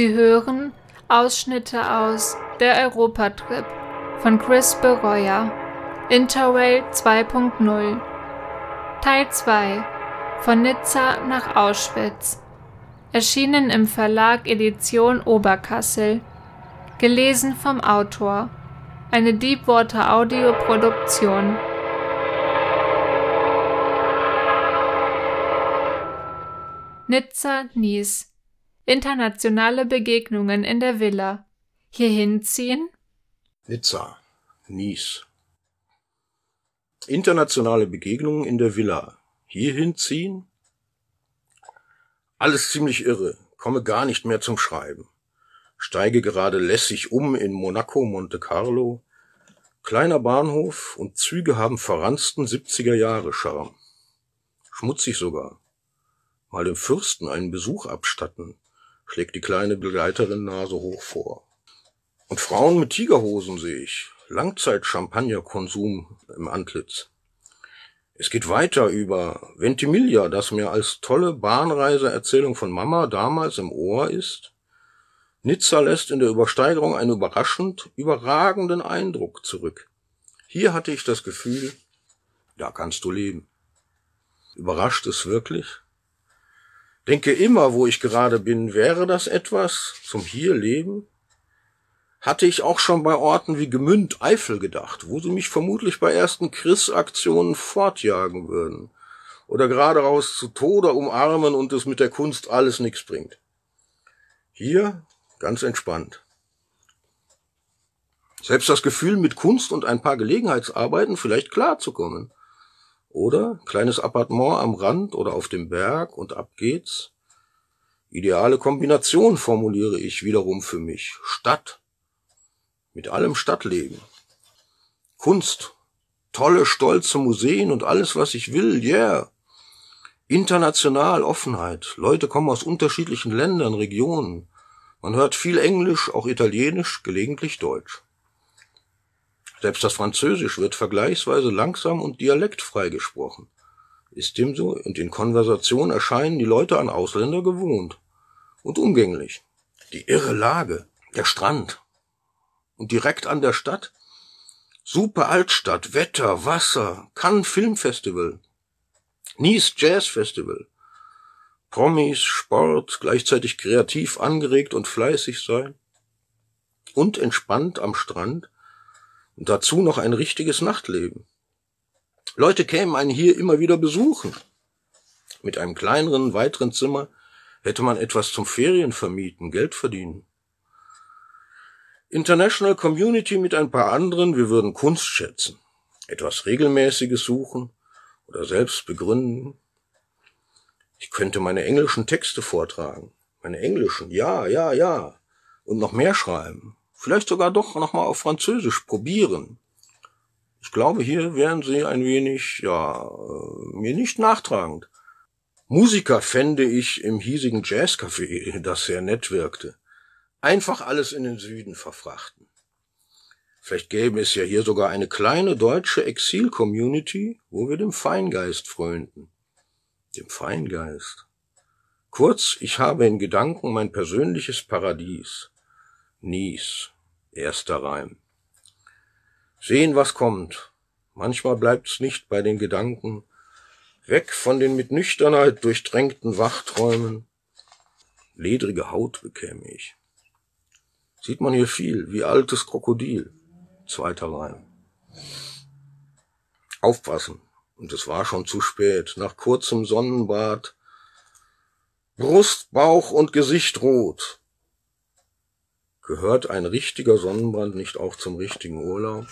Sie hören Ausschnitte aus Der Europatrip von Chris Bereuer, Interrail 2.0, Teil 2 von Nizza nach Auschwitz, erschienen im Verlag Edition Oberkassel, gelesen vom Autor, eine Deepwater Audio Produktion. Nizza, Nice. Internationale Begegnungen in der Villa. Hierhin ziehen? Nizza, Nice. Internationale Begegnungen in der Villa. Hierhin ziehen? Alles ziemlich irre, komme gar nicht mehr zum Schreiben. Steige gerade lässig um in Monaco, Monte Carlo. Kleiner Bahnhof und Züge haben verransten 70er Jahre Charme. Schmutzig sogar mal dem Fürsten einen Besuch abstatten, schlägt die kleine Begleiterin Nase hoch vor. Und Frauen mit Tigerhosen sehe ich, Langzeit-Champagnerkonsum im Antlitz. Es geht weiter über Ventimiglia, das mir als tolle Bahnreiseerzählung von Mama damals im Ohr ist. Nizza lässt in der Übersteigerung einen überraschend überragenden Eindruck zurück. Hier hatte ich das Gefühl, da kannst du leben. Überrascht es wirklich? Denke immer, wo ich gerade bin, wäre das etwas zum hier leben? Hatte ich auch schon bei Orten wie Gemünd, Eifel gedacht, wo sie mich vermutlich bei ersten Chris-Aktionen fortjagen würden. Oder gerade raus zu Tode umarmen und es mit der Kunst alles nichts bringt. Hier ganz entspannt. Selbst das Gefühl, mit Kunst und ein paar Gelegenheitsarbeiten vielleicht klarzukommen. Oder kleines Appartement am Rand oder auf dem Berg und ab geht's. Ideale Kombination formuliere ich wiederum für mich. Stadt. Mit allem Stadtleben. Kunst. Tolle, stolze Museen und alles, was ich will. Yeah. International Offenheit. Leute kommen aus unterschiedlichen Ländern, Regionen. Man hört viel Englisch, auch Italienisch, gelegentlich Deutsch. Selbst das Französisch wird vergleichsweise langsam und dialektfrei gesprochen. Ist dem so? Und in Konversation erscheinen die Leute an Ausländer gewohnt. Und umgänglich. Die irre Lage. Der Strand. Und direkt an der Stadt? Super Altstadt, Wetter, Wasser, Cannes Filmfestival. Nice Jazz Festival. Promis, Sport, gleichzeitig kreativ angeregt und fleißig sein. Und entspannt am Strand und dazu noch ein richtiges Nachtleben. Leute kämen einen hier immer wieder besuchen. Mit einem kleineren, weiteren Zimmer hätte man etwas zum Ferien vermieten, Geld verdienen. International Community mit ein paar anderen, wir würden Kunst schätzen, etwas Regelmäßiges suchen oder selbst begründen. Ich könnte meine englischen Texte vortragen. Meine englischen, ja, ja, ja. Und noch mehr schreiben. Vielleicht sogar doch nochmal auf Französisch probieren. Ich glaube, hier wären sie ein wenig, ja, äh, mir nicht nachtragend. Musiker fände ich im hiesigen Jazzcafé, das sehr nett wirkte. Einfach alles in den Süden verfrachten. Vielleicht gäbe es ja hier sogar eine kleine deutsche Exil-Community, wo wir dem Feingeist frönten. Dem Feingeist. Kurz, ich habe in Gedanken mein persönliches Paradies. Nies, erster Reim. Sehen, was kommt. Manchmal bleibt's nicht bei den Gedanken. Weg von den mit Nüchternheit durchtränkten Wachträumen. Ledrige Haut bekäme ich. Sieht man hier viel, wie altes Krokodil. Zweiter Reim. Aufpassen. Und es war schon zu spät. Nach kurzem Sonnenbad. Brust, Bauch und Gesicht rot. Gehört ein richtiger Sonnenbrand nicht auch zum richtigen Urlaub?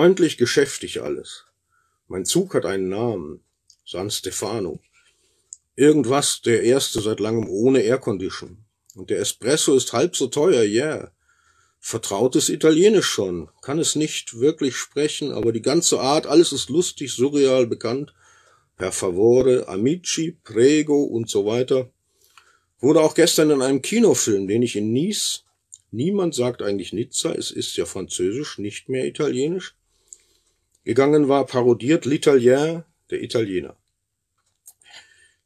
Freundlich, geschäftig alles. Mein Zug hat einen Namen. San Stefano. Irgendwas, der erste seit langem ohne Aircondition. Und der Espresso ist halb so teuer, yeah. vertrautes Italienisch schon, kann es nicht wirklich sprechen, aber die ganze Art, alles ist lustig, surreal bekannt. Per favore, amici, prego und so weiter. Wurde auch gestern in einem Kinofilm, den ich in Nice, niemand sagt eigentlich Nizza, es ist ja französisch, nicht mehr italienisch, gegangen war, parodiert L'Italien, der Italiener.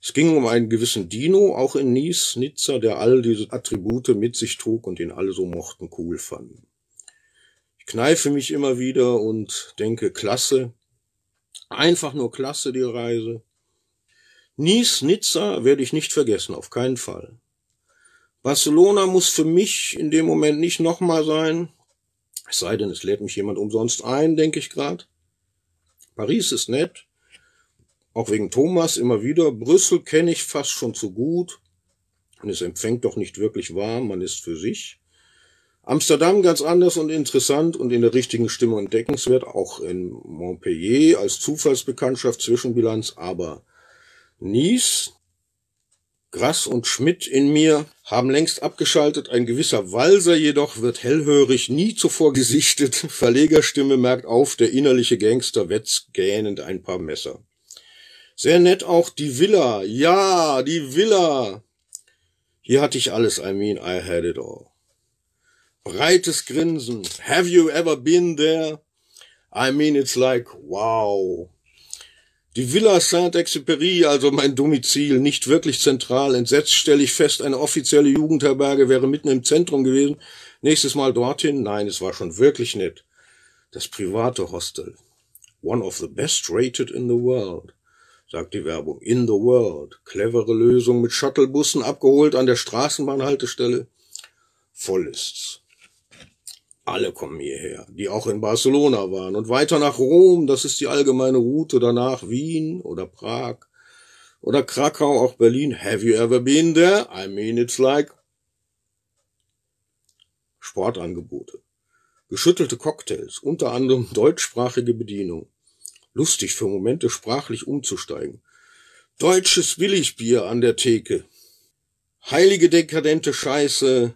Es ging um einen gewissen Dino, auch in Nice, Nizza, der all diese Attribute mit sich trug und den alle so mochten, cool fanden. Ich kneife mich immer wieder und denke, klasse, einfach nur klasse die Reise. Nice, Nizza werde ich nicht vergessen, auf keinen Fall. Barcelona muss für mich in dem Moment nicht nochmal sein, es sei denn, es lädt mich jemand umsonst ein, denke ich grad. Paris ist nett, auch wegen Thomas immer wieder. Brüssel kenne ich fast schon zu gut. Und es empfängt doch nicht wirklich warm, man ist für sich. Amsterdam ganz anders und interessant und in der richtigen Stimme entdeckenswert, auch in Montpellier als Zufallsbekanntschaft Zwischenbilanz, aber Nice, Grass und Schmidt in mir haben längst abgeschaltet, ein gewisser Walser jedoch wird hellhörig, nie zuvor gesichtet, Verlegerstimme merkt auf, der innerliche Gangster wetzt gähnend ein paar Messer. Sehr nett auch die Villa. Ja, die Villa. Hier hatte ich alles. I mean, I had it all. Breites Grinsen. Have you ever been there? I mean, it's like, wow. Die Villa Saint-Exupéry, also mein Domizil, nicht wirklich zentral. Entsetzt stelle ich fest, eine offizielle Jugendherberge wäre mitten im Zentrum gewesen. Nächstes Mal dorthin? Nein, es war schon wirklich nett. Das private Hostel. One of the best rated in the world sagt die Werbung. In the world. Clevere Lösung mit Shuttlebussen abgeholt an der Straßenbahnhaltestelle. Voll ist's. Alle kommen hierher, die auch in Barcelona waren und weiter nach Rom, das ist die allgemeine Route, danach Wien oder Prag oder Krakau, auch Berlin. Have you ever been there? I mean, it's like Sportangebote. Geschüttelte Cocktails, unter anderem deutschsprachige Bedienung. Lustig für Momente sprachlich umzusteigen. Deutsches Billigbier an der Theke. Heilige dekadente Scheiße.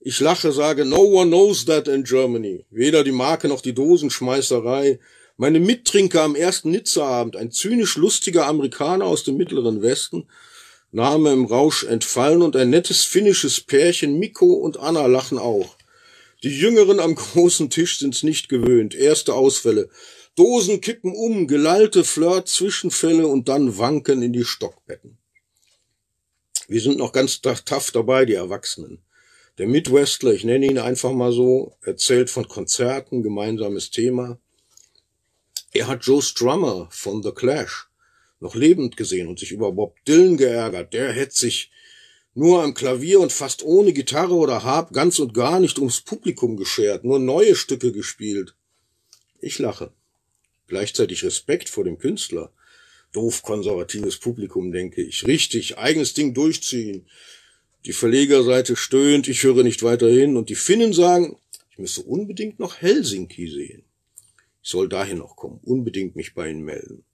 Ich lache, sage, no one knows that in Germany. Weder die Marke noch die Dosenschmeißerei. Meine Mittrinker am ersten Nizzaabend, ein zynisch lustiger Amerikaner aus dem mittleren Westen, Name im Rausch entfallen und ein nettes finnisches Pärchen, Mikko und Anna, lachen auch. Die Jüngeren am großen Tisch sind's nicht gewöhnt. Erste Ausfälle. Dosen kippen um, gelallte Flirt-Zwischenfälle und dann wanken in die Stockbetten. Wir sind noch ganz tough dabei, die Erwachsenen. Der Midwestler, ich nenne ihn einfach mal so, erzählt von Konzerten, gemeinsames Thema. Er hat Joe Strummer von The Clash noch lebend gesehen und sich über Bob Dylan geärgert. Der hätte sich nur am Klavier und fast ohne Gitarre oder Harp ganz und gar nicht ums Publikum geschert, nur neue Stücke gespielt. Ich lache. Gleichzeitig Respekt vor dem Künstler. Doof konservatives Publikum, denke ich. Richtig, eigenes Ding durchziehen. Die Verlegerseite stöhnt, ich höre nicht weiter hin. Und die Finnen sagen, ich müsse unbedingt noch Helsinki sehen. Ich soll dahin noch kommen, unbedingt mich bei Ihnen melden.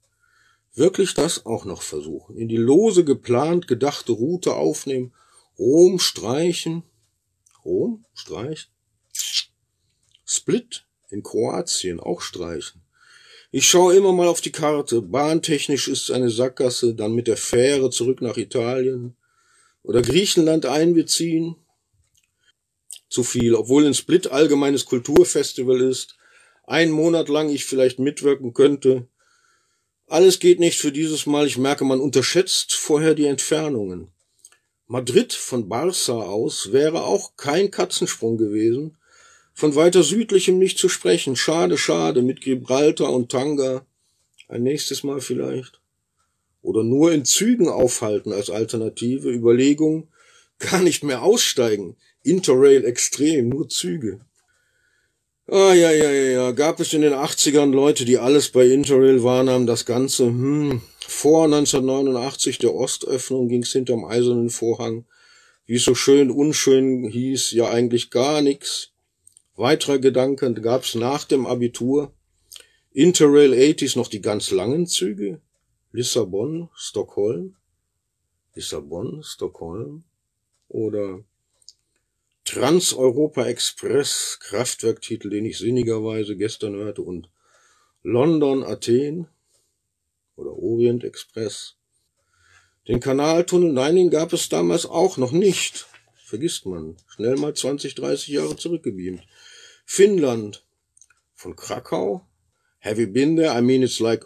Wirklich das auch noch versuchen. In die lose geplant gedachte Route aufnehmen. Rom streichen. Rom streichen. Split in Kroatien auch streichen. Ich schaue immer mal auf die Karte. Bahntechnisch ist es eine Sackgasse, dann mit der Fähre zurück nach Italien oder Griechenland einbeziehen. Zu viel, obwohl in Split allgemeines Kulturfestival ist. Ein Monat lang ich vielleicht mitwirken könnte. Alles geht nicht für dieses Mal. Ich merke, man unterschätzt vorher die Entfernungen. Madrid von Barca aus wäre auch kein Katzensprung gewesen. Von weiter südlichem nicht zu sprechen. Schade, schade, mit Gibraltar und Tanga. Ein nächstes Mal vielleicht. Oder nur in Zügen aufhalten als Alternative. Überlegung, gar nicht mehr aussteigen. Interrail extrem, nur Züge. Ah, ja, ja, ja, ja. Gab es in den 80ern Leute, die alles bei Interrail wahrnahmen, das Ganze, hm, vor 1989 der Ostöffnung ging's hinterm eisernen Vorhang. Wie es so schön unschön hieß, ja eigentlich gar nix. Weiterer Gedanken gab's nach dem Abitur. Interrail 80s noch die ganz langen Züge. Lissabon, Stockholm. Lissabon, Stockholm. Oder Trans-Europa Express, Kraftwerktitel, den ich sinnigerweise gestern hörte, und London, Athen oder Orient Express. Den Kanaltunnel, nein, den gab es damals auch noch nicht. Vergisst man. Schnell mal 20, 30 Jahre zurückgebeamt. Finnland. Von Krakau. Have you been there? I mean, it's like,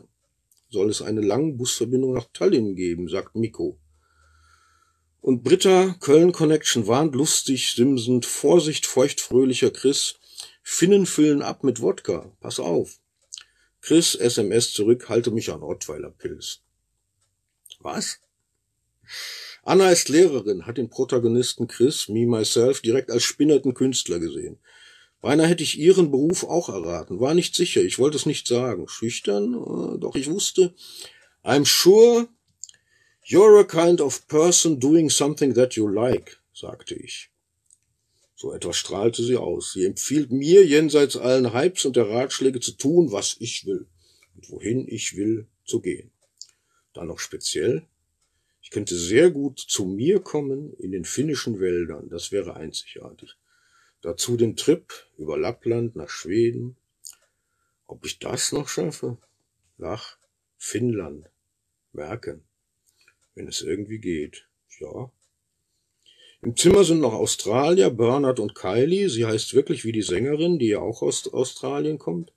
soll es eine lange Busverbindung nach Tallinn geben, sagt Miko. Und Britta, Köln Connection warnt lustig, simsend, Vorsicht, feuchtfröhlicher Chris. Finnen füllen ab mit Wodka. Pass auf. Chris, SMS zurück, halte mich an Ottweiler Pilz. Was? Anna ist Lehrerin, hat den Protagonisten Chris, me, myself, direkt als spinnerten Künstler gesehen. Beinahe hätte ich ihren Beruf auch erraten, war nicht sicher, ich wollte es nicht sagen. Schüchtern, äh, doch ich wusste, I'm sure you're a kind of person doing something that you like, sagte ich. So etwas strahlte sie aus. Sie empfiehlt mir, jenseits allen Hypes und der Ratschläge zu tun, was ich will und wohin ich will zu gehen. Dann noch speziell, ich könnte sehr gut zu mir kommen in den finnischen Wäldern, das wäre einzigartig. Dazu den Trip über Lappland nach Schweden. Ob ich das noch schaffe? Nach Finnland. Merken. Wenn es irgendwie geht. Ja, im Zimmer sind noch Australier, Bernard und Kylie. Sie heißt wirklich wie die Sängerin, die ja auch aus Australien kommt.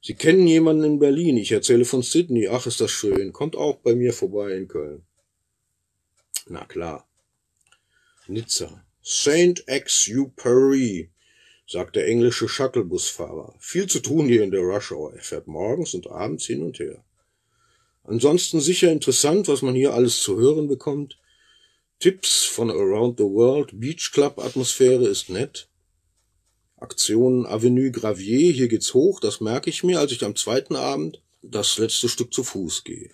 Sie kennen jemanden in Berlin. Ich erzähle von Sydney. Ach, ist das schön. Kommt auch bei mir vorbei in Köln. Na klar. Nizza. Saint Exupéry, sagt der englische Shuttlebusfahrer. Viel zu tun hier in der Rush Hour. Er fährt morgens und abends hin und her. Ansonsten sicher interessant, was man hier alles zu hören bekommt. Tipps von Around the World, Beach Club Atmosphäre ist nett. Aktion Avenue Gravier, hier geht's hoch, das merke ich mir, als ich am zweiten Abend das letzte Stück zu Fuß gehe.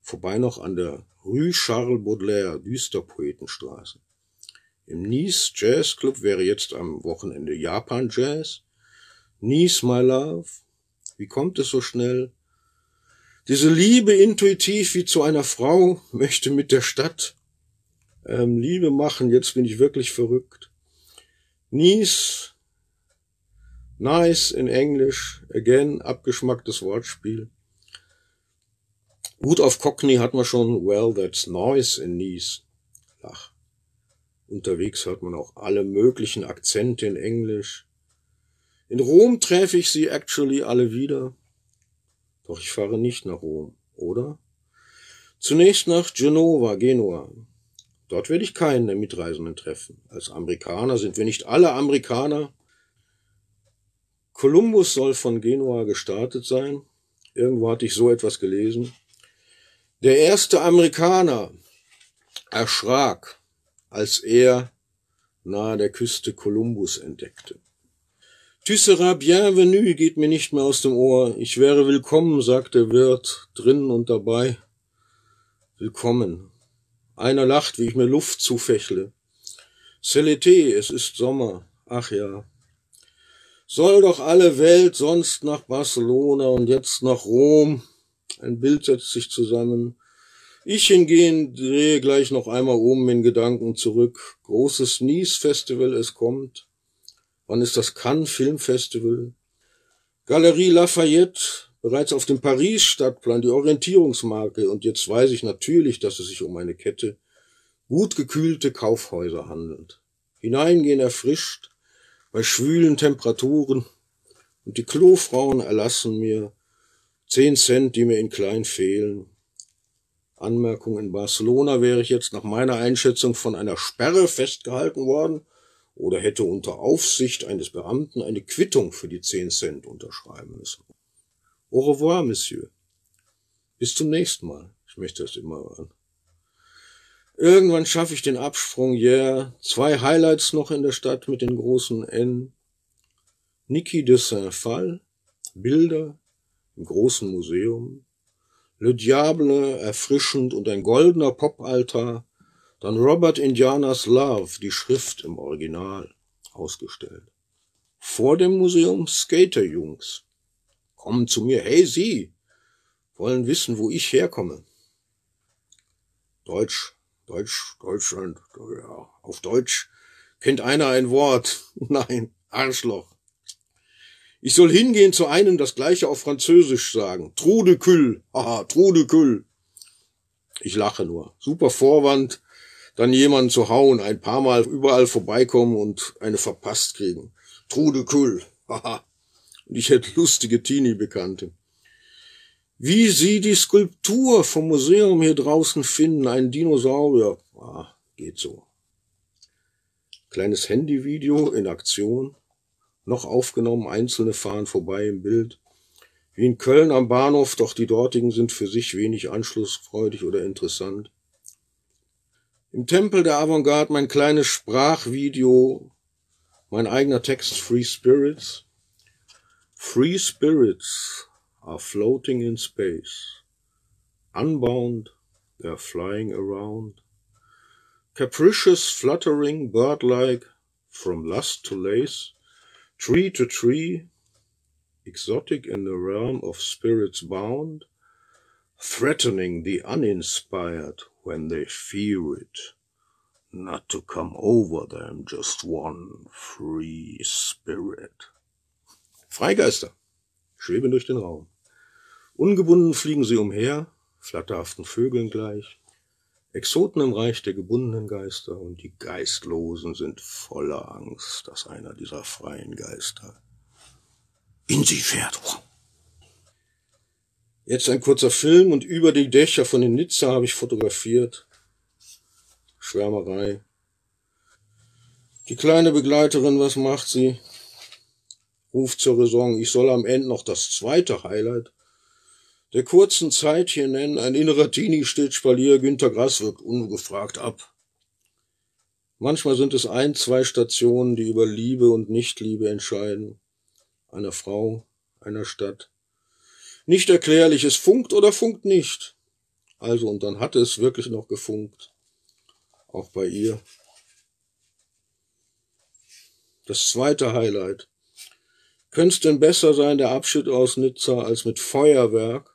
Vorbei noch an der Rue Charles Baudelaire, Düsterpoetenstraße. Im Nice Jazz Club wäre jetzt am Wochenende Japan Jazz. Nice, my love. Wie kommt es so schnell? Diese Liebe intuitiv wie zu einer Frau möchte mit der Stadt ähm, Liebe machen, jetzt bin ich wirklich verrückt. Nice, nice in Englisch, again, abgeschmacktes Wortspiel. Gut auf Cockney hat man schon, well, that's noise in Nice. Unterwegs hört man auch alle möglichen Akzente in Englisch. In Rom treffe ich sie actually alle wieder. Doch ich fahre nicht nach Rom, oder? Zunächst nach Genova, Genua. Dort werde ich keinen der Mitreisenden treffen. Als Amerikaner sind wir nicht alle Amerikaner. Kolumbus soll von Genua gestartet sein. Irgendwo hatte ich so etwas gelesen. Der erste Amerikaner erschrak, als er nahe der Küste Kolumbus entdeckte. Tu seras bienvenue geht mir nicht mehr aus dem Ohr. Ich wäre willkommen, sagt der Wirt drinnen und dabei. Willkommen. Einer lacht, wie ich mir Luft zufächle. Celete, es ist Sommer. Ach ja. Soll doch alle Welt sonst nach Barcelona und jetzt nach Rom. Ein Bild setzt sich zusammen. Ich hingehen drehe gleich noch einmal um in Gedanken zurück. Großes Nice Festival, es kommt. Wann ist das Cannes Filmfestival? Galerie Lafayette, bereits auf dem Paris-Stadtplan die Orientierungsmarke und jetzt weiß ich natürlich, dass es sich um eine Kette gut gekühlte Kaufhäuser handelt. Hineingehen erfrischt, bei schwülen Temperaturen und die Klofrauen erlassen mir zehn Cent, die mir in klein fehlen. Anmerkung, in Barcelona wäre ich jetzt nach meiner Einschätzung von einer Sperre festgehalten worden oder hätte unter Aufsicht eines Beamten eine Quittung für die zehn Cent unterschreiben müssen. Au revoir, Monsieur. Bis zum nächsten Mal. Ich möchte das immer hören. Irgendwann schaffe ich den Absprung, yeah. Zwei Highlights noch in der Stadt mit den großen N. Niki de Saint-Phal, Bilder im großen Museum. Le Diable, erfrischend und ein goldener Popaltar. Dann Robert Indianas Love, die Schrift im Original, ausgestellt. Vor dem Museum Skaterjungs kommen zu mir, hey Sie, wollen wissen, wo ich herkomme. Deutsch, Deutsch, Deutschland, ja, auf Deutsch Kennt einer ein Wort? Nein, Arschloch. Ich soll hingehen zu einem das gleiche auf Französisch sagen. Trude Küll. Haha, Trude. Ich lache nur. Super Vorwand, dann jemanden zu hauen, ein paar Mal überall vorbeikommen und eine verpasst kriegen. Trude Küll. Haha. Und ich hätte lustige Teenie-Bekannte. Wie Sie die Skulptur vom Museum hier draußen finden, ein Dinosaurier. Ah, geht so. Kleines Handyvideo in Aktion. Noch aufgenommen, einzelne fahren vorbei im Bild. Wie in Köln am Bahnhof, doch die dortigen sind für sich wenig anschlussfreudig oder interessant. Im Tempel der Avantgarde mein kleines Sprachvideo, mein eigener Text Free Spirits. Free Spirits are floating in space. Unbound, they're flying around. Capricious, fluttering, bird-like, from lust to lace, tree to tree, exotic in the realm of spirits bound, threatening the uninspired when they fear it, not to come over them just one free spirit. Freigeister schweben durch den Raum. Ungebunden fliegen sie umher, flatterhaften Vögeln gleich, Exoten im Reich der gebundenen Geister und die Geistlosen sind voller Angst, dass einer dieser freien Geister in sie fährt. Jetzt ein kurzer Film und über die Dächer von den Nizza habe ich fotografiert. Schwärmerei. Die kleine Begleiterin, was macht sie? Ruft zur Raison, ich soll am Ende noch das zweite Highlight der kurzen Zeit hier nennen. Ein innerer Teenie steht Spalier, Günter Grass wirkt ungefragt ab. Manchmal sind es ein, zwei Stationen, die über Liebe und Nichtliebe entscheiden. Einer Frau, einer Stadt. Nicht erklärlich, es funkt oder funkt nicht. Also, und dann hatte es wirklich noch gefunkt. Auch bei ihr. Das zweite Highlight. Könnte denn besser sein, der Abschied aus Nizza, als mit Feuerwerk?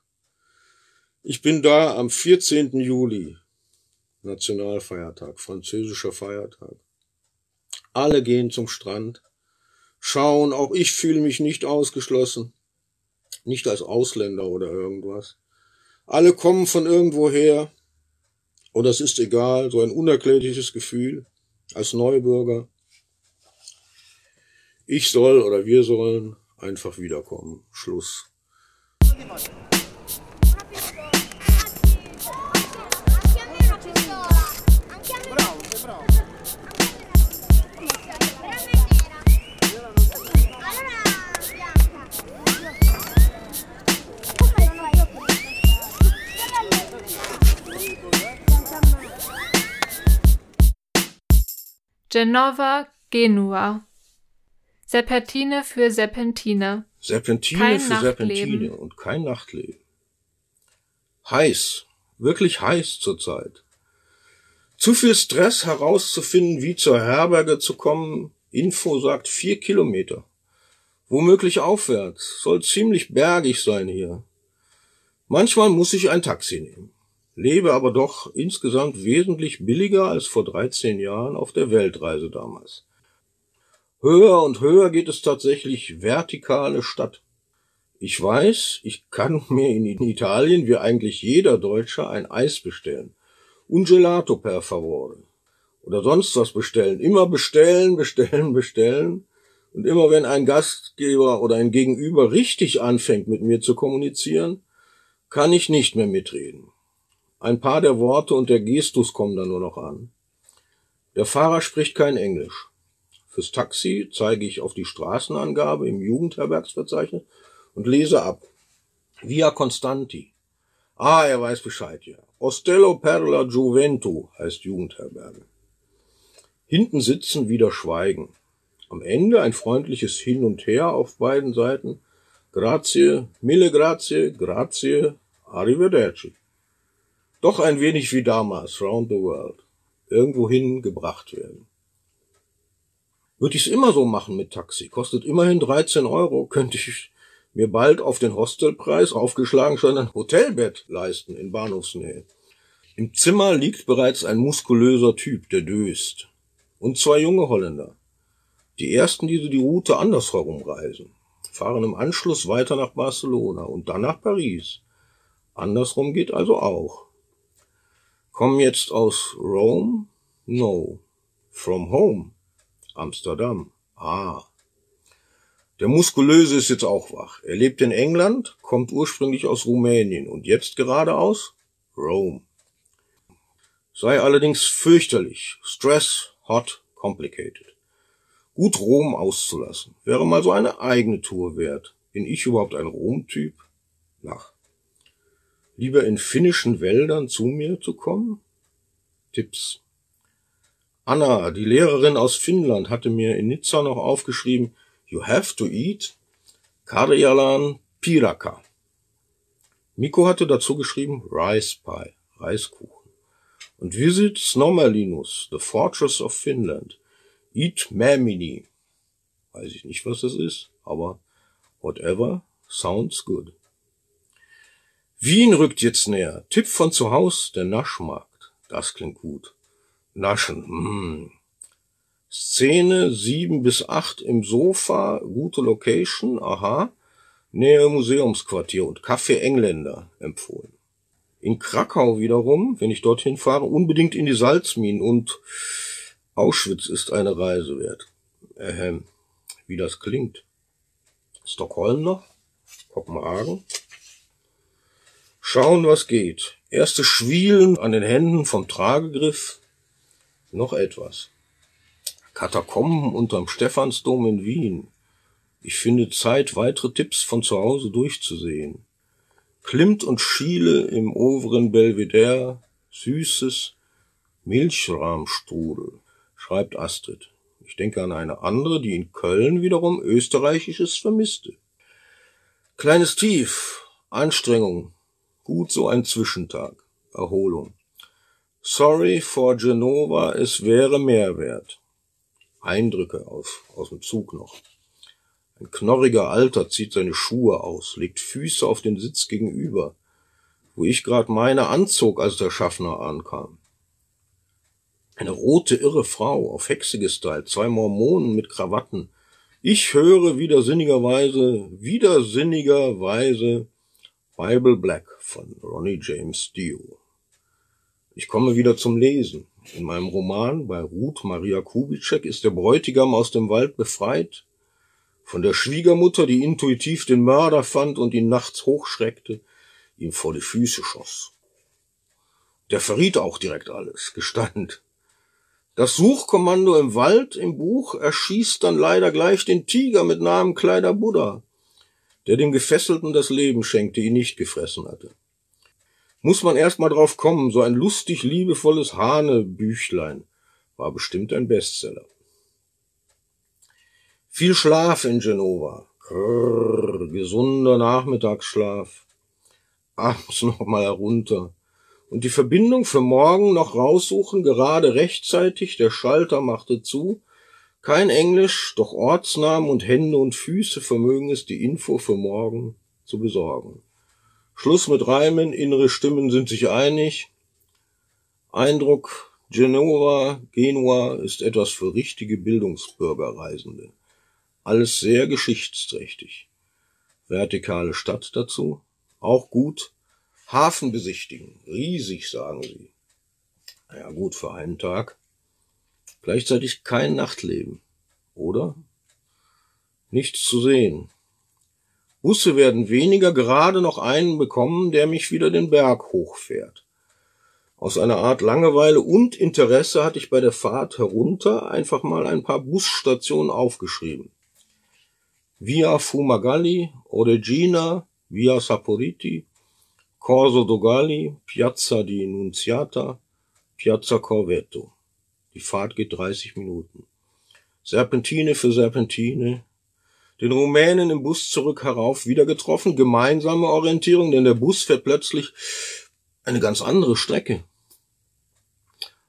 Ich bin da am 14. Juli, Nationalfeiertag, französischer Feiertag. Alle gehen zum Strand, schauen, auch ich fühle mich nicht ausgeschlossen, nicht als Ausländer oder irgendwas. Alle kommen von irgendwoher, oder es ist egal, so ein unerklärliches Gefühl als Neubürger. Ich soll oder wir sollen einfach wiederkommen. Schluss. Genova, Genua. Serpentine für Serpentine. Serpentine kein für Nachtleben. Serpentine und kein Nachtleben. Heiß, wirklich heiß zurzeit. Zu viel Stress herauszufinden, wie zur Herberge zu kommen. Info sagt vier Kilometer. Womöglich aufwärts. Soll ziemlich bergig sein hier. Manchmal muss ich ein Taxi nehmen lebe aber doch insgesamt wesentlich billiger als vor 13 Jahren auf der Weltreise damals. Höher und höher geht es tatsächlich vertikale Stadt. Ich weiß, ich kann mir in Italien wie eigentlich jeder Deutscher ein Eis bestellen. Un gelato per favore. Oder sonst was bestellen. Immer bestellen, bestellen, bestellen. Und immer wenn ein Gastgeber oder ein Gegenüber richtig anfängt mit mir zu kommunizieren, kann ich nicht mehr mitreden. Ein paar der Worte und der Gestus kommen da nur noch an. Der Fahrer spricht kein Englisch. Fürs Taxi zeige ich auf die Straßenangabe im Jugendherbergsverzeichnis und lese ab. Via Constanti. Ah, er weiß Bescheid, ja. Ostello Perla Giuventu heißt Jugendherberge. Hinten sitzen wieder Schweigen. Am Ende ein freundliches Hin und Her auf beiden Seiten. Grazie, mille grazie, grazie, arrivederci. Doch ein wenig wie damals, round the world. Irgendwohin gebracht werden. Würde ich es immer so machen mit Taxi, kostet immerhin 13 Euro, könnte ich mir bald auf den Hostelpreis aufgeschlagen schon ein Hotelbett leisten in Bahnhofsnähe. Im Zimmer liegt bereits ein muskulöser Typ, der döst. und zwei junge Holländer. Die ersten, die die Route andersherum reisen, fahren im Anschluss weiter nach Barcelona und dann nach Paris. Andersrum geht also auch. Kommen jetzt aus Rome? No. From home? Amsterdam. Ah. Der Muskulöse ist jetzt auch wach. Er lebt in England, kommt ursprünglich aus Rumänien und jetzt gerade aus Rome. Sei allerdings fürchterlich. Stress, hot, complicated. Gut Rom auszulassen. Wäre mal so eine eigene Tour wert. Bin ich überhaupt ein Rom-Typ? Nach. Lieber in finnischen Wäldern zu mir zu kommen? Tipps. Anna, die Lehrerin aus Finnland, hatte mir in Nizza noch aufgeschrieben, You have to eat Karjalan Piraka. Miko hatte dazu geschrieben Rice Pie, Reiskuchen. Und Visit Snomerlinus, the Fortress of Finland. Eat Mamini. Weiß ich nicht, was das ist, aber whatever, sounds good. Wien rückt jetzt näher. Tipp von zu Haus, der Naschmarkt. Das klingt gut. Naschen, hm. Szene sieben bis acht im Sofa, gute Location, aha. Nähe Museumsquartier und Café Engländer empfohlen. In Krakau wiederum, wenn ich dorthin fahre, unbedingt in die Salzminen und Auschwitz ist eine Reise wert. Ähm, wie das klingt. Stockholm noch? Kopenhagen? Schauen, was geht. Erste Schwielen an den Händen vom Tragegriff. Noch etwas. Katakomben unterm Stephansdom in Wien. Ich finde Zeit, weitere Tipps von zu Hause durchzusehen. Klimt und Schiele im oberen Belvedere, süßes Milchrahmstrudel schreibt Astrid. Ich denke an eine andere, die in Köln wiederum österreichisches vermisste. Kleines Tief, Anstrengung, gut so ein Zwischentag, Erholung. Sorry for Genova, es wäre mehr wert. Eindrücke aus, aus dem Zug noch. Ein knorriger Alter zieht seine Schuhe aus, legt Füße auf den Sitz gegenüber, wo ich grad meine anzog, als der Schaffner ankam. Eine rote, irre Frau, auf Hexe gestylt, zwei Mormonen mit Krawatten. Ich höre widersinnigerweise, widersinnigerweise Bible Black von Ronnie James Dio. Ich komme wieder zum Lesen. In meinem Roman bei Ruth Maria Kubitschek ist der Bräutigam aus dem Wald befreit, von der Schwiegermutter, die intuitiv den Mörder fand und ihn nachts hochschreckte, ihm vor die Füße schoss. Der verriet auch direkt alles, gestand. Das Suchkommando im Wald im Buch erschießt dann leider gleich den Tiger mit Namen Kleider Buddha, der dem Gefesselten das Leben schenkte, ihn nicht gefressen hatte. Muss man erst mal drauf kommen, so ein lustig liebevolles Hanebüchlein war bestimmt ein Bestseller. Viel Schlaf in Genova. Krrr, gesunder Nachmittagsschlaf. Abends noch mal herunter und die Verbindung für morgen noch raussuchen, gerade rechtzeitig, der Schalter machte zu. Kein Englisch, doch Ortsnamen und Hände und Füße vermögen es, die Info für morgen zu besorgen. Schluss mit Reimen, innere Stimmen sind sich einig. Eindruck, Genova, Genua ist etwas für richtige Bildungsbürgerreisende. Alles sehr geschichtsträchtig. Vertikale Stadt dazu, auch gut, Hafen besichtigen. Riesig, sagen sie. Ja gut, für einen Tag. Gleichzeitig kein Nachtleben. Oder? Nichts zu sehen. Busse werden weniger, gerade noch einen bekommen, der mich wieder den Berg hochfährt. Aus einer Art Langeweile und Interesse hatte ich bei der Fahrt herunter einfach mal ein paar Busstationen aufgeschrieben. Via Fumagalli, Oregina, Via Saporiti, Corso Dogali, Piazza di Nunziata, Piazza Corvetto. Die Fahrt geht 30 Minuten. Serpentine für Serpentine. Den Rumänen im Bus zurück herauf wieder getroffen. Gemeinsame Orientierung, denn der Bus fährt plötzlich eine ganz andere Strecke.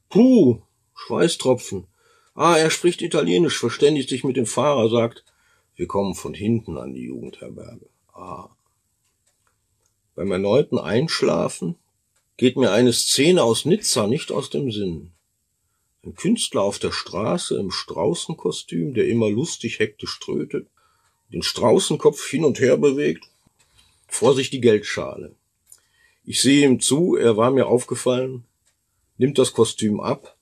Puh, Schweißtropfen. Ah, er spricht Italienisch, verständigt sich mit dem Fahrer, sagt, wir kommen von hinten an die Jugendherberge. Ah. Beim erneuten Einschlafen geht mir eine Szene aus Nizza nicht aus dem Sinn. Ein Künstler auf der Straße im Straußenkostüm, der immer lustig hektisch trötet, den Straußenkopf hin und her bewegt, vor sich die Geldschale. Ich sehe ihm zu, er war mir aufgefallen, nimmt das Kostüm ab.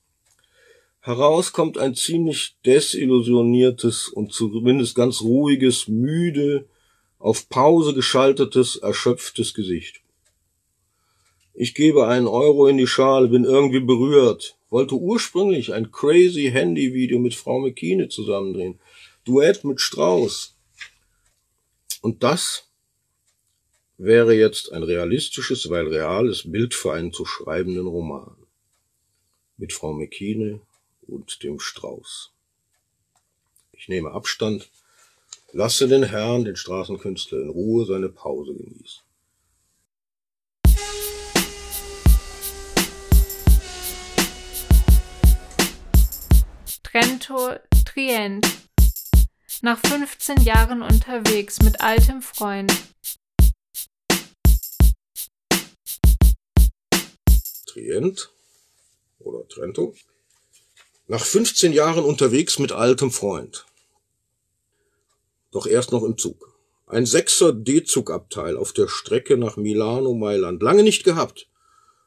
Heraus kommt ein ziemlich desillusioniertes und zumindest ganz ruhiges, müde, auf Pause geschaltetes, erschöpftes Gesicht. Ich gebe einen Euro in die Schale, bin irgendwie berührt, wollte ursprünglich ein crazy Handy-Video mit Frau McKiene zusammendrehen. Duett mit Strauß. Und das wäre jetzt ein realistisches, weil reales Bild für einen zu schreibenden Roman. Mit Frau McKiene und dem Strauß. Ich nehme Abstand, lasse den Herrn, den Straßenkünstler, in Ruhe seine Pause genießen. Trento, Trient. Nach 15 Jahren unterwegs mit altem Freund. Trient oder Trento. Nach 15 Jahren unterwegs mit altem Freund. Doch erst noch im Zug. Ein Sechser D-Zugabteil auf der Strecke nach Milano, Mailand. Lange nicht gehabt.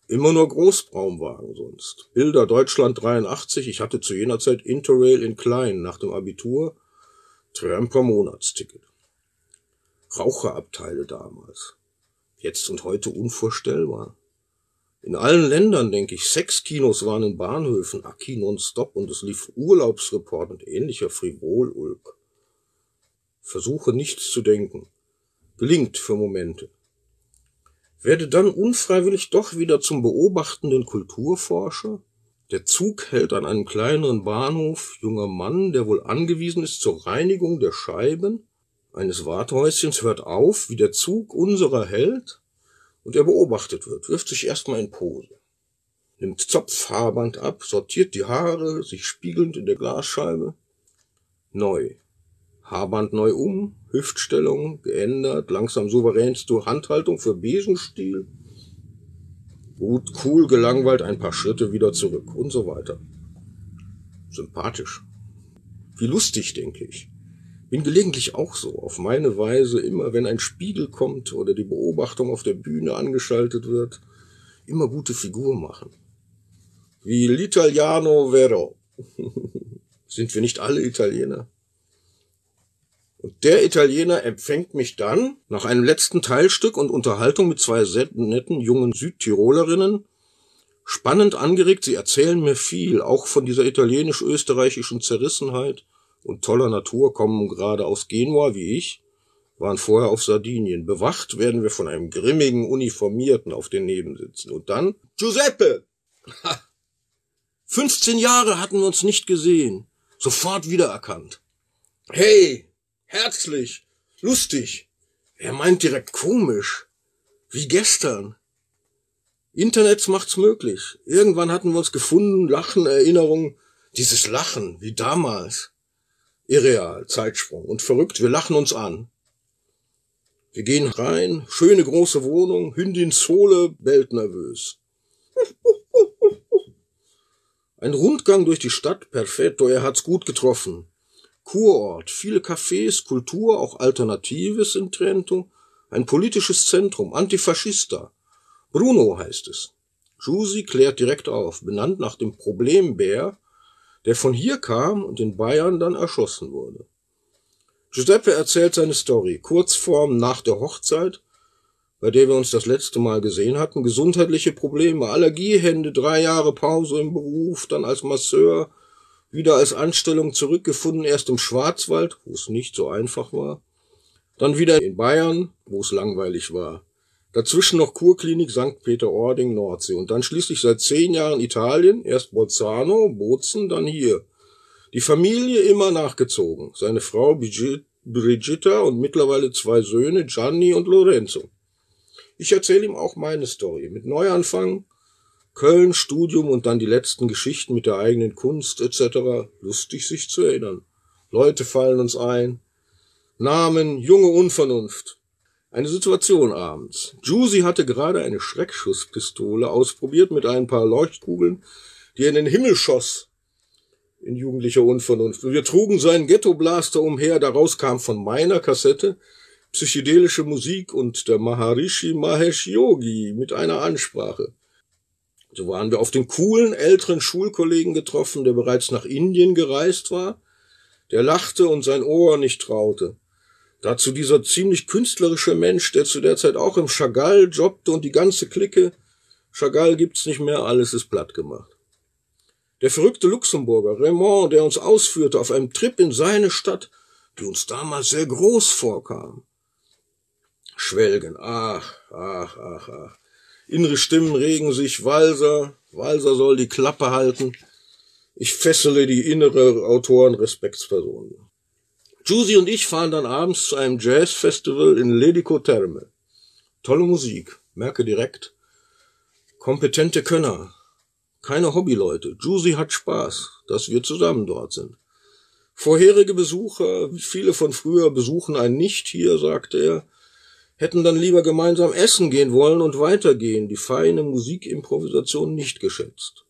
Immer nur Großbraumwagen sonst. Bilder Deutschland 83. Ich hatte zu jener Zeit Interrail in klein nach dem Abitur. Tramper Monatsticket. Raucherabteile damals. Jetzt und heute unvorstellbar. In allen Ländern, denke ich, Sexkinos waren in Bahnhöfen, Aki nonstop und es lief Urlaubsreport und ähnlicher Frivolulk. Versuche nichts zu denken. Gelingt für Momente werde dann unfreiwillig doch wieder zum beobachtenden Kulturforscher. Der Zug hält an einem kleineren Bahnhof, junger Mann, der wohl angewiesen ist zur Reinigung der Scheiben eines Wartehäuschens, hört auf, wie der Zug unserer hält, und er beobachtet wird, wirft sich erstmal in Pose, nimmt Zopfhaarband ab, sortiert die Haare, sich spiegelnd in der Glasscheibe. Neu. Haarband neu um, Hüftstellung geändert, langsam souveränste Handhaltung für Besenstiel. Gut, cool, gelangweilt, ein paar Schritte wieder zurück und so weiter. Sympathisch. Wie lustig, denke ich. Bin gelegentlich auch so, auf meine Weise, immer wenn ein Spiegel kommt oder die Beobachtung auf der Bühne angeschaltet wird, immer gute Figur machen. Wie l'Italiano vero. Sind wir nicht alle Italiener? Und der Italiener empfängt mich dann nach einem letzten Teilstück und Unterhaltung mit zwei netten jungen Südtirolerinnen spannend angeregt. Sie erzählen mir viel, auch von dieser italienisch-österreichischen Zerrissenheit und toller Natur, kommen gerade aus Genua wie ich, waren vorher auf Sardinien. Bewacht werden wir von einem grimmigen Uniformierten auf den Nebensitzen. Und dann Giuseppe! 15 Jahre hatten wir uns nicht gesehen. Sofort wiedererkannt. Hey, herzlich, lustig. Er meint direkt komisch. Wie gestern. Internet macht's möglich. Irgendwann hatten wir uns gefunden, Lachen, Erinnerungen. Dieses Lachen, wie damals. Irreal, Zeitsprung. Und verrückt, wir lachen uns an. Wir gehen rein, schöne große Wohnung, Hündin Sohle bellt nervös. Ein Rundgang durch die Stadt, perfetto, er hat's gut getroffen. Kurort, viele Cafés, Kultur, auch Alternatives in Trento, ein politisches Zentrum, Antifaschista. Bruno heißt es. Jusi klärt direkt auf, benannt nach dem Problembär, der von hier kam und in Bayern dann erschossen wurde. Giuseppe erzählt seine Story, Kurzform nach der Hochzeit, bei der wir uns das letzte Mal gesehen hatten, gesundheitliche Probleme, Allergiehände, drei Jahre Pause im Beruf, dann als Masseur, wieder als Anstellung zurückgefunden, erst im Schwarzwald, wo es nicht so einfach war, dann wieder in Bayern, wo es langweilig war. Dazwischen noch Kurklinik St. Peter-Ording, Nordsee und dann schließlich seit zehn Jahren Italien, erst Bolzano, Bozen, dann hier. Die Familie immer nachgezogen, seine Frau Brigitta und mittlerweile zwei Söhne, Gianni und Lorenzo. Ich erzähle ihm auch meine Story mit Neuanfang, Köln, Studium und dann die letzten Geschichten mit der eigenen Kunst etc. Lustig sich zu erinnern. Leute fallen uns ein. Namen, junge Unvernunft. Eine Situation abends. Juicy hatte gerade eine Schreckschusspistole ausprobiert mit ein paar Leuchtkugeln, die er in den Himmel schoss. in jugendlicher Unvernunft. Wir trugen seinen Ghetto-Blaster umher, daraus kam von meiner Kassette psychedelische Musik und der Maharishi Mahesh Yogi mit einer Ansprache. So waren wir auf den coolen älteren Schulkollegen getroffen, der bereits nach Indien gereist war. Der lachte und sein Ohr nicht traute. Dazu dieser ziemlich künstlerische Mensch, der zu der Zeit auch im Chagall jobbte und die ganze Clique. Chagall gibt's nicht mehr, alles ist platt gemacht. Der verrückte Luxemburger Raymond, der uns ausführte auf einem Trip in seine Stadt, die uns damals sehr groß vorkam. Schwelgen, ach, ach, ach, ach. Innere Stimmen regen sich, Walser, Walser soll die Klappe halten. Ich fessele die innere Autorenrespektsperson. Juicy und ich fahren dann abends zu einem Jazzfestival in Ledico Terme. Tolle Musik, merke direkt. Kompetente Könner. Keine Hobbyleute. Juicy hat Spaß, dass wir zusammen dort sind. Vorherige Besucher, viele von früher besuchen einen nicht hier, sagte er hätten dann lieber gemeinsam essen gehen wollen und weitergehen, die feine Musikimprovisation nicht geschätzt.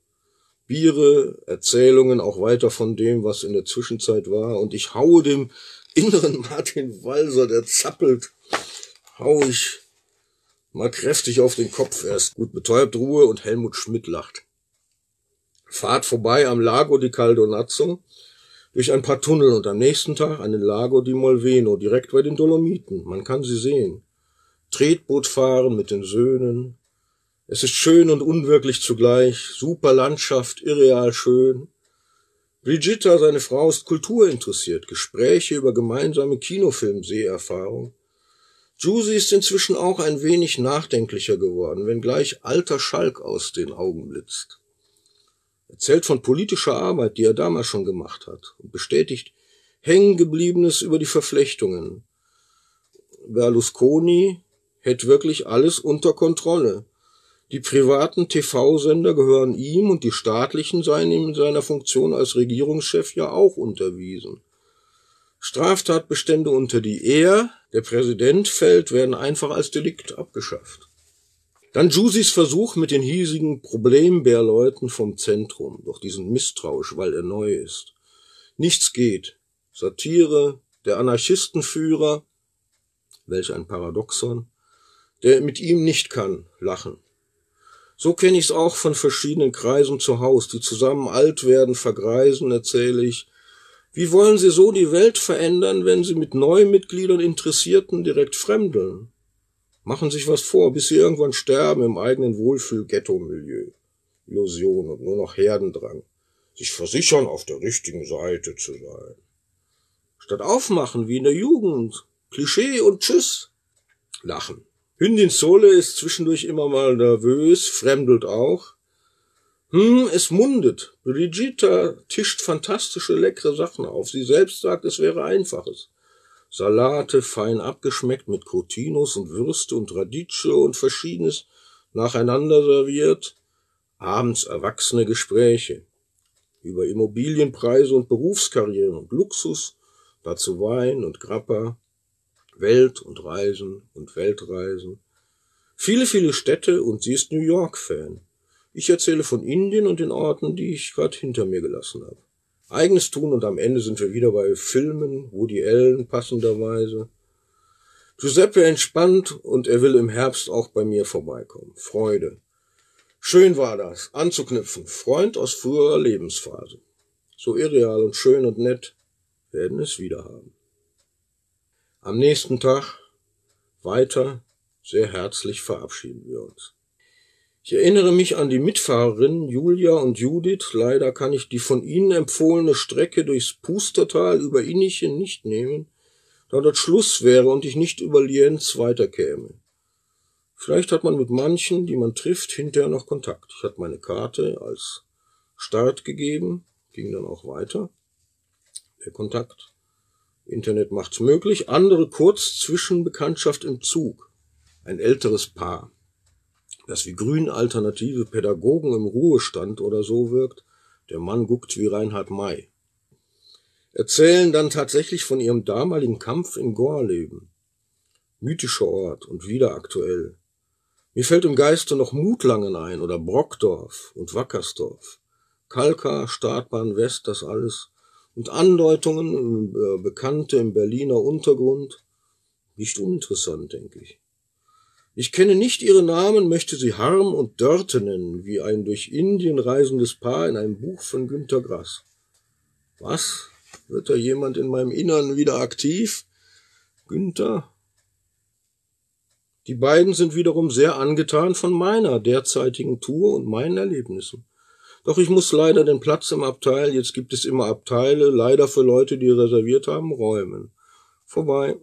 Biere, Erzählungen auch weiter von dem, was in der Zwischenzeit war, und ich haue dem inneren Martin Walser, der zappelt, hau ich mal kräftig auf den Kopf erst. Gut betäubt Ruhe und Helmut Schmidt lacht. Fahrt vorbei am Lago di Caldonazzo, durch ein paar Tunnel und am nächsten Tag an den Lago di Molveno, direkt bei den Dolomiten. Man kann sie sehen. Tretboot fahren mit den Söhnen. Es ist schön und unwirklich zugleich, super Landschaft, irreal schön. Brigitta, seine Frau, ist kulturinteressiert, Gespräche über gemeinsame Kinofilmseherfahrung. Juicy ist inzwischen auch ein wenig nachdenklicher geworden, wenngleich alter Schalk aus den Augen blitzt. Erzählt von politischer Arbeit, die er damals schon gemacht hat, und bestätigt Hängengebliebenes über die Verflechtungen. Berlusconi, hätte wirklich alles unter Kontrolle. Die privaten TV-Sender gehören ihm und die staatlichen seien ihm in seiner Funktion als Regierungschef ja auch unterwiesen. Straftatbestände, unter die er, der Präsident, fällt, werden einfach als Delikt abgeschafft. Dann Jusis Versuch mit den hiesigen Problembärleuten vom Zentrum, doch diesen misstrauisch, weil er neu ist. Nichts geht. Satire, der Anarchistenführer, welch ein Paradoxon, der mit ihm nicht kann, lachen. So kenne ich's auch von verschiedenen Kreisen zu Haus, die zusammen alt werden, vergreisen, erzähle ich. Wie wollen sie so die Welt verändern, wenn sie mit Neumitgliedern Interessierten direkt fremdeln? Machen sich was vor, bis sie irgendwann sterben im eigenen Wohlfühl-Ghetto-Milieu. Illusion und nur noch Herdendrang. Sich versichern, auf der richtigen Seite zu sein. Statt aufmachen wie in der Jugend. Klischee und Tschüss. Lachen. Hündin Sole ist zwischendurch immer mal nervös, fremdelt auch. Hm, es mundet. Brigitta tischt fantastische, leckere Sachen auf. Sie selbst sagt, es wäre einfaches. Salate, fein abgeschmeckt mit Cotinos und Würste und Radicchio und verschiedenes nacheinander serviert. Abends erwachsene Gespräche über Immobilienpreise und Berufskarrieren und Luxus, dazu Wein und Grappa. Welt und Reisen und Weltreisen. Viele, viele Städte und sie ist New York-Fan. Ich erzähle von Indien und den Orten, die ich gerade hinter mir gelassen habe. Eigenes tun und am Ende sind wir wieder bei Filmen, Woody Allen passenderweise. Giuseppe entspannt und er will im Herbst auch bei mir vorbeikommen. Freude. Schön war das, anzuknüpfen. Freund aus früherer Lebensphase. So irreal und schön und nett werden es wieder haben. Am nächsten Tag weiter sehr herzlich verabschieden wir uns. Ich erinnere mich an die Mitfahrerinnen Julia und Judith. Leider kann ich die von ihnen empfohlene Strecke durchs Pustertal über Innichen nicht nehmen, da dort Schluss wäre und ich nicht über Lienz weiterkäme. Vielleicht hat man mit manchen, die man trifft, hinterher noch Kontakt. Ich hatte meine Karte als Start gegeben, ging dann auch weiter. Der Kontakt Internet macht's möglich. Andere kurz Zwischenbekanntschaft im Zug. Ein älteres Paar, das wie grün alternative Pädagogen im Ruhestand oder so wirkt. Der Mann guckt wie Reinhard May. Erzählen dann tatsächlich von ihrem damaligen Kampf in Gorleben. Mythischer Ort und wieder aktuell. Mir fällt im Geiste noch Mutlangen ein oder Brockdorf und Wackersdorf. Kalka, Startbahn West, das alles. Und Andeutungen, äh, Bekannte im Berliner Untergrund. Nicht uninteressant, denke ich. Ich kenne nicht ihre Namen, möchte sie Harm und Dörte nennen, wie ein durch Indien reisendes Paar in einem Buch von Günter Grass. Was? Wird da jemand in meinem Innern wieder aktiv? Günther? Die beiden sind wiederum sehr angetan von meiner derzeitigen Tour und meinen Erlebnissen. Doch ich muss leider den Platz im Abteil, jetzt gibt es immer Abteile, leider für Leute, die reserviert haben, räumen. Vorbei.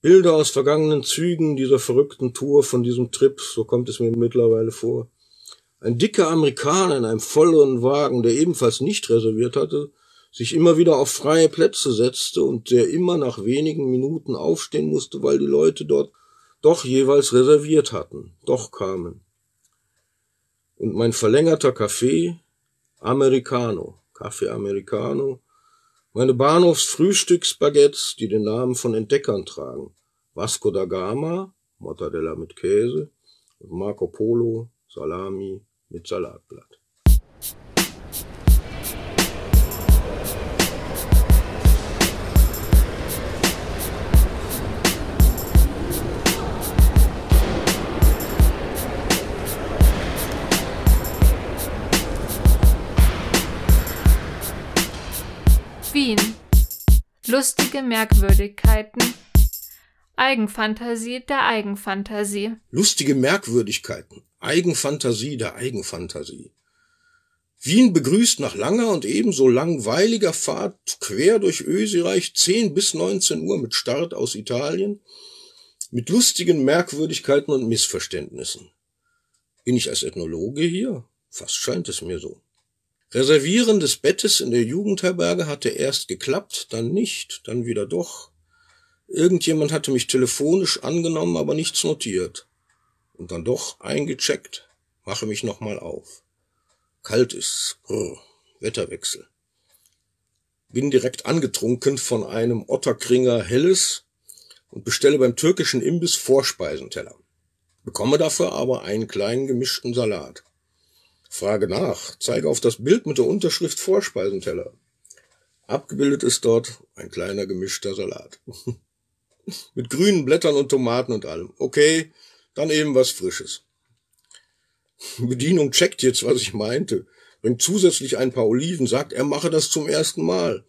Bilder aus vergangenen Zügen dieser verrückten Tour von diesem Trip, so kommt es mir mittlerweile vor. Ein dicker Amerikaner in einem volleren Wagen, der ebenfalls nicht reserviert hatte, sich immer wieder auf freie Plätze setzte und der immer nach wenigen Minuten aufstehen musste, weil die Leute dort doch jeweils reserviert hatten, doch kamen. Und mein verlängerter Kaffee, Americano, Kaffee Americano, meine Bahnhofsfrühstücksbaguettes, die den Namen von Entdeckern tragen, Vasco da Gama, Mortadella mit Käse, Marco Polo, Salami mit Salatblatt. Wien. Lustige Merkwürdigkeiten. Eigenfantasie der Eigenfantasie. Lustige Merkwürdigkeiten. Eigenfantasie der Eigenfantasie. Wien begrüßt nach langer und ebenso langweiliger Fahrt quer durch Österreich 10 bis 19 Uhr mit Start aus Italien mit lustigen Merkwürdigkeiten und Missverständnissen. Bin ich als Ethnologe hier? Fast scheint es mir so. Reservieren des Bettes in der Jugendherberge hatte erst geklappt, dann nicht, dann wieder doch. Irgendjemand hatte mich telefonisch angenommen, aber nichts notiert. Und dann doch eingecheckt, mache mich nochmal auf. Kalt ist, brr, Wetterwechsel. Bin direkt angetrunken von einem Otterkringer Helles und bestelle beim türkischen Imbiss Vorspeisenteller. Bekomme dafür aber einen kleinen gemischten Salat. Frage nach. Zeige auf das Bild mit der Unterschrift Vorspeisenteller. Abgebildet ist dort ein kleiner gemischter Salat. mit grünen Blättern und Tomaten und allem. Okay, dann eben was Frisches. Bedienung checkt jetzt, was ich meinte. Bringt zusätzlich ein paar Oliven, sagt, er mache das zum ersten Mal.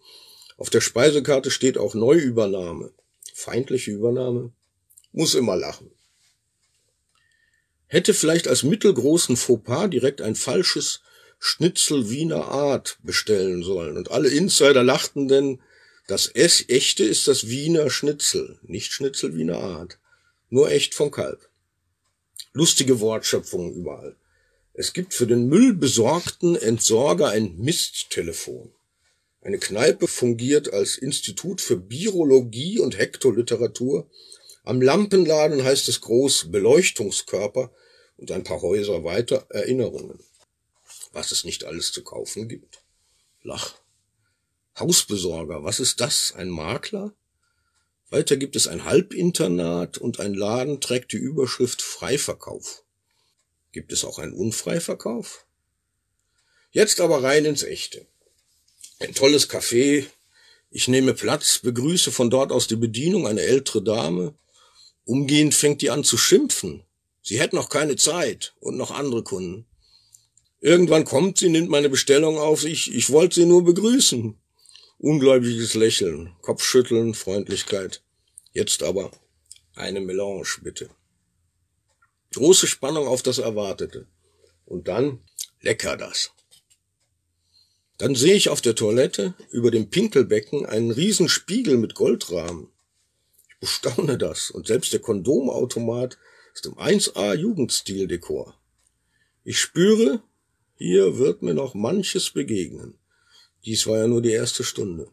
Auf der Speisekarte steht auch Neuübernahme. Feindliche Übernahme? Muss immer lachen hätte vielleicht als mittelgroßen Fauxpas direkt ein falsches Schnitzel Wiener Art bestellen sollen. Und alle Insider lachten denn, das echte ist das Wiener Schnitzel, nicht Schnitzel Wiener Art. Nur echt vom Kalb. Lustige Wortschöpfungen überall. Es gibt für den müllbesorgten Entsorger ein Misttelefon. Eine Kneipe fungiert als Institut für Birologie und Hektoliteratur am Lampenladen heißt es groß Beleuchtungskörper und ein paar Häuser weiter Erinnerungen. Was es nicht alles zu kaufen gibt. Lach. Hausbesorger, was ist das? Ein Makler? Weiter gibt es ein Halbinternat und ein Laden trägt die Überschrift Freiverkauf. Gibt es auch einen Unfreiverkauf? Jetzt aber rein ins Echte. Ein tolles Café. Ich nehme Platz, begrüße von dort aus die Bedienung, eine ältere Dame, Umgehend fängt die an zu schimpfen. Sie hätte noch keine Zeit und noch andere Kunden. Irgendwann kommt sie, nimmt meine Bestellung auf sich. Ich wollte sie nur begrüßen. Ungläubiges Lächeln, Kopfschütteln, Freundlichkeit. Jetzt aber eine Melange, bitte. Große Spannung auf das Erwartete. Und dann lecker das. Dann sehe ich auf der Toilette über dem Pinkelbecken einen Riesenspiegel mit Goldrahmen bestaune das. Und selbst der Kondomautomat ist im 1A Jugendstildekor. Ich spüre, hier wird mir noch manches begegnen. Dies war ja nur die erste Stunde.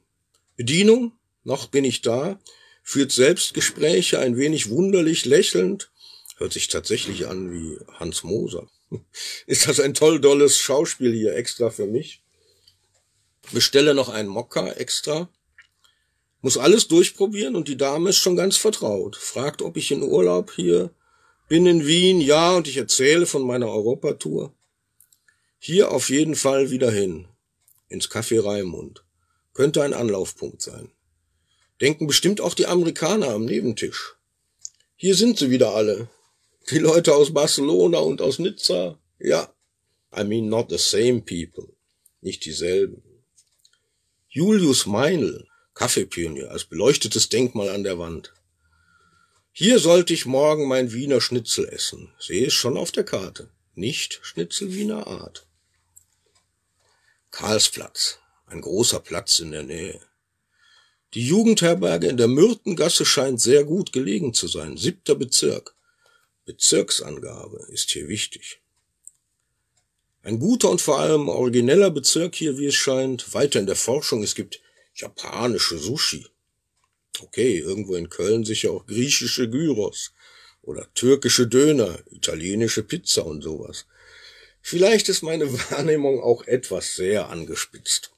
Bedienung, noch bin ich da, führt Selbstgespräche ein wenig wunderlich lächelnd, hört sich tatsächlich an wie Hans Moser. Ist das ein toll dolles Schauspiel hier extra für mich? Bestelle noch einen Mokka extra muss alles durchprobieren und die Dame ist schon ganz vertraut. Fragt, ob ich in Urlaub hier bin in Wien, ja, und ich erzähle von meiner Europatour. Hier auf jeden Fall wieder hin. Ins Café Raimund. Könnte ein Anlaufpunkt sein. Denken bestimmt auch die Amerikaner am Nebentisch. Hier sind sie wieder alle. Die Leute aus Barcelona und aus Nizza. Ja. I mean not the same people. Nicht dieselben. Julius Meinl, Kaffeepionier, als beleuchtetes Denkmal an der Wand. Hier sollte ich morgen mein Wiener Schnitzel essen. Sehe es schon auf der Karte. Nicht Schnitzel Wiener Art. Karlsplatz, ein großer Platz in der Nähe. Die Jugendherberge in der Myrtengasse scheint sehr gut gelegen zu sein. Siebter Bezirk. Bezirksangabe ist hier wichtig. Ein guter und vor allem origineller Bezirk hier, wie es scheint. Weiter in der Forschung, es gibt japanische Sushi. Okay, irgendwo in Köln sicher auch griechische Gyros oder türkische Döner, italienische Pizza und sowas. Vielleicht ist meine Wahrnehmung auch etwas sehr angespitzt.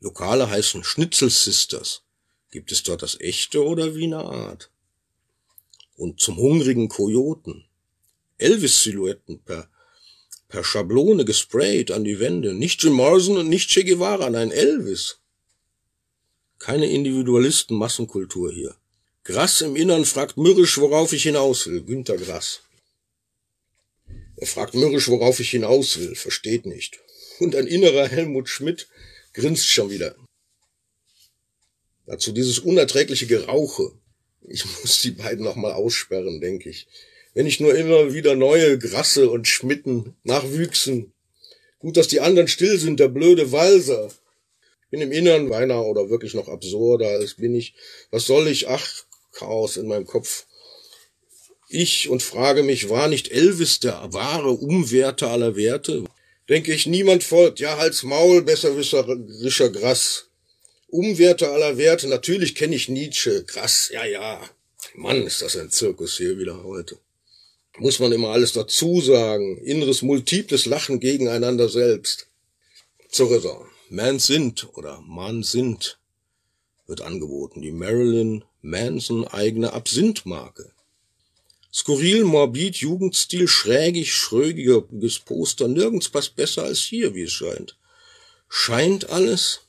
Lokale heißen Schnitzel Sisters. Gibt es dort das echte oder Wiener Art? Und zum hungrigen Kojoten. Elvis-Silhouetten per, per Schablone gesprayt an die Wände. Nicht Jim Morrison und nicht Che Guevara, nein, Elvis. Keine Individualisten-Massenkultur hier. Grass im Innern fragt mürrisch, worauf ich hinaus will. Günter Grass. Er fragt mürrisch, worauf ich hinaus will, versteht nicht. Und ein innerer Helmut Schmidt grinst schon wieder. Dazu dieses unerträgliche Gerauche. Ich muss die beiden noch mal aussperren, denke ich. Wenn ich nur immer wieder neue Grasse und Schmitten nachwüchsen. Gut, dass die anderen still sind, der blöde Walser. Bin im Innern beinahe oder wirklich noch absurder als bin ich. Was soll ich? Ach, Chaos in meinem Kopf ich und frage mich, war nicht Elvis der wahre Umwerter aller Werte? Denke ich, niemand folgt, ja, halt's Maul, besserwisserischer Grass. Umwerter aller Werte, natürlich kenne ich Nietzsche, krass, ja, ja. Mann, ist das ein Zirkus hier wieder heute. Muss man immer alles dazu sagen, inneres multiples Lachen gegeneinander selbst. Zur Raison. Man sind oder Man sind wird angeboten, die Marilyn Manson eigene Absinthmarke. Skurril, morbid, Jugendstil, schrägig, schrögiges Poster, nirgends passt besser als hier, wie es scheint. Scheint alles?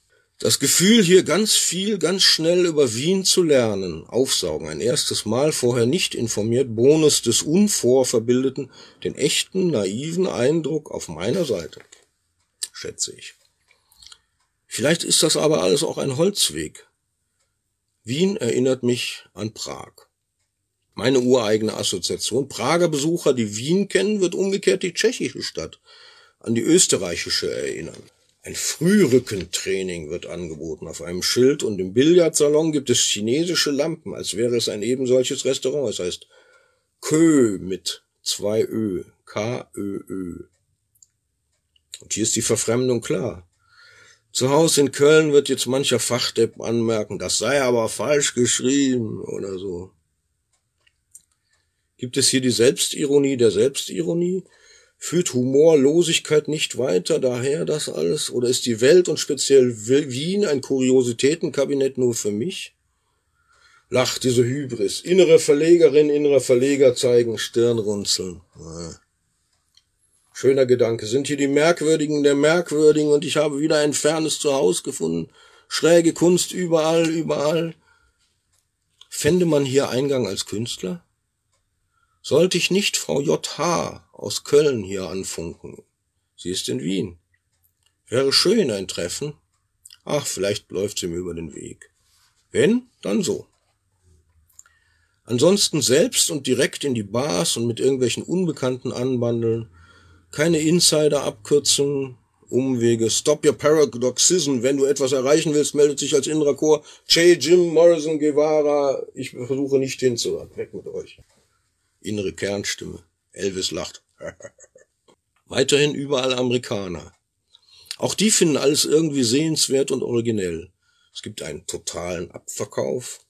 Das Gefühl, hier ganz viel, ganz schnell über Wien zu lernen, aufsaugen, ein erstes Mal vorher nicht informiert, Bonus des Unvorverbildeten, den echten, naiven Eindruck auf meiner Seite, schätze ich. Vielleicht ist das aber alles auch ein Holzweg. Wien erinnert mich an Prag. Meine ureigene Assoziation. Prager Besucher, die Wien kennen, wird umgekehrt die tschechische Stadt an die österreichische erinnern. Ein Frührückentraining wird angeboten auf einem Schild und im Billardsalon gibt es chinesische Lampen, als wäre es ein eben solches Restaurant. Es heißt Kö mit zwei Ö, K-Ö-Ö. Und hier ist die Verfremdung klar. Zu Hause in Köln wird jetzt mancher Fachdepp anmerken, das sei aber falsch geschrieben oder so. Gibt es hier die Selbstironie der Selbstironie? Führt Humorlosigkeit nicht weiter daher das alles? Oder ist die Welt und speziell Wien ein Kuriositätenkabinett nur für mich? Lacht diese Hybris. Innere Verlegerin, innerer Verleger zeigen Stirnrunzeln. Schöner Gedanke. Sind hier die Merkwürdigen der Merkwürdigen und ich habe wieder ein fernes Zuhause gefunden. Schräge Kunst überall, überall. Fände man hier Eingang als Künstler? Sollte ich nicht Frau J.H. aus Köln hier anfunken? Sie ist in Wien. Wäre schön ein Treffen. Ach, vielleicht läuft sie mir über den Weg. Wenn, dann so. Ansonsten selbst und direkt in die Bars und mit irgendwelchen Unbekannten anbandeln. Keine Insider-Abkürzungen, Umwege. Stop your paradoxism. Wenn du etwas erreichen willst, meldet sich als innerer Chor Che, Jim, Morrison, Guevara. Ich versuche nicht hinzuhören. Weg mit euch innere Kernstimme. Elvis lacht. Weiterhin überall Amerikaner. Auch die finden alles irgendwie sehenswert und originell. Es gibt einen totalen Abverkauf.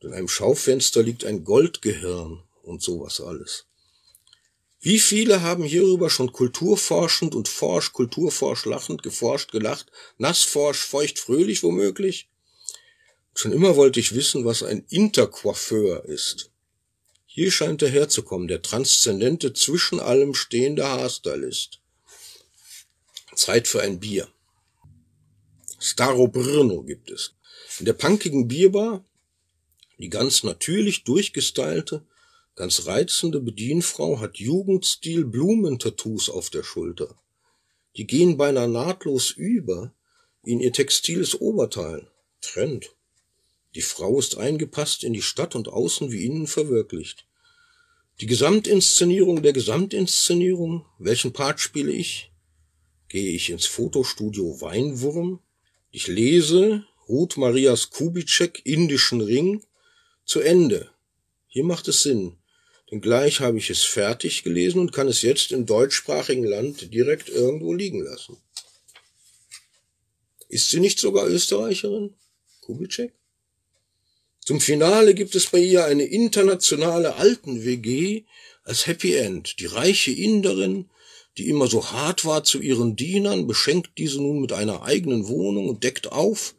in einem Schaufenster liegt ein Goldgehirn und sowas alles. Wie viele haben hierüber schon kulturforschend und forsch, kulturforsch lachend, geforscht, gelacht, nassforsch, feucht, fröhlich womöglich? Schon immer wollte ich wissen, was ein Intercoiffeur ist. Hier scheint er herzukommen, der transzendente, zwischen allem stehende Haarstylist. Zeit für ein Bier. Staro Brno gibt es. In der punkigen Bierbar die ganz natürlich durchgestylte, ganz reizende Bedienfrau hat Jugendstil Blumentattoos auf der Schulter. Die gehen beinahe nahtlos über in ihr textiles Oberteil. Trend. Die Frau ist eingepasst in die Stadt und außen wie innen verwirklicht. Die Gesamtinszenierung der Gesamtinszenierung, welchen Part spiele ich? Gehe ich ins Fotostudio Weinwurm? Ich lese Ruth Marias Kubitschek Indischen Ring zu Ende. Hier macht es Sinn, denn gleich habe ich es fertig gelesen und kann es jetzt im deutschsprachigen Land direkt irgendwo liegen lassen. Ist sie nicht sogar Österreicherin? Kubitschek? Zum Finale gibt es bei ihr eine internationale Alten-WG als Happy End. Die reiche Inderin, die immer so hart war zu ihren Dienern, beschenkt diese nun mit einer eigenen Wohnung und deckt auf,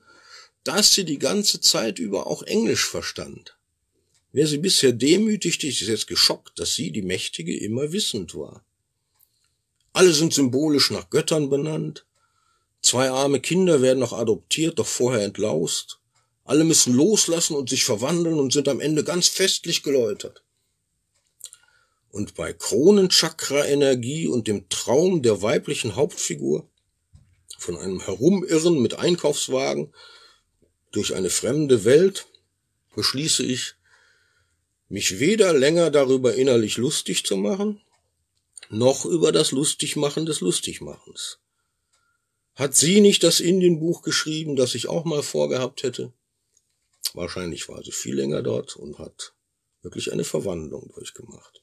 dass sie die ganze Zeit über auch Englisch verstand. Wer sie bisher demütigte, ist jetzt geschockt, dass sie, die Mächtige, immer wissend war. Alle sind symbolisch nach Göttern benannt. Zwei arme Kinder werden noch adoptiert, doch vorher entlaust. Alle müssen loslassen und sich verwandeln und sind am Ende ganz festlich geläutert. Und bei Kronenchakra-Energie und dem Traum der weiblichen Hauptfigur von einem Herumirren mit Einkaufswagen durch eine fremde Welt beschließe ich, mich weder länger darüber innerlich lustig zu machen, noch über das Lustigmachen des Lustigmachens. Hat sie nicht das Indienbuch geschrieben, das ich auch mal vorgehabt hätte? Wahrscheinlich war sie viel länger dort und hat wirklich eine Verwandlung durchgemacht.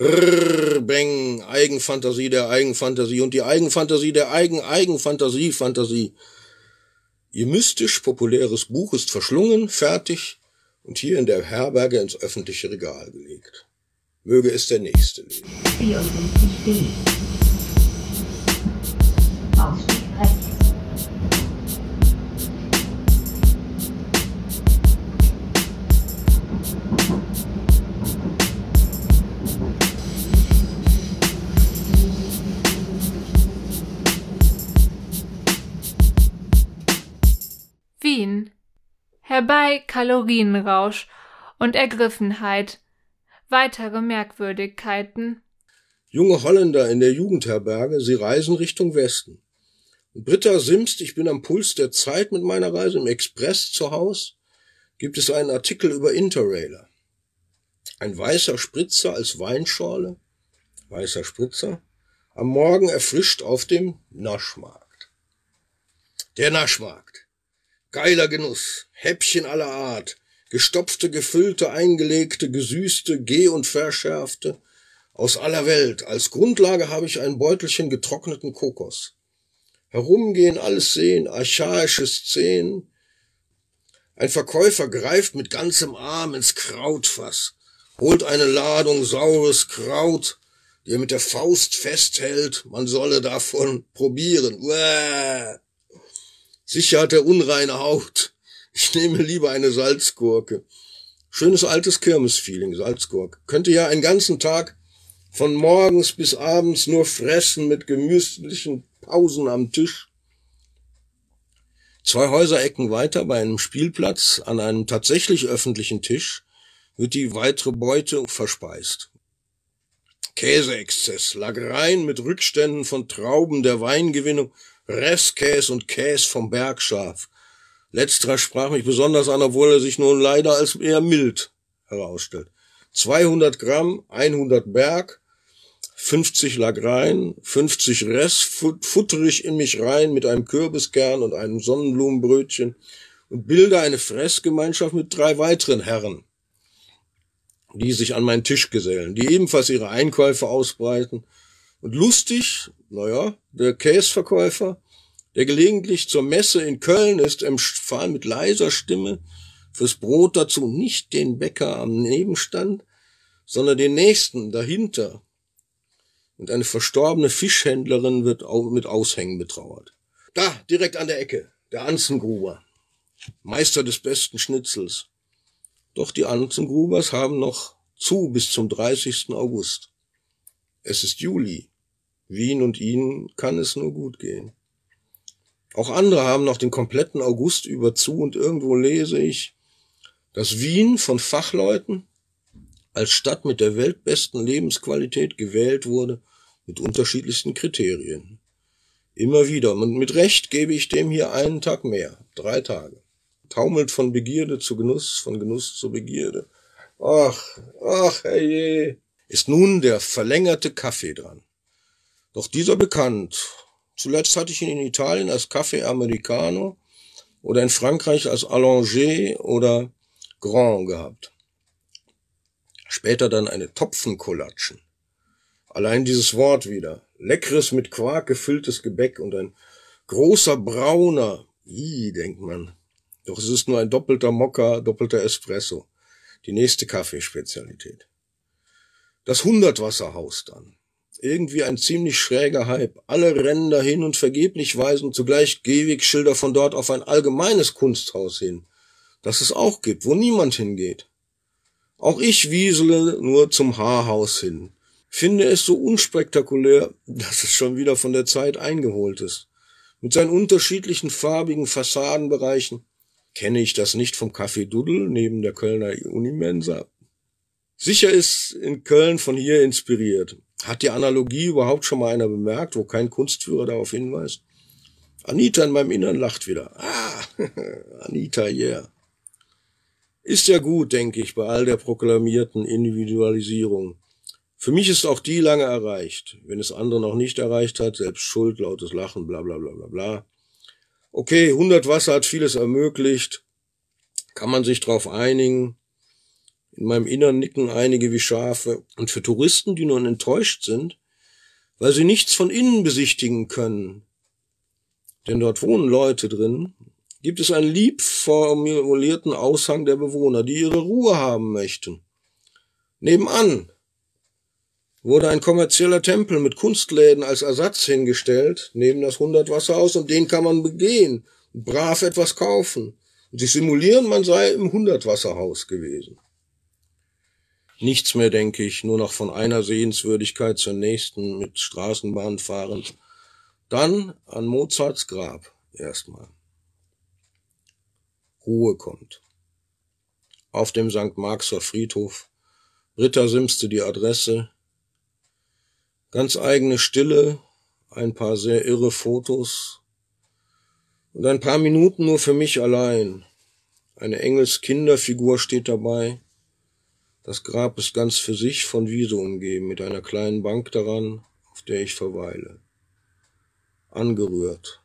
Rrr, beng, Eigenfantasie der Eigenfantasie und die Eigenfantasie der Eigen-Eigenfantasie-Fantasie. Ihr mystisch populäres Buch ist verschlungen, fertig und hier in der Herberge ins öffentliche Regal gelegt. Möge es der Nächste lesen. Herbei Kalorienrausch und Ergriffenheit, weitere Merkwürdigkeiten. Junge Holländer in der Jugendherberge, sie reisen Richtung Westen. Britta Simst, ich bin am Puls der Zeit mit meiner Reise im Express zu Haus, gibt es einen Artikel über Interrailer. Ein weißer Spritzer als Weinschorle, weißer Spritzer, am Morgen erfrischt auf dem Naschmarkt. Der Naschmarkt. Geiler Genuss, Häppchen aller Art, gestopfte, gefüllte, eingelegte, gesüßte, geh- und verschärfte, aus aller Welt. Als Grundlage habe ich ein Beutelchen getrockneten Kokos. Herumgehen, alles sehen, archaische Szenen. Ein Verkäufer greift mit ganzem Arm ins Krautfass, holt eine Ladung saures Kraut, die er mit der Faust festhält, man solle davon probieren. Uäh. Sicher hat er unreine Haut. Ich nehme lieber eine Salzgurke. Schönes altes Kirmesfeeling, Salzgurke. Könnte ja einen ganzen Tag von morgens bis abends nur fressen mit gemütlichen Pausen am Tisch. Zwei Häuserecken weiter bei einem Spielplatz an einem tatsächlich öffentlichen Tisch wird die weitere Beute verspeist. Käseexzess, Lagereien mit Rückständen von Trauben der Weingewinnung Restkäse und Käse vom Bergschaf. Letzterer sprach mich besonders an, obwohl er sich nun leider als eher mild herausstellt. 200 Gramm, 100 Berg, 50 Lagrein, 50 Rest, futterig in mich rein mit einem Kürbiskern und einem Sonnenblumenbrötchen und bilde eine Fressgemeinschaft mit drei weiteren Herren, die sich an meinen Tisch gesellen, die ebenfalls ihre Einkäufe ausbreiten und lustig, naja, der Käseverkäufer, der gelegentlich zur Messe in Köln ist, empfahl mit leiser Stimme fürs Brot dazu nicht den Bäcker am Nebenstand, sondern den nächsten dahinter. Und eine verstorbene Fischhändlerin wird mit Aushängen betrauert. Da, direkt an der Ecke, der Anzengruber, Meister des besten Schnitzels. Doch die Anzengrubers haben noch zu bis zum 30. August. Es ist Juli. Wien und Ihnen kann es nur gut gehen. Auch andere haben noch den kompletten August über zu und irgendwo lese ich, dass Wien von Fachleuten als Stadt mit der weltbesten Lebensqualität gewählt wurde, mit unterschiedlichsten Kriterien. Immer wieder, und mit Recht gebe ich dem hier einen Tag mehr, drei Tage. Taumelt von Begierde zu Genuss, von Genuss zu Begierde. Ach, ach, herrje. Ist nun der verlängerte Kaffee dran. Doch dieser bekannt. Zuletzt hatte ich ihn in Italien als Kaffee Americano oder in Frankreich als Allongé oder Grand gehabt. Später dann eine Topfenkolatschen. Allein dieses Wort wieder. Leckeres mit Quark gefülltes Gebäck und ein großer brauner. Ih, denkt man. Doch es ist nur ein doppelter Mokka, doppelter Espresso. Die nächste Kaffeespezialität. Das Hundertwasserhaus dann. Irgendwie ein ziemlich schräger Hype. Alle rennen dahin und vergeblich weisen zugleich Gehwegschilder von dort auf ein allgemeines Kunsthaus hin, das es auch gibt, wo niemand hingeht. Auch ich wiesele nur zum Haarhaus hin, finde es so unspektakulär, dass es schon wieder von der Zeit eingeholt ist. Mit seinen unterschiedlichen farbigen Fassadenbereichen kenne ich das nicht vom Café Duddel neben der Kölner Unimensa. Sicher ist in Köln von hier inspiriert. Hat die Analogie überhaupt schon mal einer bemerkt, wo kein Kunstführer darauf hinweist? Anita in meinem Innern lacht wieder. Ah, Anita, yeah. Ist ja gut, denke ich, bei all der proklamierten Individualisierung. Für mich ist auch die lange erreicht. Wenn es andere noch nicht erreicht hat, selbst Schuld, lautes Lachen, bla bla bla bla bla. Okay, 100 Wasser hat vieles ermöglicht. Kann man sich drauf einigen. In meinem Innern nicken einige wie Schafe. Und für Touristen, die nun enttäuscht sind, weil sie nichts von innen besichtigen können, denn dort wohnen Leute drin, gibt es einen lieb formulierten Aushang der Bewohner, die ihre Ruhe haben möchten. Nebenan wurde ein kommerzieller Tempel mit Kunstläden als Ersatz hingestellt, neben das Hundertwasserhaus, und den kann man begehen, brav etwas kaufen und sich simulieren, man sei im Hundertwasserhaus gewesen. Nichts mehr, denke ich, nur noch von einer Sehenswürdigkeit zur nächsten mit Straßenbahn fahrend. Dann an Mozarts Grab erstmal. Ruhe kommt. Auf dem St. Marxer Friedhof. Ritter Simste die Adresse. Ganz eigene Stille, ein paar sehr irre Fotos und ein paar Minuten nur für mich allein. Eine Engelskinderfigur steht dabei. Das Grab ist ganz für sich von Wiese umgeben, mit einer kleinen Bank daran, auf der ich verweile. Angerührt.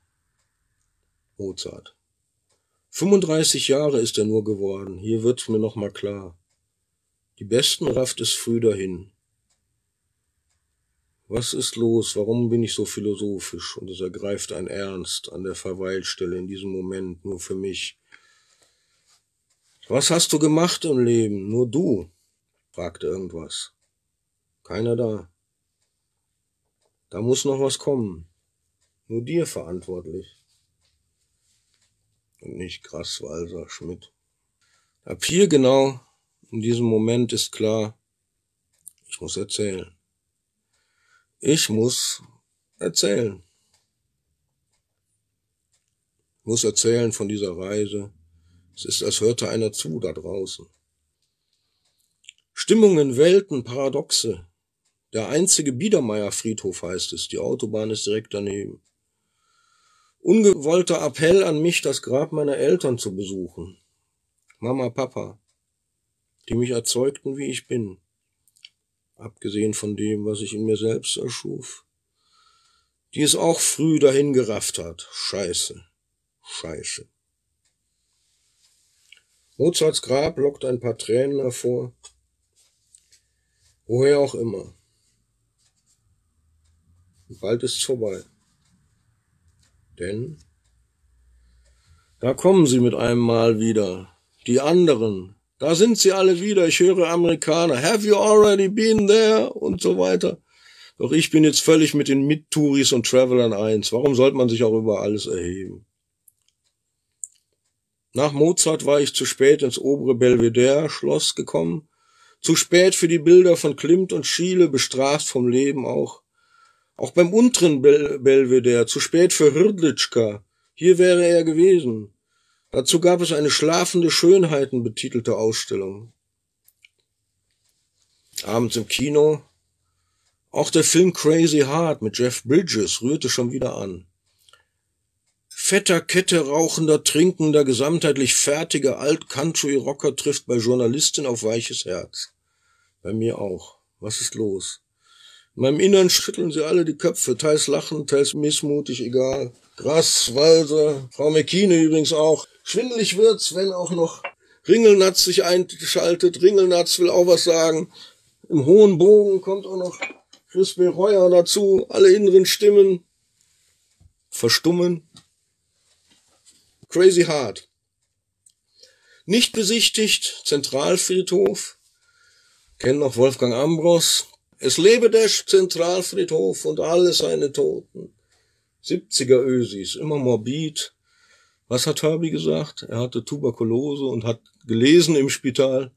Mozart. 35 Jahre ist er nur geworden, hier wird's mir noch mal klar. Die Besten rafft es früh dahin. Was ist los? Warum bin ich so philosophisch? Und es ergreift ein Ernst an der Verweilstelle in diesem Moment nur für mich. Was hast du gemacht im Leben? Nur du? Fragte irgendwas. Keiner da. Da muss noch was kommen. Nur dir verantwortlich und nicht Grasswalser Schmidt. Ab hier genau, in diesem Moment ist klar, ich muss erzählen. Ich muss erzählen. Ich muss erzählen von dieser Reise. Es ist, als hörte einer zu da draußen. Stimmungen, Welten, Paradoxe. Der einzige Biedermeier-Friedhof heißt es. Die Autobahn ist direkt daneben. Ungewollter Appell an mich, das Grab meiner Eltern zu besuchen. Mama, Papa, die mich erzeugten, wie ich bin. Abgesehen von dem, was ich in mir selbst erschuf. Die es auch früh dahin gerafft hat. Scheiße. Scheiße. Mozarts Grab lockt ein paar Tränen hervor. Woher auch immer. Bald ist's vorbei. Denn da kommen sie mit einem Mal wieder. Die anderen. Da sind sie alle wieder. Ich höre Amerikaner. Have you already been there? Und so weiter. Doch ich bin jetzt völlig mit den Mittouris und Travelern eins. Warum sollte man sich auch über alles erheben? Nach Mozart war ich zu spät ins obere Belvedere Schloss gekommen. Zu spät für die Bilder von Klimt und Schiele, bestraft vom Leben auch. Auch beim unteren Bel Belvedere, zu spät für Hrdlitschka. Hier wäre er gewesen. Dazu gab es eine schlafende Schönheiten betitelte Ausstellung. Abends im Kino. Auch der Film Crazy Heart mit Jeff Bridges rührte schon wieder an. Fetter Kette rauchender, trinkender, gesamtheitlich fertiger Alt-Country-Rocker trifft bei Journalistin auf weiches Herz. Bei mir auch. Was ist los? In meinem Innern schütteln sie alle die Köpfe, teils lachen, teils missmutig, egal. Grass, Walser, Frau McKine übrigens auch. Schwindelig wird's, wenn auch noch Ringelnatz sich einschaltet. Ringelnatz will auch was sagen. Im hohen Bogen kommt auch noch Chris Bereuer dazu. Alle inneren Stimmen verstummen. Crazy Hard. Nicht besichtigt, Zentralfriedhof. Kennen noch Wolfgang Ambros. Es lebe der Zentralfriedhof und alle seine Toten. 70er Ösis, immer morbid. Was hat Herbie gesagt? Er hatte Tuberkulose und hat gelesen im Spital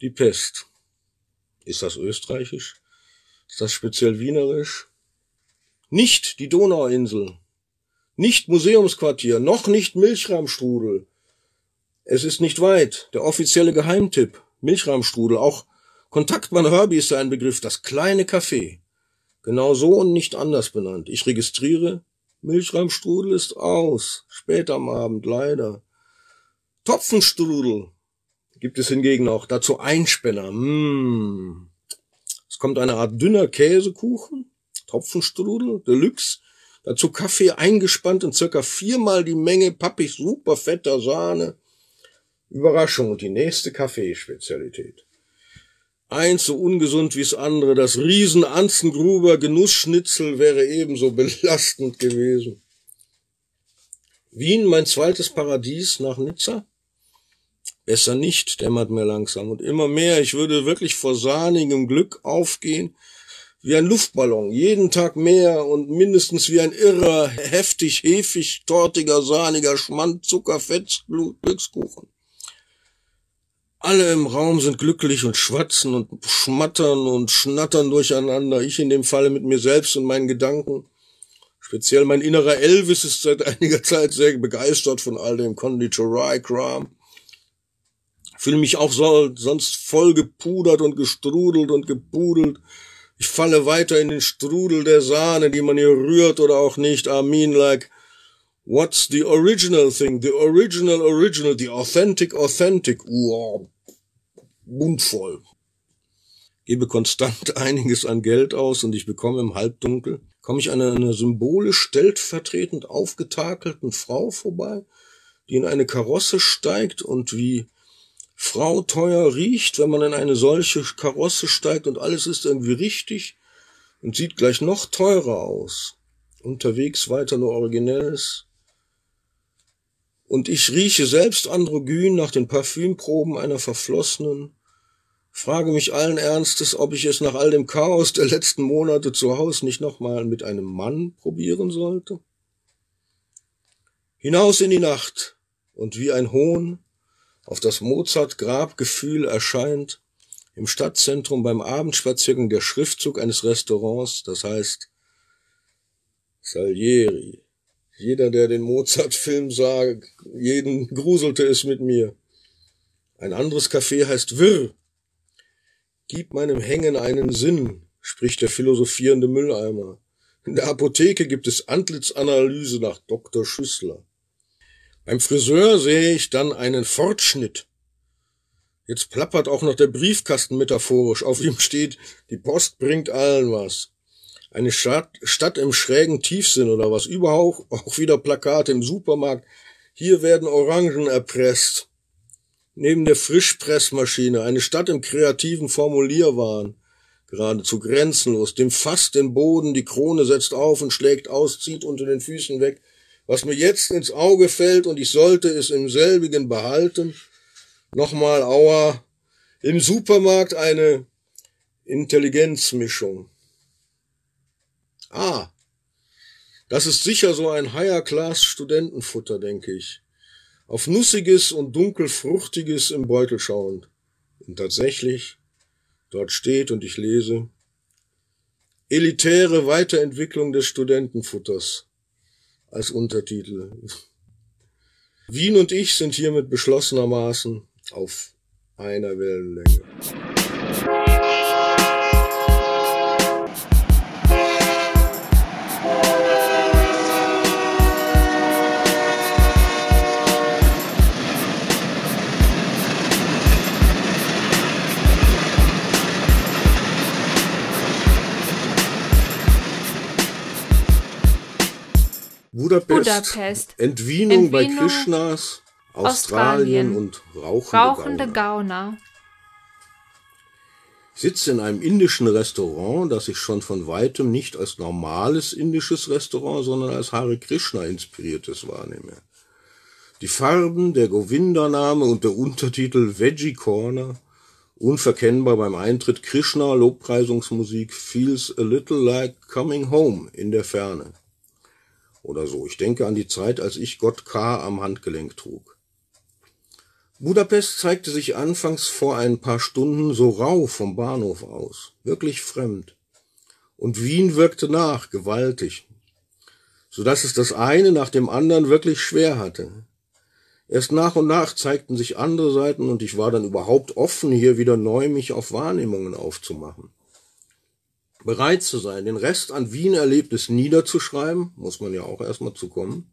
die Pest. Ist das österreichisch? Ist das speziell wienerisch? Nicht die Donauinsel. Nicht Museumsquartier, noch nicht Milchramstrudel. Es ist nicht weit. Der offizielle Geheimtipp. Milchramstrudel. Auch Kontaktmann Herbie ist ein Begriff. Das kleine Café. Genau so und nicht anders benannt. Ich registriere. Milchramstrudel ist aus. Spät am Abend, leider. Topfenstrudel gibt es hingegen auch. Dazu Einspänner. Mmh. Es kommt eine Art dünner Käsekuchen. Topfenstrudel. Deluxe Dazu Kaffee eingespannt in circa viermal die Menge pappig super fetter Sahne. Überraschung und die nächste Kaffeespezialität. Eins so ungesund wie's andere, das riesen Anzengruber Genussschnitzel wäre ebenso belastend gewesen. Wien, mein zweites Paradies nach Nizza? Besser nicht, dämmert mir langsam. Und immer mehr, ich würde wirklich vor sahnigem Glück aufgehen, wie ein Luftballon, jeden Tag mehr und mindestens wie ein irrer, heftig, hefig, tortiger, sahniger Schmand, Zucker, Fett, Glückskuchen. Alle im Raum sind glücklich und schwatzen und schmattern und schnattern durcheinander. Ich in dem Falle mit mir selbst und meinen Gedanken. Speziell mein innerer Elvis ist seit einiger Zeit sehr begeistert von all dem Konditorei-Kram. Fühle mich auch so, sonst voll gepudert und gestrudelt und gepudelt ich falle weiter in den Strudel der Sahne, die man hier rührt oder auch nicht. Mean like, what's the original thing? The original original, the authentic authentic. Wow. Mundvoll. Gebe konstant einiges an Geld aus und ich bekomme im Halbdunkel, komme ich an einer symbolisch stellvertretend aufgetakelten Frau vorbei, die in eine Karosse steigt und wie Frau teuer riecht, wenn man in eine solche Karosse steigt und alles ist irgendwie richtig und sieht gleich noch teurer aus. Unterwegs weiter nur Originelles. Und ich rieche selbst androgyn nach den Parfümproben einer Verflossenen, frage mich allen Ernstes, ob ich es nach all dem Chaos der letzten Monate zu Hause nicht nochmal mit einem Mann probieren sollte. Hinaus in die Nacht und wie ein Hohn auf das Mozart-Grabgefühl erscheint im Stadtzentrum beim Abendspaziergang der Schriftzug eines Restaurants, das heißt Salieri. Jeder, der den Mozart-Film sah, jeden gruselte es mit mir. Ein anderes Café heißt Wirr. Gib meinem Hängen einen Sinn, spricht der philosophierende Mülleimer. In der Apotheke gibt es Antlitzanalyse nach Dr. Schüssler. Beim Friseur sehe ich dann einen Fortschnitt. Jetzt plappert auch noch der Briefkasten metaphorisch, auf ihm steht, die Post bringt allen was. Eine Stadt, Stadt im schrägen Tiefsinn oder was, überhaupt auch wieder Plakate im Supermarkt. Hier werden Orangen erpresst. Neben der Frischpressmaschine, eine Stadt im kreativen Formulierwahn. Geradezu grenzenlos, dem Fass den Boden, die Krone setzt auf und schlägt aus, zieht unter den Füßen weg, was mir jetzt ins Auge fällt und ich sollte es im selbigen behalten, nochmal Aua, im Supermarkt eine Intelligenzmischung. Ah, das ist sicher so ein Higher-Class-Studentenfutter, denke ich. Auf Nussiges und Dunkelfruchtiges im Beutel schauend. Und tatsächlich, Dort steht und ich lese Elitäre Weiterentwicklung des Studentenfutters als Untertitel. Wien und ich sind hiermit beschlossenermaßen auf einer Wellenlänge. Budapest, Budapest. Entwienung, Entwienung, bei Krishnas, Australien, Australien und rauchende, rauchende Gauner. Gauner. Ich sitze in einem indischen Restaurant, das ich schon von weitem nicht als normales indisches Restaurant, sondern als Hare Krishna inspiriertes wahrnehme. Die Farben, der Govinda-Name und der Untertitel Veggie Corner, unverkennbar beim Eintritt Krishna Lobpreisungsmusik feels a little like coming home in der Ferne oder so. Ich denke an die Zeit, als ich Gott K. am Handgelenk trug. Budapest zeigte sich anfangs vor ein paar Stunden so rau vom Bahnhof aus, wirklich fremd. Und Wien wirkte nach, gewaltig, so dass es das eine nach dem anderen wirklich schwer hatte. Erst nach und nach zeigten sich andere Seiten und ich war dann überhaupt offen, hier wieder neu mich auf Wahrnehmungen aufzumachen bereit zu sein, den Rest an Wien Erlebtes niederzuschreiben, muss man ja auch erstmal zukommen,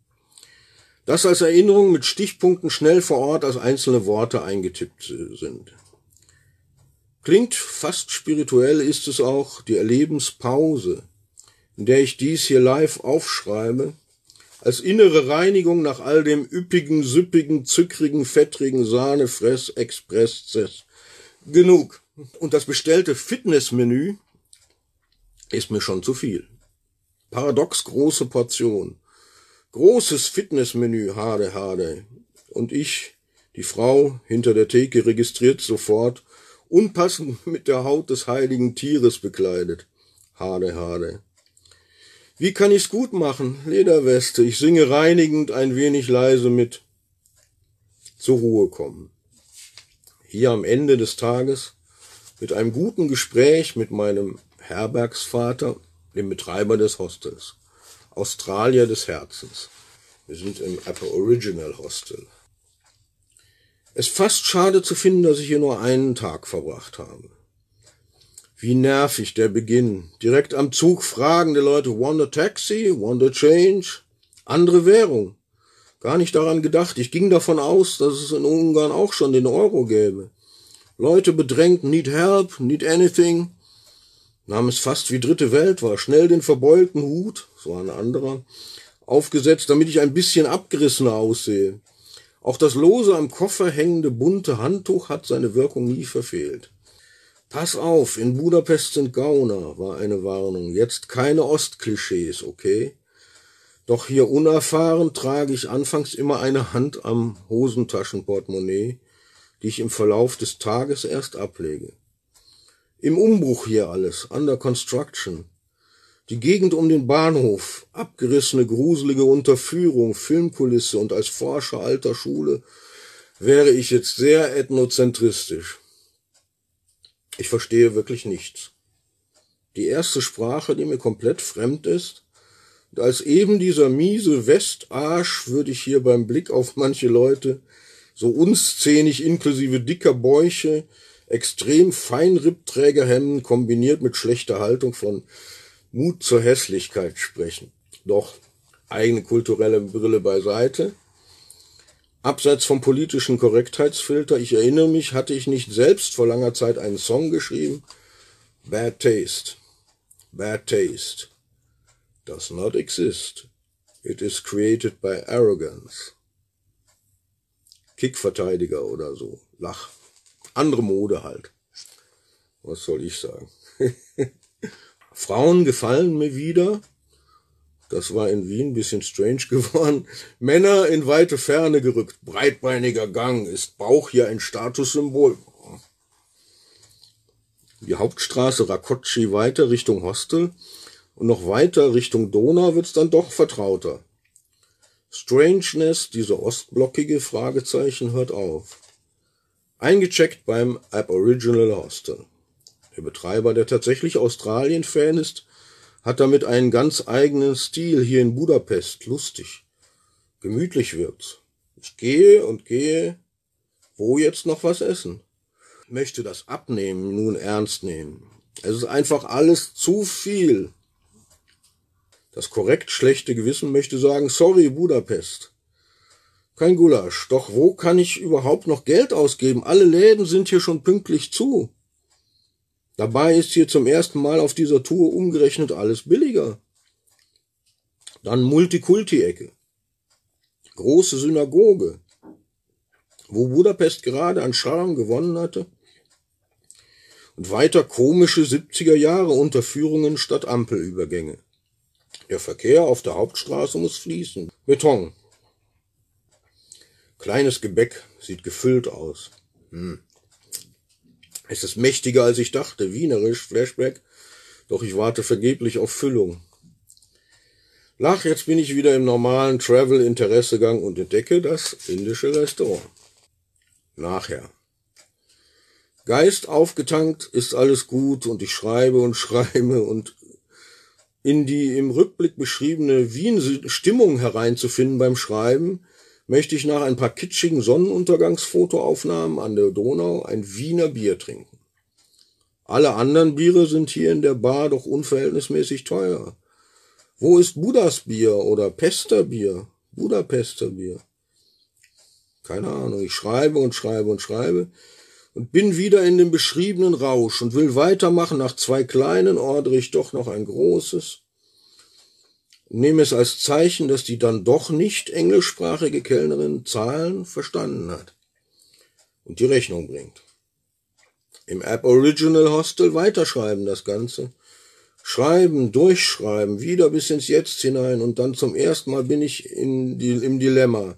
das als Erinnerung mit Stichpunkten schnell vor Ort als einzelne Worte eingetippt sind. Klingt fast spirituell ist es auch die Erlebenspause, in der ich dies hier live aufschreibe, als innere Reinigung nach all dem üppigen, süppigen, zuckrigen, fettrigen Sahnefress, Express, genug. Und das bestellte Fitnessmenü ist mir schon zu viel. Paradox große Portion. Großes Fitnessmenü, hade, hade. Und ich, die Frau hinter der Theke registriert sofort, unpassend mit der Haut des heiligen Tieres bekleidet. Hade, hade. Wie kann ich's gut machen? Lederweste. Ich singe reinigend ein wenig leise mit. Zur Ruhe kommen. Hier am Ende des Tages, mit einem guten Gespräch mit meinem Herbergsvater, dem Betreiber des Hostels. Australier des Herzens. Wir sind im Original Hostel. Es ist fast schade zu finden, dass ich hier nur einen Tag verbracht habe. Wie nervig der Beginn. Direkt am Zug fragende Leute, want a taxi, want a change? Andere Währung. Gar nicht daran gedacht. Ich ging davon aus, dass es in Ungarn auch schon den Euro gäbe. Leute bedrängt, need help, need anything nahm es fast wie dritte Welt war, schnell den verbeulten Hut, so ein anderer, aufgesetzt, damit ich ein bisschen abgerissener aussehe. Auch das lose am Koffer hängende bunte Handtuch hat seine Wirkung nie verfehlt. Pass auf, in Budapest sind Gauner, war eine Warnung. Jetzt keine Ostklischees, okay? Doch hier unerfahren trage ich anfangs immer eine Hand am Hosentaschenportemonnaie, die ich im Verlauf des Tages erst ablege. Im Umbruch hier alles, under construction. Die Gegend um den Bahnhof, abgerissene, gruselige Unterführung, Filmkulisse und als Forscher alter Schule wäre ich jetzt sehr ethnozentristisch. Ich verstehe wirklich nichts. Die erste Sprache, die mir komplett fremd ist, und als eben dieser miese Westarsch würde ich hier beim Blick auf manche Leute, so unszähnig inklusive dicker Bäuche, extrem Feinrippträgerhemden kombiniert mit schlechter Haltung von Mut zur Hässlichkeit sprechen. Doch eigene kulturelle Brille beiseite. Abseits vom politischen Korrektheitsfilter, ich erinnere mich, hatte ich nicht selbst vor langer Zeit einen Song geschrieben. Bad Taste. Bad Taste. Does not exist. It is created by arrogance. Kickverteidiger oder so. Lach andere Mode halt. Was soll ich sagen? Frauen gefallen mir wieder. Das war in Wien ein bisschen strange geworden. Männer in weite Ferne gerückt. Breitbeiniger Gang. Ist Bauch hier ein Statussymbol? Die Hauptstraße Rakotschi weiter Richtung Hostel und noch weiter Richtung Donau wird's dann doch vertrauter. Strangeness, diese ostblockige Fragezeichen, hört auf. Eingecheckt beim Aboriginal Hostel. Der Betreiber, der tatsächlich Australien-Fan ist, hat damit einen ganz eigenen Stil hier in Budapest. Lustig. Gemütlich wird's. Ich gehe und gehe. Wo jetzt noch was essen? Möchte das Abnehmen nun ernst nehmen. Es ist einfach alles zu viel. Das korrekt schlechte Gewissen möchte sagen, sorry Budapest. Kein Gulasch. Doch wo kann ich überhaupt noch Geld ausgeben? Alle Läden sind hier schon pünktlich zu. Dabei ist hier zum ersten Mal auf dieser Tour umgerechnet alles billiger. Dann Multikulti-Ecke. Große Synagoge. Wo Budapest gerade an Charme gewonnen hatte. Und weiter komische 70er Jahre Unterführungen statt Ampelübergänge. Der Verkehr auf der Hauptstraße muss fließen. Beton. Kleines Gebäck, sieht gefüllt aus. Hm. Es ist mächtiger als ich dachte, wienerisch, Flashback, doch ich warte vergeblich auf Füllung. Lach, jetzt bin ich wieder im normalen Travel-Interessegang und entdecke das indische Restaurant. Nachher. Geist aufgetankt, ist alles gut und ich schreibe und schreibe und in die im Rückblick beschriebene Wien-Stimmung hereinzufinden beim Schreiben, möchte ich nach ein paar kitschigen Sonnenuntergangsfotoaufnahmen an der Donau ein Wiener Bier trinken. Alle anderen Biere sind hier in der Bar doch unverhältnismäßig teuer. Wo ist Budas Bier oder Pesterbier? Budapester Bier. Keine Ahnung. Ich schreibe und schreibe und schreibe und bin wieder in dem beschriebenen Rausch und will weitermachen. Nach zwei kleinen ordere ich doch noch ein großes nehme es als Zeichen, dass die dann doch nicht englischsprachige Kellnerin Zahlen verstanden hat und die Rechnung bringt. Im Aboriginal Hostel weiterschreiben das Ganze. Schreiben, durchschreiben, wieder bis ins Jetzt hinein und dann zum ersten Mal bin ich in die, im Dilemma.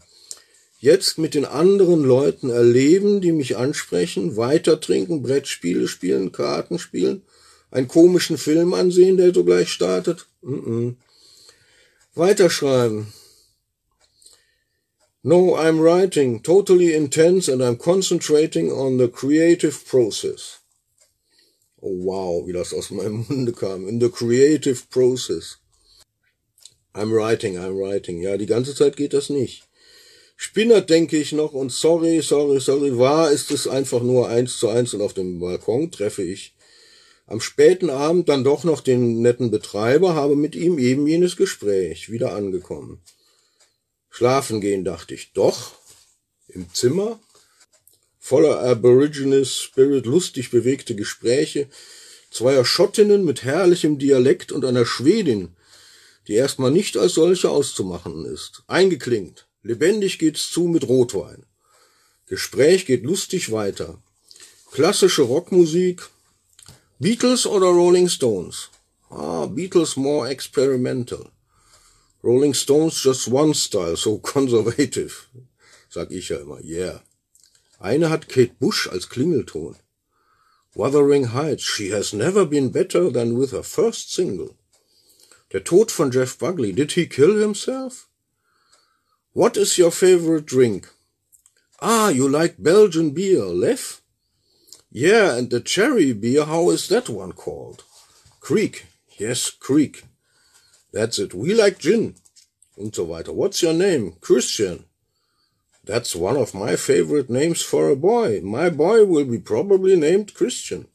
Jetzt mit den anderen Leuten erleben, die mich ansprechen, weiter trinken, Brettspiele spielen, Karten spielen, einen komischen Film ansehen, der sogleich startet. Mm -mm. Weiterschreiben. No, I'm writing, totally intense and I'm concentrating on the creative process. Oh wow, wie das aus meinem Munde kam. In the creative process. I'm writing, I'm writing. Ja, die ganze Zeit geht das nicht. Spinner denke ich noch und sorry, sorry, sorry, wahr ist es einfach nur eins zu eins und auf dem Balkon treffe ich am späten Abend dann doch noch den netten Betreiber, habe mit ihm eben jenes Gespräch, wieder angekommen. Schlafen gehen, dachte ich. Doch, im Zimmer, voller Aborigines Spirit, lustig bewegte Gespräche, zweier Schottinnen mit herrlichem Dialekt und einer Schwedin, die erstmal nicht als solche auszumachen ist. Eingeklingt. Lebendig geht's zu mit Rotwein. Gespräch geht lustig weiter. Klassische Rockmusik, Beatles oder Rolling Stones? Ah, Beatles more experimental. Rolling Stones just one style, so conservative. Sag ich ja immer, yeah. Eine hat Kate Bush als Klingelton. Wuthering Heights, she has never been better than with her first single. Der Tod von Jeff Buckley, did he kill himself? What is your favorite drink? Ah, you like Belgian beer, Lev? Yeah, and the cherry beer, how is that one called? Creek. Yes, Creek. That's it. We like gin. Und so weiter. What's your name? Christian. That's one of my favorite names for a boy. My boy will be probably named Christian.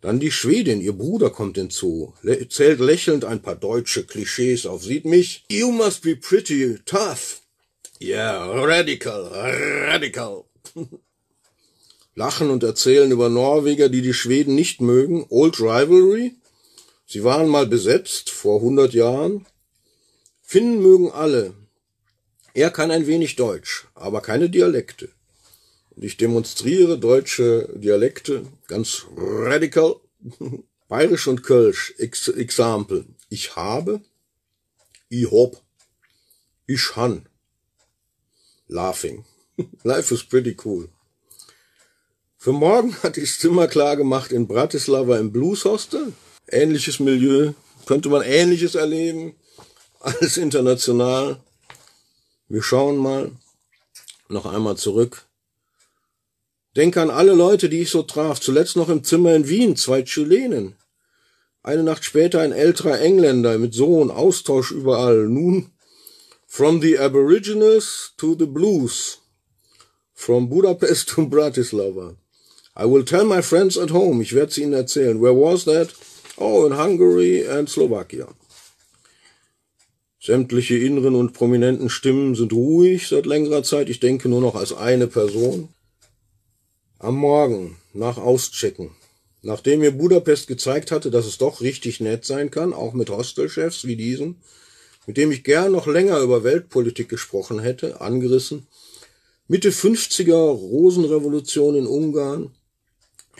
Dann die Schwedin, ihr Bruder kommt hinzu, zählt lächelnd ein paar deutsche Klischees auf, sieht mich. You must be pretty tough. Yeah, radical, radical. lachen und erzählen über Norweger, die die Schweden nicht mögen. Old Rivalry. Sie waren mal besetzt vor 100 Jahren. Finnen mögen alle. Er kann ein wenig Deutsch, aber keine Dialekte. Und ich demonstriere deutsche Dialekte ganz radikal. Bayerisch und Kölsch. Ex Example. Ich habe. Ich hab. Ich han. Laughing. Life is pretty cool. Für morgen hatte ich Zimmer klar gemacht in Bratislava im Blues Hostel. Ähnliches Milieu, könnte man Ähnliches erleben. Alles international. Wir schauen mal noch einmal zurück. Denke an alle Leute, die ich so traf, zuletzt noch im Zimmer in Wien, zwei Chilenen. Eine Nacht später ein älterer Engländer mit Sohn, Austausch überall. Nun, from the Aboriginals to the Blues. From Budapest to Bratislava. I will tell my friends at home. Ich werde sie ihnen erzählen. Where was that? Oh, in Hungary and Slovakia. Sämtliche inneren und prominenten Stimmen sind ruhig seit längerer Zeit. Ich denke nur noch als eine Person. Am Morgen, nach Auschecken, nachdem mir Budapest gezeigt hatte, dass es doch richtig nett sein kann, auch mit Hostelchefs wie diesen, mit dem ich gern noch länger über Weltpolitik gesprochen hätte, angerissen, Mitte 50er Rosenrevolution in Ungarn,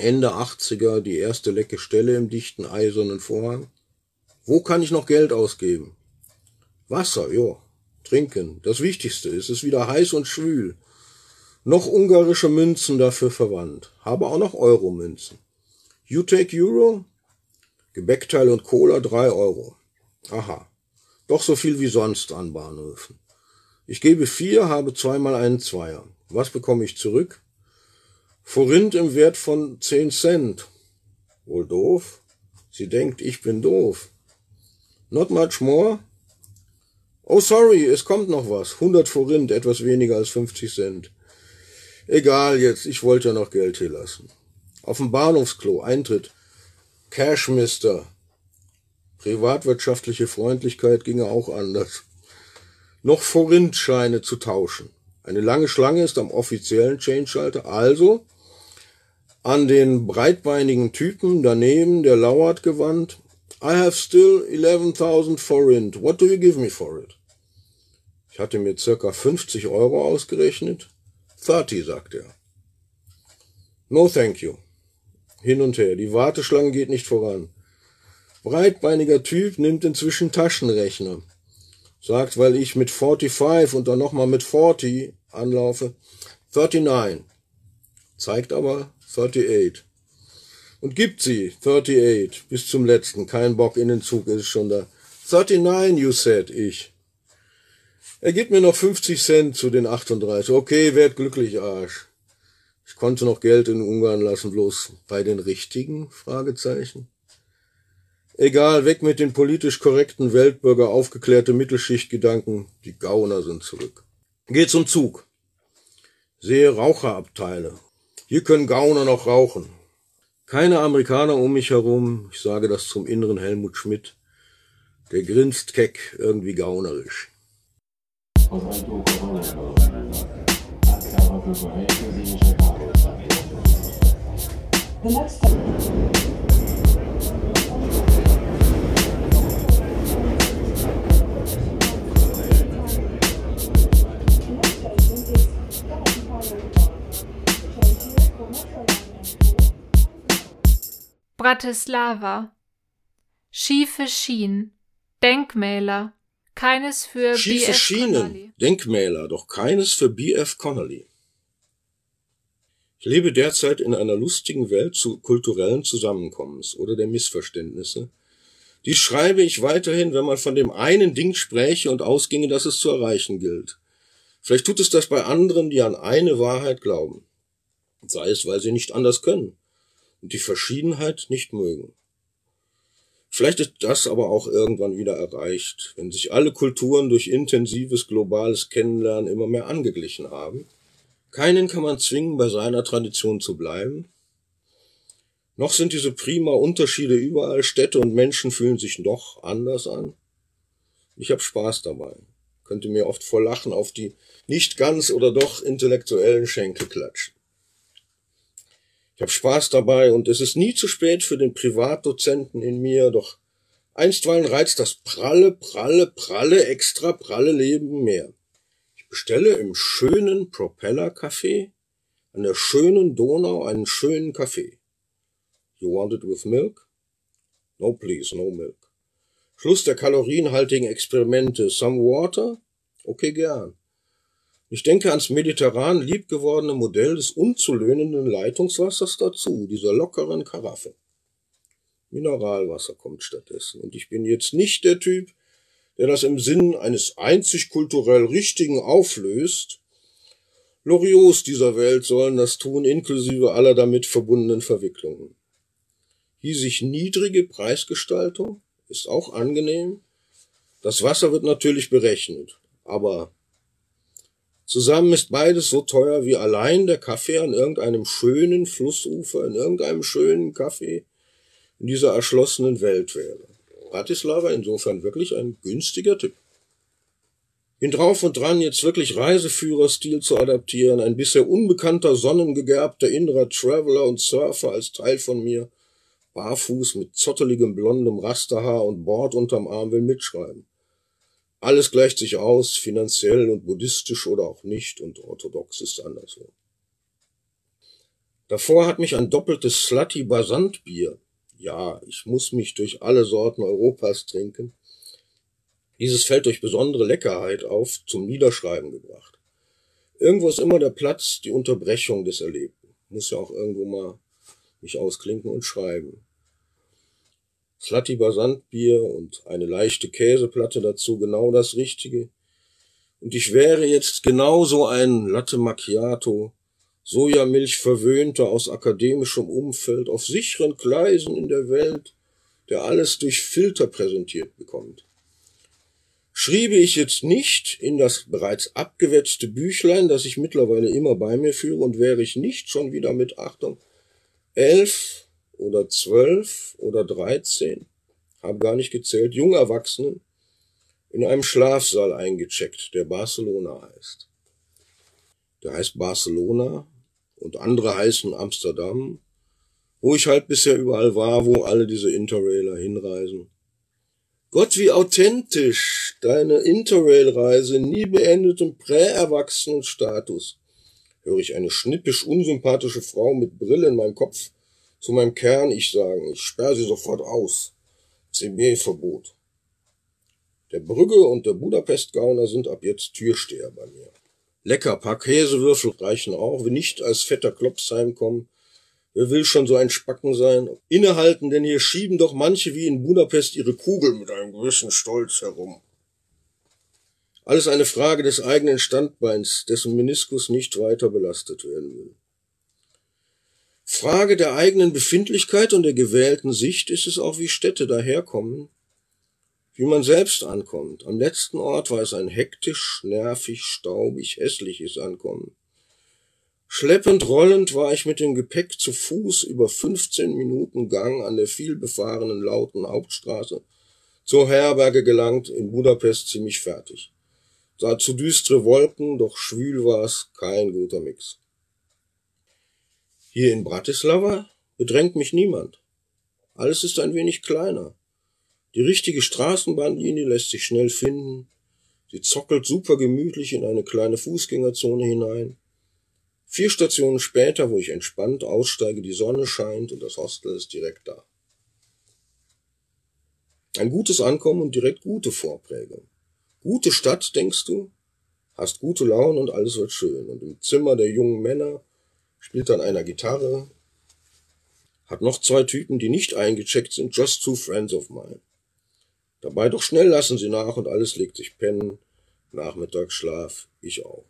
Ende 80er die erste lecke Stelle im dichten eisernen Vorhang. Wo kann ich noch Geld ausgeben? Wasser, jo. Trinken. Das Wichtigste. Es ist wieder heiß und schwül. Noch ungarische Münzen dafür verwandt. Habe auch noch Euro-Münzen. You take Euro? Gebäckteil und Cola drei Euro. Aha. Doch so viel wie sonst an Bahnhöfen. Ich gebe vier, habe zweimal einen Zweier. Was bekomme ich zurück? Forint im Wert von 10 Cent. Wohl doof? Sie denkt, ich bin doof. Not much more? Oh, sorry, es kommt noch was. 100 Forint, etwas weniger als 50 Cent. Egal jetzt, ich wollte ja noch Geld hier lassen. Auf dem Bahnhofsklo, Eintritt. Cash, Mister. Privatwirtschaftliche Freundlichkeit ginge auch anders. Noch Forintscheine zu tauschen. Eine lange Schlange ist am offiziellen Change-Schalter, also an den breitbeinigen Typen daneben, der lauert gewandt. I have still 11.000 forint. What do you give me for it? Ich hatte mir circa 50 Euro ausgerechnet. 30, sagt er. No thank you. Hin und her. Die Warteschlange geht nicht voran. Breitbeiniger Typ nimmt inzwischen Taschenrechner. Sagt, weil ich mit 45 und dann nochmal mit 40 anlaufe. 39. Zeigt aber 38. Und gibt sie, 38, bis zum letzten. Kein Bock in den Zug, ist schon da. 39, you said, ich. Er gibt mir noch 50 Cent zu den 38. Okay, werd glücklich, Arsch. Ich konnte noch Geld in Ungarn lassen, bloß bei den richtigen? Fragezeichen. Egal, weg mit den politisch korrekten Weltbürger, aufgeklärte Mittelschichtgedanken. Die Gauner sind zurück. Geh zum Zug. Sehe Raucherabteile, hier können Gauner noch rauchen. Keine Amerikaner um mich herum. Ich sage das zum inneren Helmut Schmidt. Der grinst keck, irgendwie gaunerisch. The next Bratislava. Schiefe Schienen. Denkmäler. Keines für Schiefe B.F. Schienen. Connolly. Denkmäler, doch keines für B.F. Connolly. Ich lebe derzeit in einer lustigen Welt zu kulturellen Zusammenkommens oder der Missverständnisse. Dies schreibe ich weiterhin, wenn man von dem einen Ding spräche und ausginge, dass es zu erreichen gilt. Vielleicht tut es das bei anderen, die an eine Wahrheit glauben. Sei es, weil sie nicht anders können und die Verschiedenheit nicht mögen. Vielleicht ist das aber auch irgendwann wieder erreicht, wenn sich alle Kulturen durch intensives globales Kennenlernen immer mehr angeglichen haben. Keinen kann man zwingen, bei seiner Tradition zu bleiben. Noch sind diese prima Unterschiede überall, Städte und Menschen fühlen sich noch anders an. Ich habe Spaß dabei, könnte mir oft vor Lachen auf die nicht ganz oder doch intellektuellen Schenkel klatschen. Ich habe Spaß dabei und es ist nie zu spät für den Privatdozenten in mir, doch einstweilen reizt das pralle, pralle, pralle, extra pralle Leben mehr. Ich bestelle im schönen Propeller Café an der schönen Donau einen schönen Kaffee. You want it with milk? No please, no milk. Schluss der kalorienhaltigen Experimente. Some water? Okay, gern. Ich denke ans mediterran liebgewordene Modell des unzulöhnenden Leitungswassers dazu, dieser lockeren Karaffe. Mineralwasser kommt stattdessen. Und ich bin jetzt nicht der Typ, der das im Sinn eines einzig kulturell Richtigen auflöst, Loriots dieser Welt sollen das tun, inklusive aller damit verbundenen Verwicklungen. Hiesig niedrige Preisgestaltung ist auch angenehm. Das Wasser wird natürlich berechnet, aber zusammen ist beides so teuer wie allein der Kaffee an irgendeinem schönen Flussufer, in irgendeinem schönen Kaffee in dieser erschlossenen Welt wäre. Bratislava insofern wirklich ein günstiger Tipp. Bin drauf und dran, jetzt wirklich Reiseführerstil zu adaptieren, ein bisher unbekannter, sonnengegerbter innerer Traveler und Surfer als Teil von mir, barfuß mit zotteligem blondem Rasterhaar und Bord unterm Arm will mitschreiben. Alles gleicht sich aus, finanziell und buddhistisch oder auch nicht, und orthodox ist anderswo. Davor hat mich ein doppeltes Slutty Basantbier, ja, ich muss mich durch alle Sorten Europas trinken, dieses fällt durch besondere Leckerheit auf zum Niederschreiben gebracht. Irgendwo ist immer der Platz, die Unterbrechung des Erlebten. Muss ja auch irgendwo mal mich ausklinken und schreiben. Slatiber Sandbier und eine leichte Käseplatte dazu, genau das Richtige. Und ich wäre jetzt genauso ein Latte Macchiato, Sojamilch verwöhnter aus akademischem Umfeld, auf sicheren Gleisen in der Welt, der alles durch Filter präsentiert bekommt schriebe ich jetzt nicht in das bereits abgewetzte Büchlein, das ich mittlerweile immer bei mir führe, und wäre ich nicht schon wieder mit Achtung elf oder zwölf oder dreizehn, habe gar nicht gezählt, Jungerwachsenen in einem Schlafsaal eingecheckt, der Barcelona heißt. Der heißt Barcelona und andere heißen Amsterdam, wo ich halt bisher überall war, wo alle diese Interrailer hinreisen. Gott, wie authentisch deine Interrail-Reise nie beendetem Prä-Erwachsenen-Status. Höre ich eine schnippisch unsympathische Frau mit Brille in meinem Kopf zu meinem Kern-Ich sagen. Ich sperre sie sofort aus. CB-Verbot. Der Brügge und der Budapest-Gauner sind ab jetzt Türsteher bei mir. Lecker, paar Käsewürfel reichen auch. Wenn nicht als fetter Klops heimkommen, Wer will schon so ein Spacken sein? Innehalten, denn hier schieben doch manche wie in Budapest ihre Kugel mit einem gewissen Stolz herum. Alles eine Frage des eigenen Standbeins, dessen Meniskus nicht weiter belastet werden will. Frage der eigenen Befindlichkeit und der gewählten Sicht ist es auch, wie Städte daherkommen, wie man selbst ankommt. Am letzten Ort war es ein hektisch, nervig, staubig, hässliches Ankommen. Schleppend rollend war ich mit dem Gepäck zu Fuß über 15 Minuten Gang an der vielbefahrenen lauten Hauptstraße zur Herberge gelangt, in Budapest ziemlich fertig. Sah zu düstere Wolken, doch schwül war's, kein guter Mix. Hier in Bratislava bedrängt mich niemand. Alles ist ein wenig kleiner. Die richtige Straßenbahnlinie lässt sich schnell finden. Sie zockelt super gemütlich in eine kleine Fußgängerzone hinein. Vier Stationen später, wo ich entspannt aussteige, die Sonne scheint und das Hostel ist direkt da. Ein gutes Ankommen und direkt gute Vorprägung. Gute Stadt, denkst du? Hast gute Laune und alles wird schön. Und im Zimmer der jungen Männer spielt dann einer Gitarre, hat noch zwei Typen, die nicht eingecheckt sind, just two friends of mine. Dabei doch schnell lassen sie nach und alles legt sich pennen. Nachmittagsschlaf, ich auch.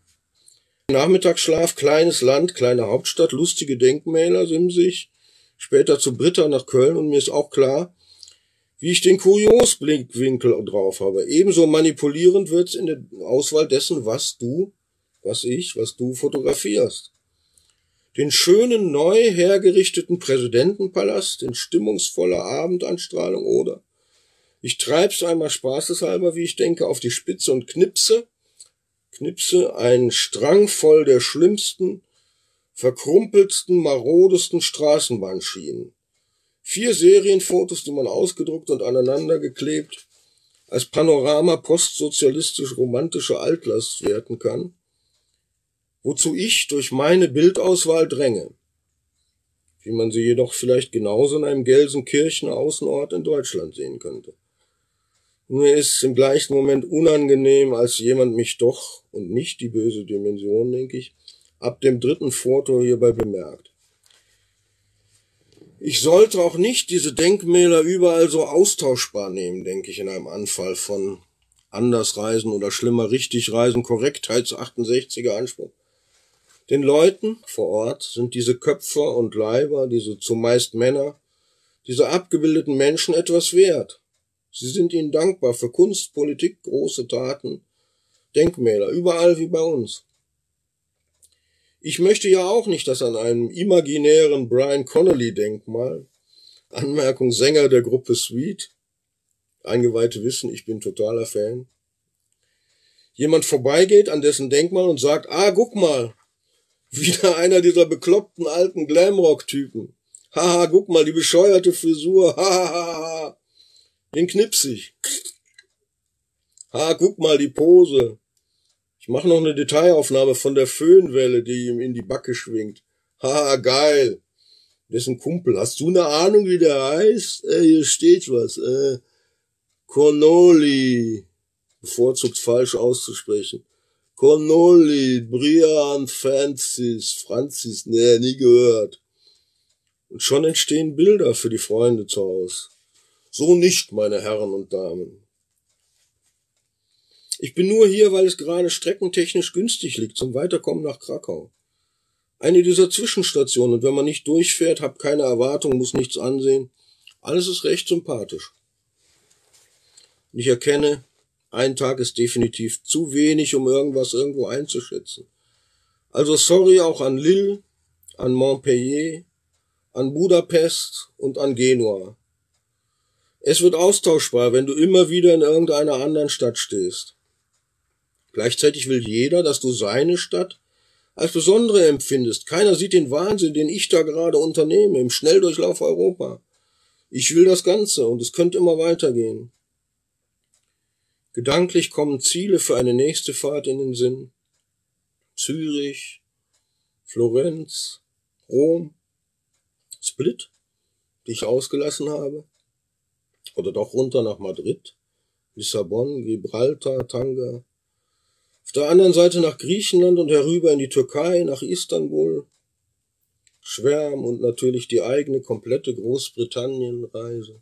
Nachmittagsschlaf, kleines Land, kleine Hauptstadt, lustige Denkmäler, simsig. Später zu Britta nach Köln und mir ist auch klar, wie ich den Kuriosblickwinkel drauf habe. Ebenso manipulierend wird's in der Auswahl dessen, was du, was ich, was du fotografierst. Den schönen, neu hergerichteten Präsidentenpalast in stimmungsvoller Abendanstrahlung oder ich treib's einmal spaßeshalber, wie ich denke, auf die Spitze und knipse Knipse einen Strang voll der schlimmsten, verkrumpeltsten, marodesten Straßenbahnschienen. Vier Serienfotos, die man ausgedruckt und aneinander geklebt als Panorama postsozialistisch romantische Altlast werten kann, wozu ich durch meine Bildauswahl dränge, wie man sie jedoch vielleicht genauso in einem Gelsenkirchener Außenort in Deutschland sehen könnte. Mir ist im gleichen Moment unangenehm, als jemand mich doch, und nicht die böse Dimension, denke ich, ab dem dritten Foto hierbei bemerkt. Ich sollte auch nicht diese Denkmäler überall so austauschbar nehmen, denke ich, in einem Anfall von Andersreisen oder schlimmer Richtigreisen, Korrektheits 68er Anspruch. Den Leuten vor Ort sind diese Köpfe und Leiber, diese zumeist Männer, diese abgebildeten Menschen etwas wert. Sie sind ihnen dankbar für Kunst, Politik, große Taten, Denkmäler, überall wie bei uns. Ich möchte ja auch nicht, dass an einem imaginären Brian Connolly Denkmal, Anmerkung Sänger der Gruppe Sweet, Eingeweihte wissen, ich bin totaler Fan, jemand vorbeigeht an dessen Denkmal und sagt, ah, guck mal, wieder einer dieser bekloppten alten Glamrock-Typen. Haha, guck mal, die bescheuerte Frisur. Hahaha. Den knipsig. Ha, guck mal die Pose. Ich mache noch eine Detailaufnahme von der Föhnwelle, die ihm in die Backe schwingt. Haha, geil. Dessen Kumpel. Hast du eine Ahnung, wie der heißt? Äh, hier steht was. Äh, Connolly. Bevorzugt falsch auszusprechen. Connolly, Brian Francis, Francis, nee, nie gehört. Und schon entstehen Bilder für die Freunde zu Hause. So nicht, meine Herren und Damen. Ich bin nur hier, weil es gerade streckentechnisch günstig liegt zum Weiterkommen nach Krakau. Eine dieser Zwischenstationen und wenn man nicht durchfährt, hab keine Erwartung, muss nichts ansehen. Alles ist recht sympathisch. Und ich erkenne, ein Tag ist definitiv zu wenig, um irgendwas irgendwo einzuschätzen. Also sorry auch an Lille, an Montpellier, an Budapest und an Genua. Es wird austauschbar, wenn du immer wieder in irgendeiner anderen Stadt stehst. Gleichzeitig will jeder, dass du seine Stadt als besondere empfindest. Keiner sieht den Wahnsinn, den ich da gerade unternehme, im Schnelldurchlauf Europa. Ich will das Ganze und es könnte immer weitergehen. Gedanklich kommen Ziele für eine nächste Fahrt in den Sinn. Zürich, Florenz, Rom, Split, die ich ausgelassen habe. Oder doch runter nach Madrid, Lissabon, Gibraltar, Tanga. Auf der anderen Seite nach Griechenland und herüber in die Türkei, nach Istanbul. Schwärm und natürlich die eigene komplette Großbritannien-Reise.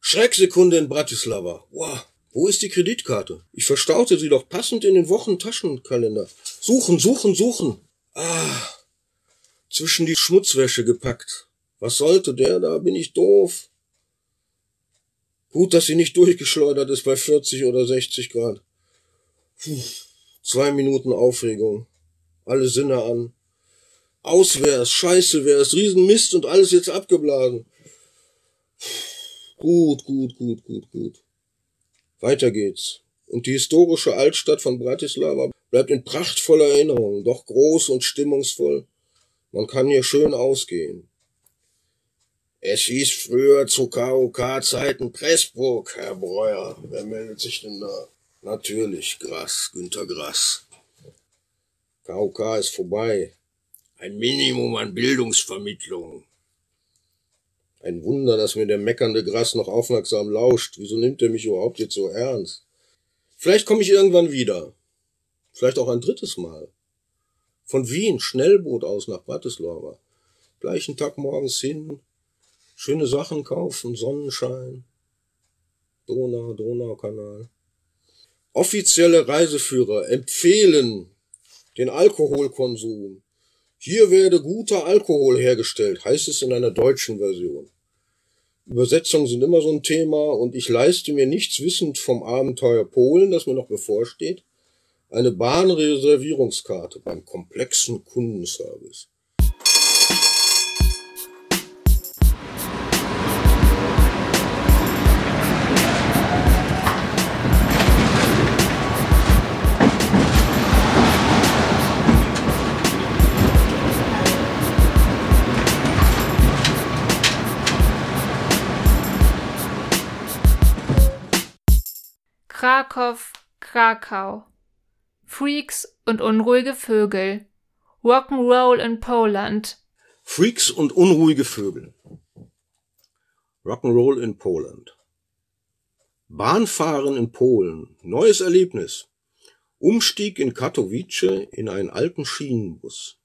Schrecksekunde in Bratislava. Wow. Wo ist die Kreditkarte? Ich verstaute sie doch passend in den Wochentaschenkalender. Suchen, suchen, suchen. Ah, zwischen die Schmutzwäsche gepackt. Was sollte der da? Bin ich doof? Gut, dass sie nicht durchgeschleudert ist bei 40 oder 60 Grad. Puh, zwei Minuten Aufregung. Alle Sinne an. Aus wär's, scheiße wär's, Riesenmist und alles jetzt abgeblasen. Gut, gut, gut, gut, gut. Weiter geht's. Und die historische Altstadt von Bratislava bleibt in prachtvoller Erinnerung, doch groß und stimmungsvoll. Man kann hier schön ausgehen. Es hieß früher zu KOK-Zeiten Pressburg, Herr Breuer. Wer meldet sich denn da? Natürlich, Grass, Günter Grass. KOK ist vorbei. Ein Minimum an Bildungsvermittlung. Ein Wunder, dass mir der meckernde Gras noch aufmerksam lauscht. Wieso nimmt er mich überhaupt jetzt so ernst? Vielleicht komme ich irgendwann wieder. Vielleicht auch ein drittes Mal. Von Wien, Schnellboot aus nach Bratislava. Gleichen Tag morgens hin. Schöne Sachen kaufen, Sonnenschein. Donau, Donaukanal. Offizielle Reiseführer empfehlen den Alkoholkonsum. Hier werde guter Alkohol hergestellt, heißt es in einer deutschen Version. Übersetzungen sind immer so ein Thema und ich leiste mir nichts wissend vom Abenteuer Polen, das mir noch bevorsteht, eine Bahnreservierungskarte beim komplexen Kundenservice. Krakow, Krakau. Freaks und unruhige Vögel. Rock'n'Roll in Poland. Freaks und unruhige Vögel. Rock'n'Roll in Poland. Bahnfahren in Polen. Neues Erlebnis. Umstieg in Katowice in einen alten Schienenbus.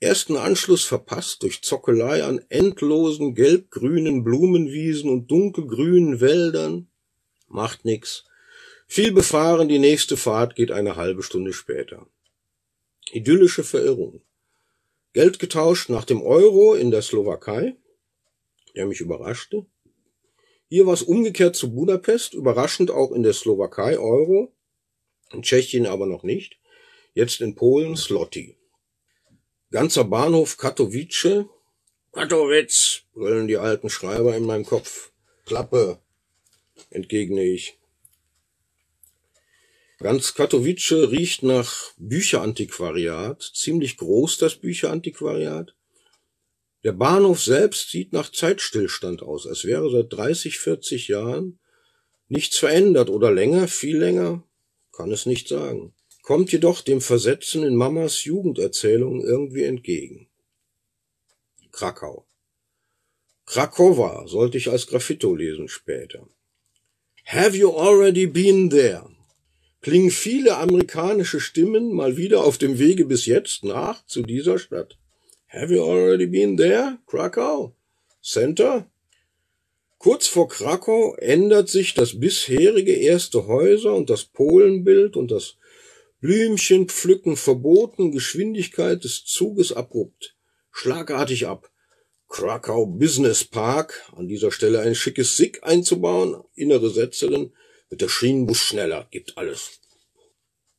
Ersten Anschluss verpasst durch Zockelei an endlosen gelb-grünen Blumenwiesen und dunkelgrünen Wäldern Macht nix. Viel befahren, die nächste Fahrt geht eine halbe Stunde später. Idyllische Verirrung. Geld getauscht nach dem Euro in der Slowakei, der mich überraschte. Hier war es umgekehrt zu Budapest, überraschend auch in der Slowakei Euro, in Tschechien aber noch nicht. Jetzt in Polen Slotty. Ganzer Bahnhof Katowice. Katowice, brüllen die alten Schreiber in meinem Kopf. Klappe, entgegne ich. Ganz Katowice riecht nach Bücherantiquariat, ziemlich groß das Bücherantiquariat. Der Bahnhof selbst sieht nach Zeitstillstand aus, als wäre seit 30, 40 Jahren nichts verändert oder länger, viel länger, kann es nicht sagen. Kommt jedoch dem Versetzen in Mamas Jugenderzählung irgendwie entgegen. Krakau. Krakowa sollte ich als Graffito lesen später. Have you already been there? Klingen viele amerikanische Stimmen mal wieder auf dem Wege bis jetzt nach zu dieser Stadt. Have you already been there? Krakau? Center? Kurz vor Krakau ändert sich das bisherige erste Häuser und das Polenbild und das Blümchenpflücken verboten, Geschwindigkeit des Zuges abrupt, schlagartig ab. Krakau Business Park, an dieser Stelle ein schickes Sick einzubauen, innere Setzerin, wird der Schienenbus schneller, gibt alles.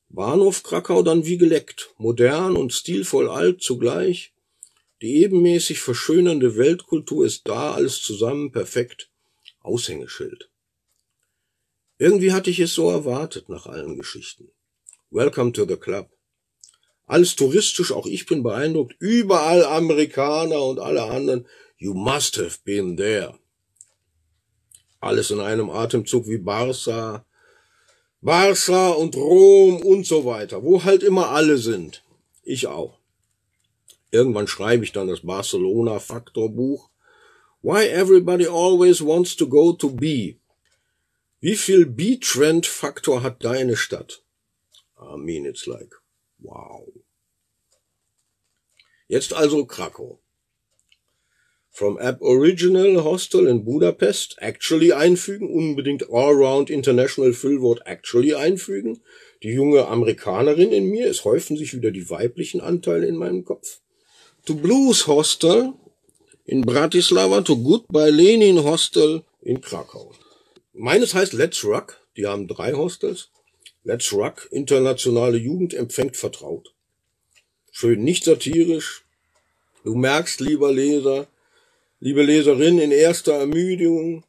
Bahnhof Krakau dann wie geleckt, modern und stilvoll alt zugleich, die ebenmäßig verschönernde Weltkultur ist da, alles zusammen perfekt. Aushängeschild. Irgendwie hatte ich es so erwartet nach allen Geschichten. Welcome to the club. Alles touristisch, auch ich bin beeindruckt. Überall Amerikaner und alle anderen. You must have been there. Alles in einem Atemzug wie Barca, Barca und Rom und so weiter, wo halt immer alle sind. Ich auch. Irgendwann schreibe ich dann das Barcelona Faktor Buch. Why everybody always wants to go to B. Wie viel B-Trend Faktor hat deine Stadt? I mean, it's like, wow. Jetzt also Krakow. From App Original Hostel in Budapest actually einfügen, unbedingt Allround International Füllwort actually einfügen. Die junge Amerikanerin in mir, es häufen sich wieder die weiblichen Anteile in meinem Kopf to Blues Hostel in Bratislava, to Goodbye Lenin Hostel in Krakau. Meines heißt Let's Rock. Die haben drei Hostels. Let's Rock, internationale Jugend empfängt vertraut. Schön nicht satirisch. Du merkst, lieber Leser, liebe Leserin, in erster Ermüdung,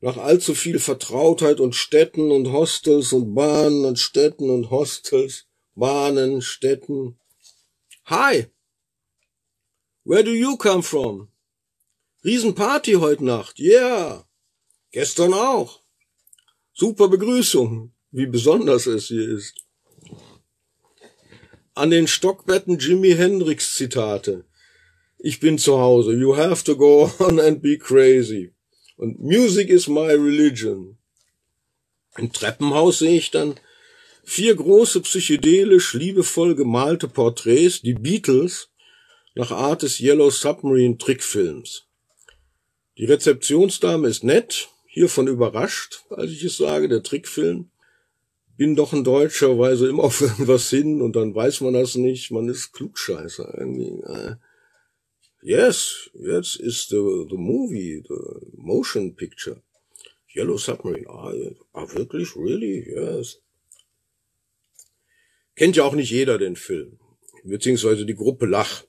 nach allzu viel Vertrautheit und Städten und Hostels und Bahnen und Städten und Hostels, Bahnen, Städten. Hi! Where do you come from? Riesenparty heute Nacht. Yeah. Gestern auch. Super Begrüßung. Wie besonders es hier ist. An den Stockbetten Jimi Hendrix Zitate. Ich bin zu Hause. You have to go on and be crazy. Und Music is my religion. Im Treppenhaus sehe ich dann vier große psychedelisch liebevoll gemalte Porträts, die Beatles, nach Art des Yellow Submarine Trickfilms. Die Rezeptionsdame ist nett, hiervon überrascht, als ich es sage, der Trickfilm. Bin doch in deutscher Weise immer auf irgendwas hin und dann weiß man das nicht, man ist Klugscheißer irgendwie. Yes, yes is the, the movie, the motion picture. Yellow Submarine. Ah, ah, wirklich? Really? Yes. Kennt ja auch nicht jeder den Film. Beziehungsweise die Gruppe Lach.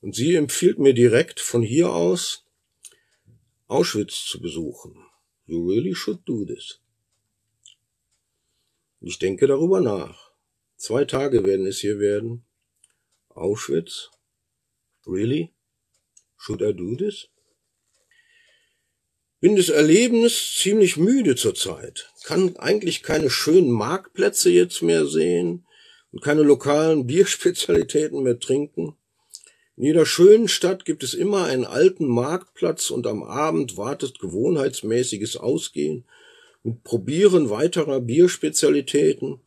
Und sie empfiehlt mir direkt von hier aus Auschwitz zu besuchen. You really should do this. Ich denke darüber nach. Zwei Tage werden es hier werden. Auschwitz? Really? Should I do this? Bin des Erlebens ziemlich müde zurzeit. Kann eigentlich keine schönen Marktplätze jetzt mehr sehen und keine lokalen Bierspezialitäten mehr trinken. In jeder schönen Stadt gibt es immer einen alten Marktplatz und am Abend wartet gewohnheitsmäßiges Ausgehen mit Probieren weiterer Bierspezialitäten.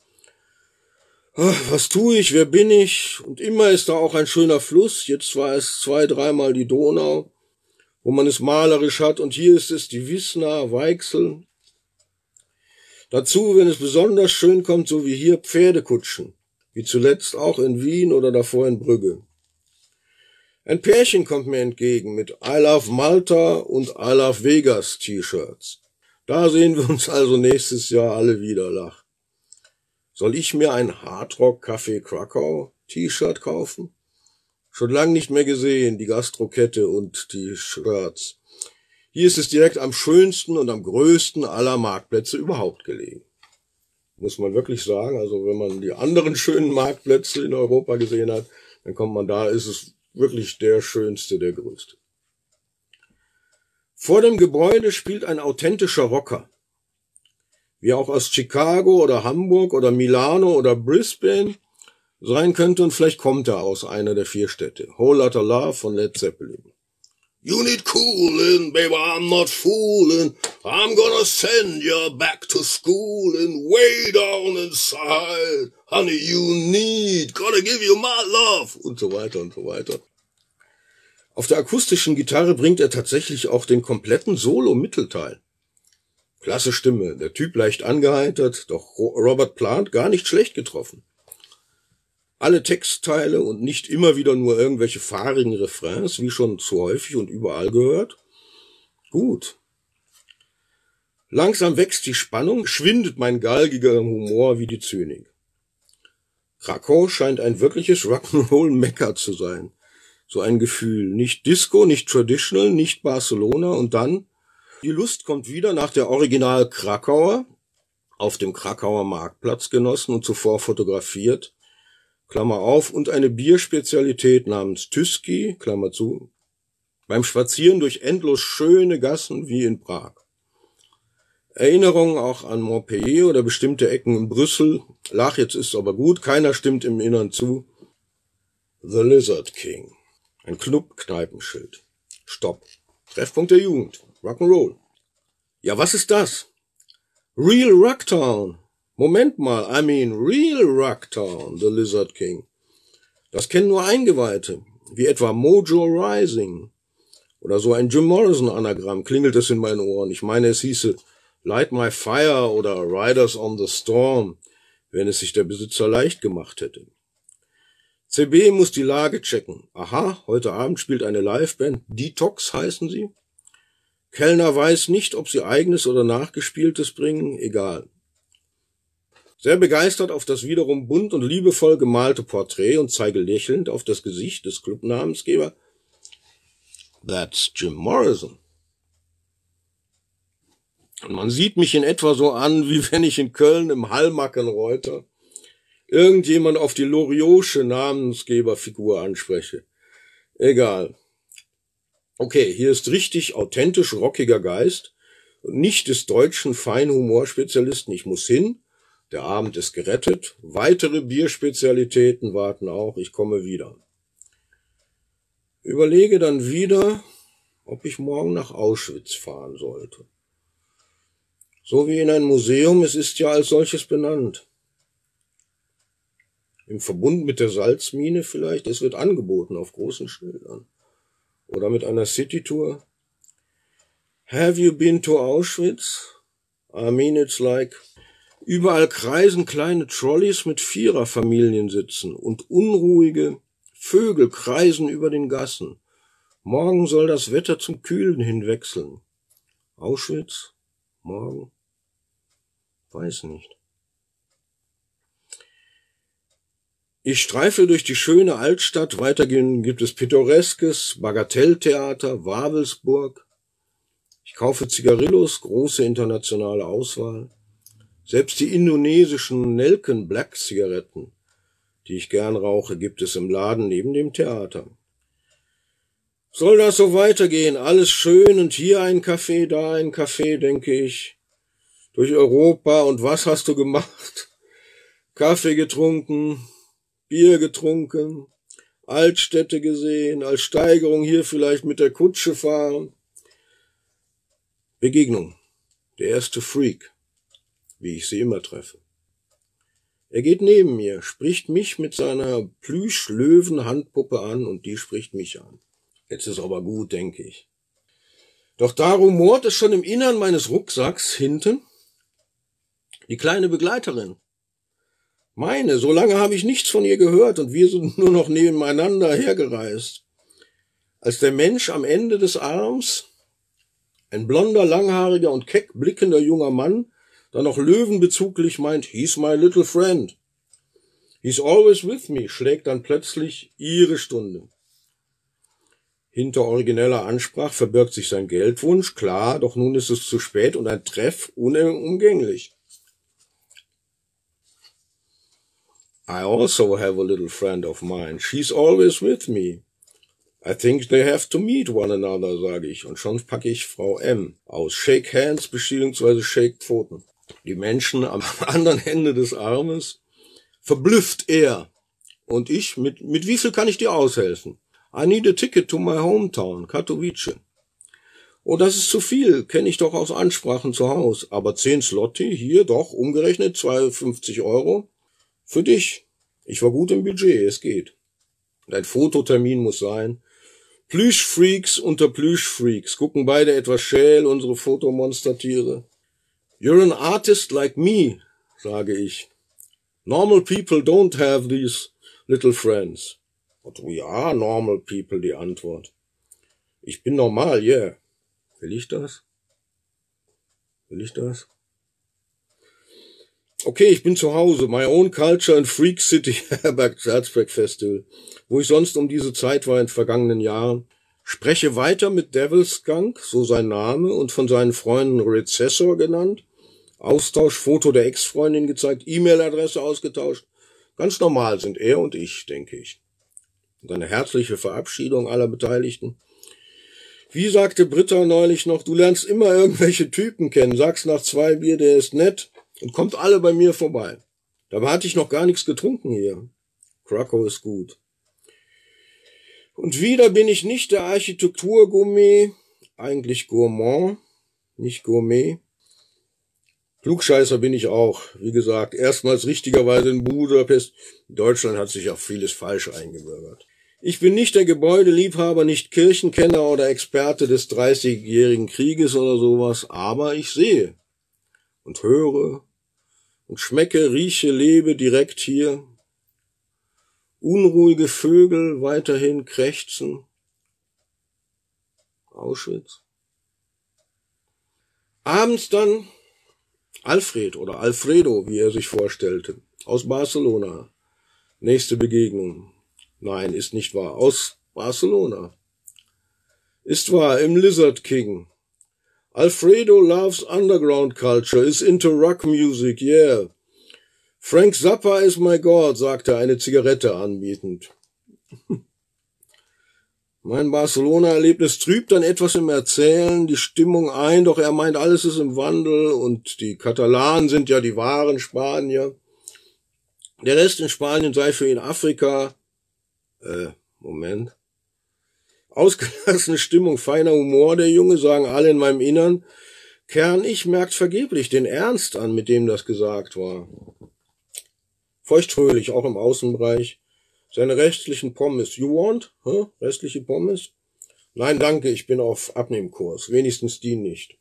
Was tue ich, wer bin ich? Und immer ist da auch ein schöner Fluss. Jetzt war es zwei, dreimal die Donau, wo man es malerisch hat, und hier ist es die Wisna, Weichsel. Dazu, wenn es besonders schön kommt, so wie hier, Pferdekutschen. Wie zuletzt auch in Wien oder davor in Brügge. Ein Pärchen kommt mir entgegen mit I Love Malta und I Love Vegas T-Shirts. Da sehen wir uns also nächstes Jahr alle wieder, lach. Soll ich mir ein Hardrock Café Krakau T-Shirt kaufen? Schon lang nicht mehr gesehen, die Gastrokette und die Shirts. Hier ist es direkt am schönsten und am größten aller Marktplätze überhaupt gelegen. Muss man wirklich sagen. Also wenn man die anderen schönen Marktplätze in Europa gesehen hat, dann kommt man da, ist es wirklich der schönste, der größte. Vor dem Gebäude spielt ein authentischer Rocker. Wie auch aus Chicago oder Hamburg oder Milano oder Brisbane sein könnte und vielleicht kommt er aus einer der vier Städte. Whole Lotta Love von Led Zeppelin. You need cooling, baby, I'm not fooling. I'm gonna send you back to school and way down inside. Honey, you need, gonna give you my love. Und so weiter und so weiter. Auf der akustischen Gitarre bringt er tatsächlich auch den kompletten Solo-Mittelteil. Klasse Stimme, der Typ leicht angeheitert, doch Robert Plant gar nicht schlecht getroffen alle Textteile und nicht immer wieder nur irgendwelche fahrigen Refrains, wie schon zu häufig und überall gehört? Gut. Langsam wächst die Spannung, schwindet mein galgiger Humor wie die Zynik. Krakau scheint ein wirkliches Rock'n'Roll-Mecker zu sein. So ein Gefühl. Nicht Disco, nicht Traditional, nicht Barcelona und dann die Lust kommt wieder nach der Original Krakauer, auf dem Krakauer Marktplatz genossen und zuvor fotografiert, Klammer auf, und eine Bierspezialität namens Tüski, Klammer zu, beim Spazieren durch endlos schöne Gassen wie in Prag. Erinnerungen auch an Montpellier oder bestimmte Ecken in Brüssel. Lach, jetzt ist aber gut, keiner stimmt im Innern zu. The Lizard King. Ein Club-Kneipenschild. Stopp. Treffpunkt der Jugend. Rock'n'Roll. Ja, was ist das? Real Rocktown. Moment mal, I mean real Rocktown, The Lizard King. Das kennen nur Eingeweihte, wie etwa Mojo Rising. Oder so ein Jim Morrison-Anagramm klingelt es in meinen Ohren. Ich meine, es hieße Light My Fire oder Riders on the Storm, wenn es sich der Besitzer leicht gemacht hätte. CB muss die Lage checken. Aha, heute Abend spielt eine Liveband. Detox heißen sie. Kellner weiß nicht, ob sie eigenes oder nachgespieltes bringen. Egal. Sehr begeistert auf das wiederum bunt und liebevoll gemalte Porträt und zeige lächelnd auf das Gesicht des Clubnamensgeber. That's Jim Morrison. Und man sieht mich in etwa so an, wie wenn ich in Köln im Hallmackenreuter irgendjemand auf die Loriosche Namensgeberfigur anspreche. Egal. Okay, hier ist richtig authentisch rockiger Geist nicht des deutschen Feinhumorspezialisten. Ich muss hin der Abend ist gerettet. Weitere Bierspezialitäten warten auch. Ich komme wieder. Überlege dann wieder, ob ich morgen nach Auschwitz fahren sollte. So wie in ein Museum, es ist ja als solches benannt. Im Verbund mit der Salzmine vielleicht, es wird angeboten auf großen Schildern. Oder mit einer Citytour. Have you been to Auschwitz? I mean, it's like Überall kreisen kleine Trolleys mit Viererfamilien sitzen und unruhige Vögel kreisen über den Gassen. Morgen soll das Wetter zum Kühlen hinwechseln. Auschwitz? Morgen? Weiß nicht. Ich streife durch die schöne Altstadt, weitergehend gibt es pittoreskes Bagatelltheater, Wabelsburg. Ich kaufe Zigarillos, große internationale Auswahl. Selbst die indonesischen Nelken Black Zigaretten, die ich gern rauche, gibt es im Laden neben dem Theater. Soll das so weitergehen? Alles schön und hier ein Kaffee, da ein Kaffee, denke ich. Durch Europa und was hast du gemacht? Kaffee getrunken, Bier getrunken, Altstädte gesehen, als Steigerung hier vielleicht mit der Kutsche fahren. Begegnung. Der erste Freak wie ich sie immer treffe. Er geht neben mir, spricht mich mit seiner Plüsch-Löwen-Handpuppe an und die spricht mich an. Jetzt ist aber gut, denke ich. Doch da rumort es schon im Innern meines Rucksacks hinten. Die kleine Begleiterin. Meine, so lange habe ich nichts von ihr gehört und wir sind nur noch nebeneinander hergereist. Als der Mensch am Ende des Arms, ein blonder, langhaariger und keck blickender junger Mann, dann noch löwenbezuglich meint, he's my little friend. He's always with me, schlägt dann plötzlich ihre Stunde. Hinter origineller Ansprache verbirgt sich sein Geldwunsch, klar, doch nun ist es zu spät und ein Treff unumgänglich. I also have a little friend of mine. She's always with me. I think they have to meet one another, sage ich, und schon packe ich Frau M aus. Shake hands bzw. shake Pfoten. Die Menschen am anderen Ende des Armes verblüfft er. Und ich, mit, mit wie viel kann ich dir aushelfen? I need a ticket to my hometown, Katowice. Oh, das ist zu viel, kenne ich doch aus Ansprachen zu Haus. Aber 10 Slotti, hier doch, umgerechnet 52 Euro. Für dich. Ich war gut im Budget, es geht. Dein Fototermin muss sein. Plüschfreaks unter Plüschfreaks gucken beide etwas schäl unsere Fotomonstertiere. You're an artist like me, sage ich. Normal people don't have these little friends. But we are normal people, die Antwort. Ich bin normal, yeah. Will ich das? Will ich das? Okay, ich bin zu Hause. My own culture in Freak City Herberg Salzburg Festival, wo ich sonst um diese Zeit war in vergangenen Jahren. Spreche weiter mit Devil Skunk, so sein Name, und von seinen Freunden Recessor genannt. Austausch, Foto der Ex-Freundin gezeigt, E-Mail-Adresse ausgetauscht. Ganz normal sind er und ich, denke ich und eine herzliche Verabschiedung aller Beteiligten. Wie sagte Britta neulich noch, du lernst immer irgendwelche Typen kennen, sagst nach zwei Bier, der ist nett und kommt alle bei mir vorbei. Dabei hatte ich noch gar nichts getrunken hier. Krakow ist gut. Und wieder bin ich nicht der Architekturgourmet, eigentlich Gourmand, nicht Gourmet. Klugscheißer bin ich auch. Wie gesagt, erstmals richtigerweise in Budapest. Deutschland hat sich auch vieles falsch eingebürgert. Ich bin nicht der Gebäudeliebhaber, nicht Kirchenkenner oder Experte des Dreißigjährigen Krieges oder sowas, aber ich sehe und höre und schmecke, rieche, lebe direkt hier. Unruhige Vögel weiterhin krächzen. Auschwitz. Abends dann Alfred oder Alfredo, wie er sich vorstellte, aus Barcelona. Nächste Begegnung. Nein, ist nicht wahr. Aus Barcelona. Ist wahr, im Lizard King. Alfredo loves underground culture, is into rock music, yeah. Frank Zappa is my God, sagte eine Zigarette anbietend. Mein Barcelona-Erlebnis trübt dann etwas im Erzählen, die Stimmung ein, doch er meint, alles ist im Wandel und die Katalanen sind ja die wahren Spanier. Der Rest in Spanien sei für ihn Afrika, äh, Moment. Ausgelassene Stimmung, feiner Humor, der Junge, sagen alle in meinem Innern. Kern, ich merkt vergeblich den Ernst an, mit dem das gesagt war. Feuchtfröhlich, auch im Außenbereich. Seine restlichen Pommes. You want? Huh? Restliche Pommes? Nein, danke, ich bin auf Abnehmkurs. Wenigstens die nicht.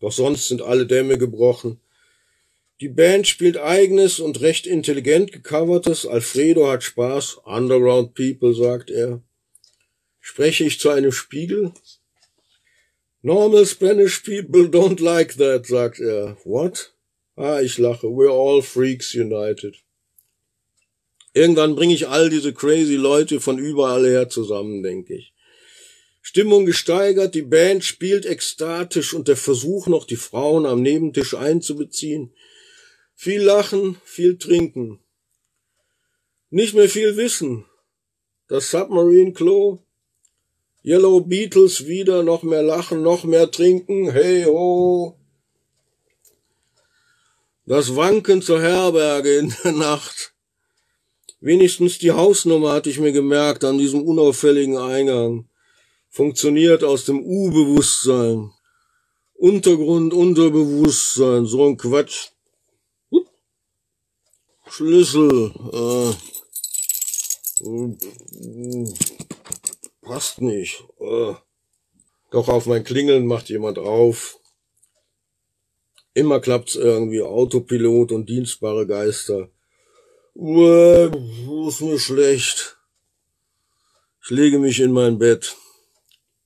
Doch sonst sind alle Dämme gebrochen. Die Band spielt eigenes und recht intelligent gecovertes. Alfredo hat Spaß. Underground People, sagt er. Spreche ich zu einem Spiegel? Normal Spanish people don't like that, sagt er. What? Ah, ich lache. We're all freaks united. Irgendwann bringe ich all diese crazy Leute von überall her zusammen, denke ich. Stimmung gesteigert, die Band spielt ekstatisch und der Versuch noch die Frauen am Nebentisch einzubeziehen. Viel lachen, viel trinken. Nicht mehr viel wissen. Das Submarine Klo. Yellow Beatles wieder, noch mehr lachen, noch mehr trinken. Hey ho. Das Wanken zur Herberge in der Nacht. Wenigstens die Hausnummer hatte ich mir gemerkt an diesem unauffälligen Eingang. Funktioniert aus dem U-Bewusstsein. Untergrund, Unterbewusstsein, so ein Quatsch. Schlüssel. Äh, passt nicht. Äh. Doch auf mein Klingeln macht jemand auf. Immer klappt's irgendwie, Autopilot und dienstbare Geister. Uah, ist mir schlecht. Ich lege mich in mein Bett.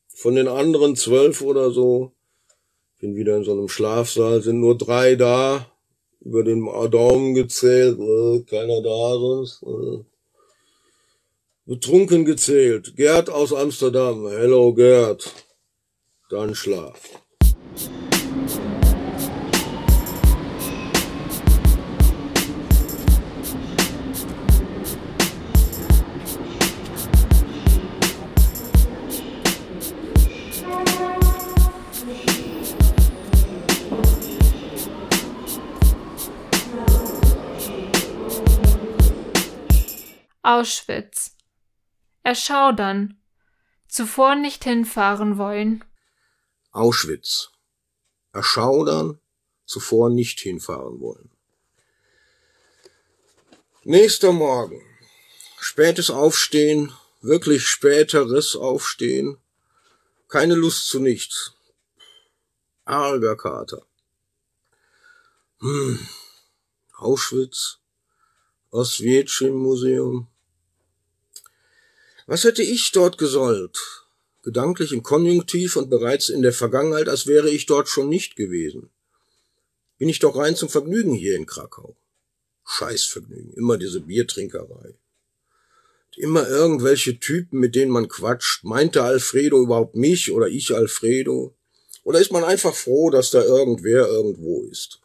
Von den anderen zwölf oder so, bin wieder in so einem Schlafsaal, sind nur drei da, über den Daumen gezählt, äh, keiner da sonst. Äh. Betrunken gezählt. Gerd aus Amsterdam. Hello Gerd. Dann Schlaf. Auschwitz. Erschaudern. Zuvor nicht hinfahren wollen. Auschwitz. Erschaudern. Zuvor nicht hinfahren wollen. Nächster Morgen. Spätes Aufstehen, wirklich späteres Aufstehen. Keine Lust zu nichts. Arger Kater. Hm. Auschwitz. Oswiecim Museum. Was hätte ich dort gesollt? Gedanklich im Konjunktiv und bereits in der Vergangenheit, als wäre ich dort schon nicht gewesen. Bin ich doch rein zum Vergnügen hier in Krakau. Scheißvergnügen, immer diese Biertrinkerei. Immer irgendwelche Typen, mit denen man quatscht. Meinte Alfredo überhaupt mich oder ich Alfredo? Oder ist man einfach froh, dass da irgendwer irgendwo ist?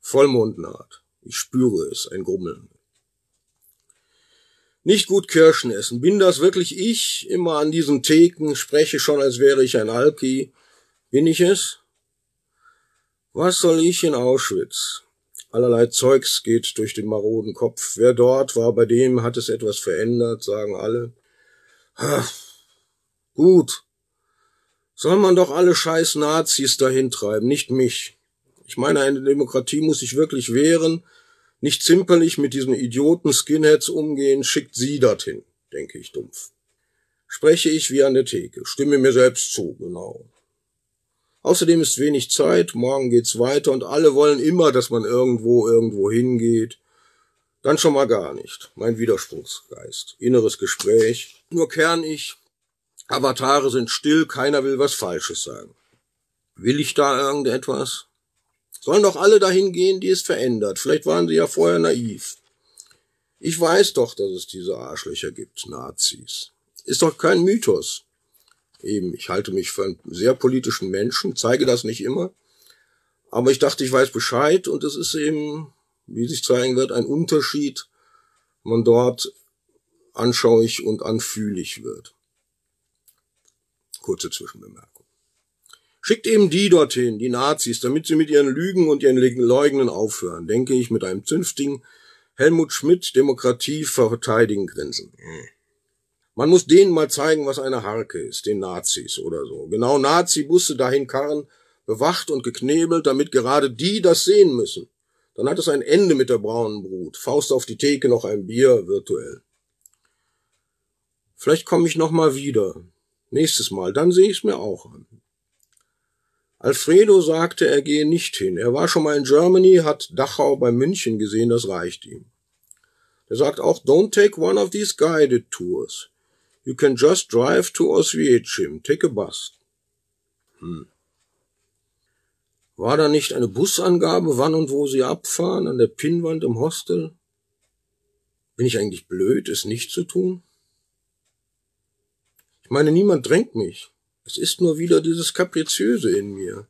Vollmond naht. Ich spüre es, ein Grummeln. Nicht gut Kirschen essen. Bin das wirklich ich? Immer an diesen Theken, spreche schon, als wäre ich ein Alki. Bin ich es? Was soll ich in Auschwitz? Allerlei Zeugs geht durch den maroden Kopf. Wer dort war, bei dem hat es etwas verändert, sagen alle. Ha, gut. Soll man doch alle scheiß Nazis dahin treiben, nicht mich. Ich meine, eine Demokratie muss sich wirklich wehren, nicht zimperlich mit diesen Idioten Skinheads umgehen, schickt sie dorthin, denke ich dumpf. Spreche ich wie an der Theke, stimme mir selbst zu, genau. Außerdem ist wenig Zeit, morgen geht's weiter und alle wollen immer, dass man irgendwo irgendwo hingeht. Dann schon mal gar nicht. Mein Widerspruchsgeist. Inneres Gespräch. Nur kern ich. Avatare sind still, keiner will was Falsches sagen. Will ich da irgendetwas? Sollen doch alle dahin gehen, die es verändert. Vielleicht waren sie ja vorher naiv. Ich weiß doch, dass es diese Arschlöcher gibt, Nazis. Ist doch kein Mythos. Eben, ich halte mich für einen sehr politischen Menschen, zeige das nicht immer. Aber ich dachte, ich weiß Bescheid und es ist eben, wie sich zeigen wird, ein Unterschied, man dort anschaulich und anfühlig wird. Kurze Zwischenbemerkung. Schickt eben die dorthin, die Nazis, damit sie mit ihren Lügen und ihren Leugnen aufhören, denke ich mit einem zünftigen Helmut Schmidt Demokratie verteidigen Grinsen. Man muss denen mal zeigen, was eine Harke ist, den Nazis oder so. Genau Nazi-Busse dahin karren, bewacht und geknebelt, damit gerade die das sehen müssen. Dann hat es ein Ende mit der braunen Brut. Faust auf die Theke, noch ein Bier, virtuell. Vielleicht komme ich noch mal wieder. Nächstes Mal, dann sehe ich es mir auch an. Alfredo sagte, er gehe nicht hin. Er war schon mal in Germany, hat Dachau bei München gesehen, das reicht ihm. Er sagt auch, don't take one of these guided tours. You can just drive to Oswiecim, take a bus. Hm. War da nicht eine Busangabe, wann und wo sie abfahren, an der Pinnwand im Hostel? Bin ich eigentlich blöd, es nicht zu tun? Ich meine, niemand drängt mich. Es ist nur wieder dieses Kapriziöse in mir.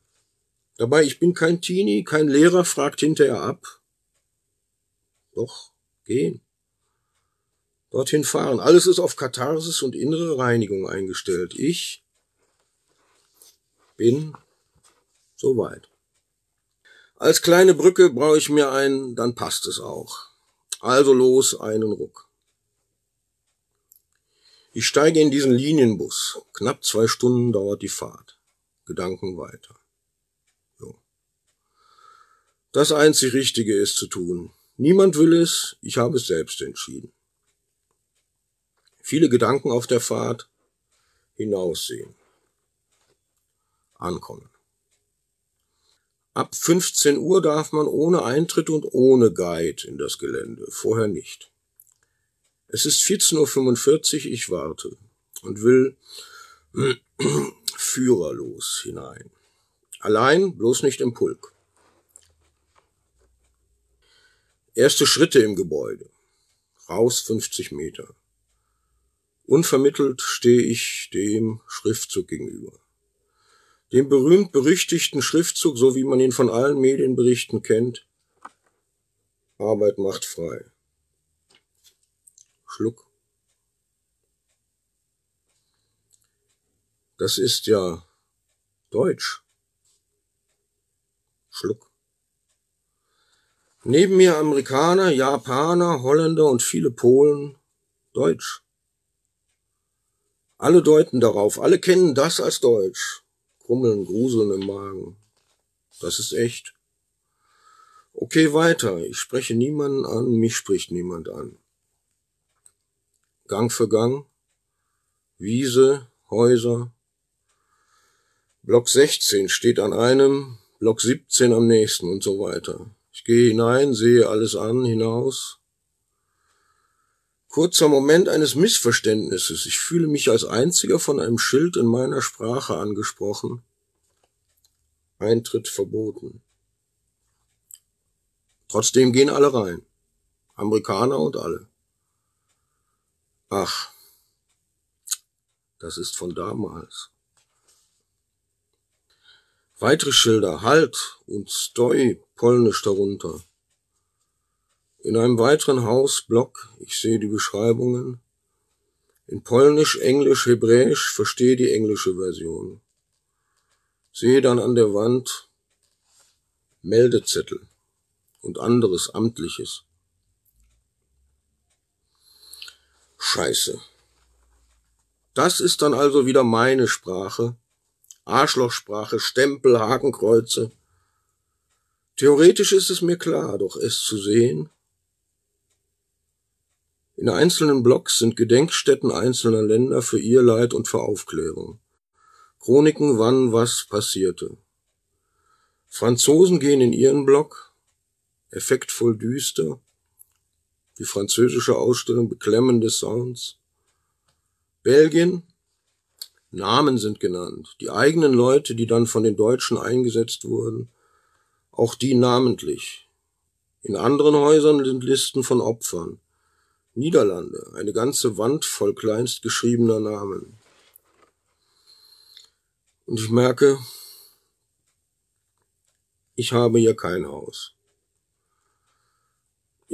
Dabei, ich bin kein Teenie, kein Lehrer fragt hinterher ab. Doch, gehen. Dorthin fahren. Alles ist auf Katharsis und innere Reinigung eingestellt. Ich bin soweit. Als kleine Brücke brauche ich mir einen, dann passt es auch. Also los, einen Ruck. Ich steige in diesen Linienbus. Knapp zwei Stunden dauert die Fahrt. Gedanken weiter. So. Das einzig Richtige ist zu tun. Niemand will es, ich habe es selbst entschieden. Viele Gedanken auf der Fahrt. Hinaussehen. Ankommen. Ab 15 Uhr darf man ohne Eintritt und ohne Guide in das Gelände, vorher nicht. Es ist 14.45 Uhr, ich warte und will führerlos hinein. Allein, bloß nicht im Pulk. Erste Schritte im Gebäude. Raus 50 Meter. Unvermittelt stehe ich dem Schriftzug gegenüber. Dem berühmt-berüchtigten Schriftzug, so wie man ihn von allen Medienberichten kennt. Arbeit macht frei. Schluck. Das ist ja Deutsch. Schluck. Neben mir Amerikaner, Japaner, Holländer und viele Polen. Deutsch. Alle deuten darauf, alle kennen das als Deutsch. Krummeln, Gruseln im Magen. Das ist echt. Okay, weiter. Ich spreche niemanden an, mich spricht niemand an. Gang für Gang. Wiese, Häuser. Block 16 steht an einem, Block 17 am nächsten und so weiter. Ich gehe hinein, sehe alles an, hinaus. Kurzer Moment eines Missverständnisses. Ich fühle mich als einziger von einem Schild in meiner Sprache angesprochen. Eintritt verboten. Trotzdem gehen alle rein. Amerikaner und alle. Ach, das ist von damals. Weitere Schilder, Halt und Stoi, polnisch darunter. In einem weiteren Hausblock, ich sehe die Beschreibungen, in Polnisch, Englisch, Hebräisch, verstehe die englische Version. Sehe dann an der Wand Meldezettel und anderes Amtliches. Scheiße. Das ist dann also wieder meine Sprache. Arschlochsprache, Stempel, Hakenkreuze. Theoretisch ist es mir klar, doch es zu sehen, in einzelnen Blocks sind Gedenkstätten einzelner Länder für ihr Leid und für Aufklärung. Chroniken, wann was passierte. Franzosen gehen in ihren Block, effektvoll düster, die französische Ausstellung beklemmende Sounds. Belgien, Namen sind genannt, die eigenen Leute, die dann von den Deutschen eingesetzt wurden, auch die namentlich. In anderen Häusern sind Listen von Opfern. Niederlande, eine ganze Wand voll kleinst geschriebener Namen. Und ich merke, ich habe hier kein Haus.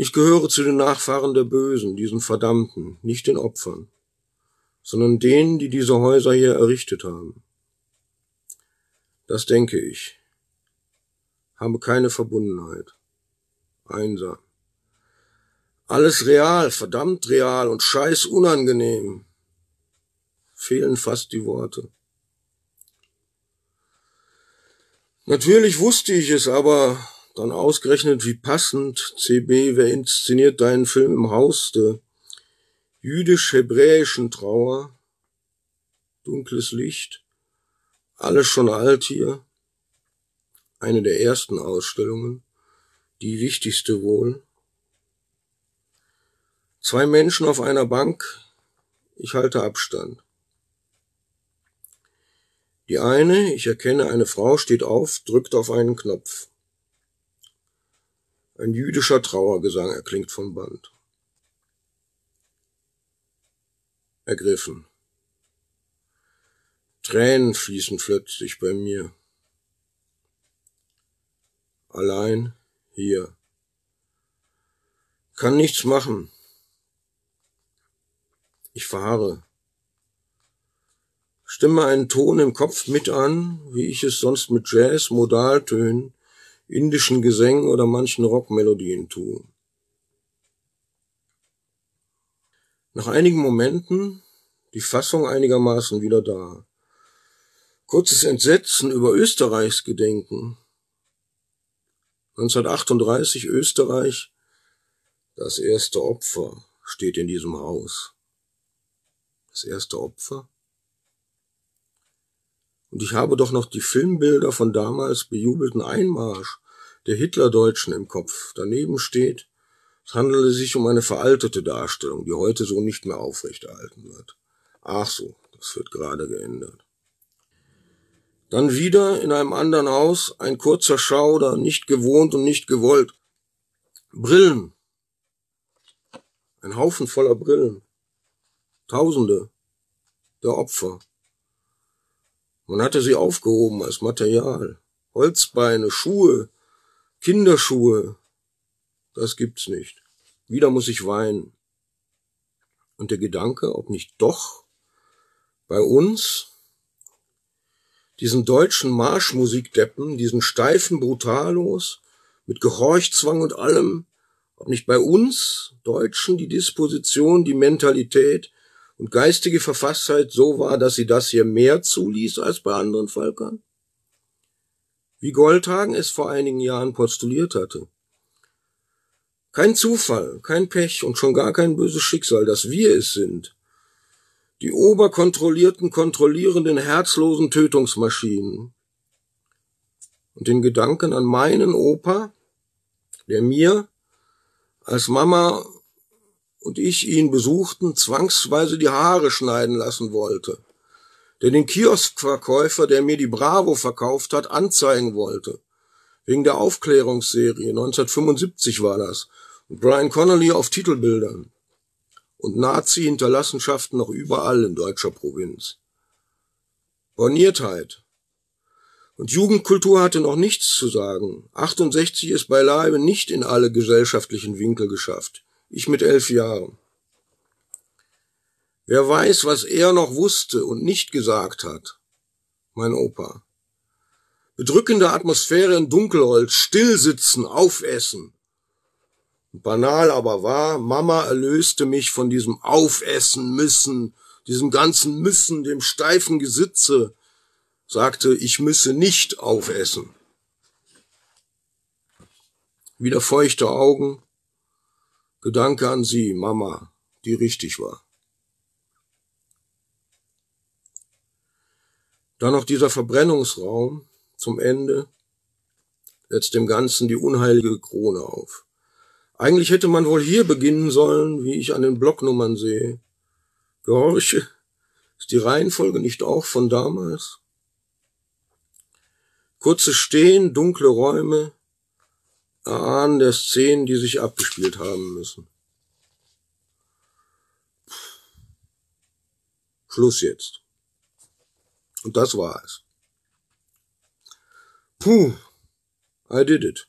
Ich gehöre zu den Nachfahren der Bösen, diesen Verdammten, nicht den Opfern, sondern denen, die diese Häuser hier errichtet haben. Das denke ich. Habe keine Verbundenheit. Einsam. Alles real, verdammt real und scheiß unangenehm. Fehlen fast die Worte. Natürlich wusste ich es, aber dann ausgerechnet wie passend. CB, wer inszeniert deinen Film im Haus der jüdisch-hebräischen Trauer? Dunkles Licht. Alles schon alt hier. Eine der ersten Ausstellungen. Die wichtigste wohl. Zwei Menschen auf einer Bank. Ich halte Abstand. Die eine, ich erkenne eine Frau, steht auf, drückt auf einen Knopf. Ein jüdischer Trauergesang erklingt vom Band. Ergriffen. Tränen fließen plötzlich bei mir. Allein hier. Kann nichts machen. Ich fahre. Stimme einen Ton im Kopf mit an, wie ich es sonst mit Jazz, Modaltönen, indischen Gesängen oder manchen Rockmelodien tue. Nach einigen Momenten die Fassung einigermaßen wieder da. Kurzes Entsetzen über Österreichs Gedenken. 1938 Österreich, das erste Opfer steht in diesem Haus das erste Opfer. Und ich habe doch noch die Filmbilder von damals bejubelten Einmarsch der Hitlerdeutschen im Kopf. Daneben steht, es handele sich um eine veraltete Darstellung, die heute so nicht mehr aufrechterhalten wird. Ach so, das wird gerade geändert. Dann wieder in einem anderen Haus ein kurzer Schauder, nicht gewohnt und nicht gewollt. Brillen. Ein Haufen voller Brillen. Tausende der Opfer. Man hatte sie aufgehoben als Material. Holzbeine, Schuhe, Kinderschuhe. Das gibt's nicht. Wieder muss ich weinen. Und der Gedanke, ob nicht doch bei uns diesen deutschen Marschmusikdeppen, diesen steifen Brutalos, mit Gehorchzwang und allem, ob nicht bei uns Deutschen die Disposition, die Mentalität und geistige Verfasstheit so war, dass sie das hier mehr zuließ als bei anderen Völkern? Wie Goldhagen es vor einigen Jahren postuliert hatte. Kein Zufall, kein Pech und schon gar kein böses Schicksal, dass wir es sind, die oberkontrollierten, kontrollierenden, herzlosen Tötungsmaschinen. Und den Gedanken an meinen Opa, der mir, als Mama und ich ihn besuchten, zwangsweise die Haare schneiden lassen wollte, der den Kioskverkäufer, der mir die Bravo verkauft hat, anzeigen wollte, wegen der Aufklärungsserie, 1975 war das, und Brian Connolly auf Titelbildern und Nazi-Hinterlassenschaften noch überall in deutscher Provinz. Borniertheit. Und Jugendkultur hatte noch nichts zu sagen. 68 ist beileibe nicht in alle gesellschaftlichen Winkel geschafft. Ich mit elf Jahren. Wer weiß, was er noch wusste und nicht gesagt hat. Mein Opa. Bedrückende Atmosphäre in Dunkelholz, stillsitzen, aufessen. Banal aber wahr, Mama erlöste mich von diesem Aufessen müssen, diesem ganzen Müssen, dem steifen Gesitze, sagte, ich müsse nicht aufessen. Wieder feuchte Augen, Gedanke an sie, Mama, die richtig war. Dann noch dieser Verbrennungsraum zum Ende setzt dem Ganzen die unheilige Krone auf. Eigentlich hätte man wohl hier beginnen sollen, wie ich an den Blocknummern sehe. Gehorche, ist die Reihenfolge nicht auch von damals? Kurze Stehen, dunkle Räume, erahnen der Szenen, die sich abgespielt haben müssen. Schluss jetzt. Und das war es. Puh, I did it.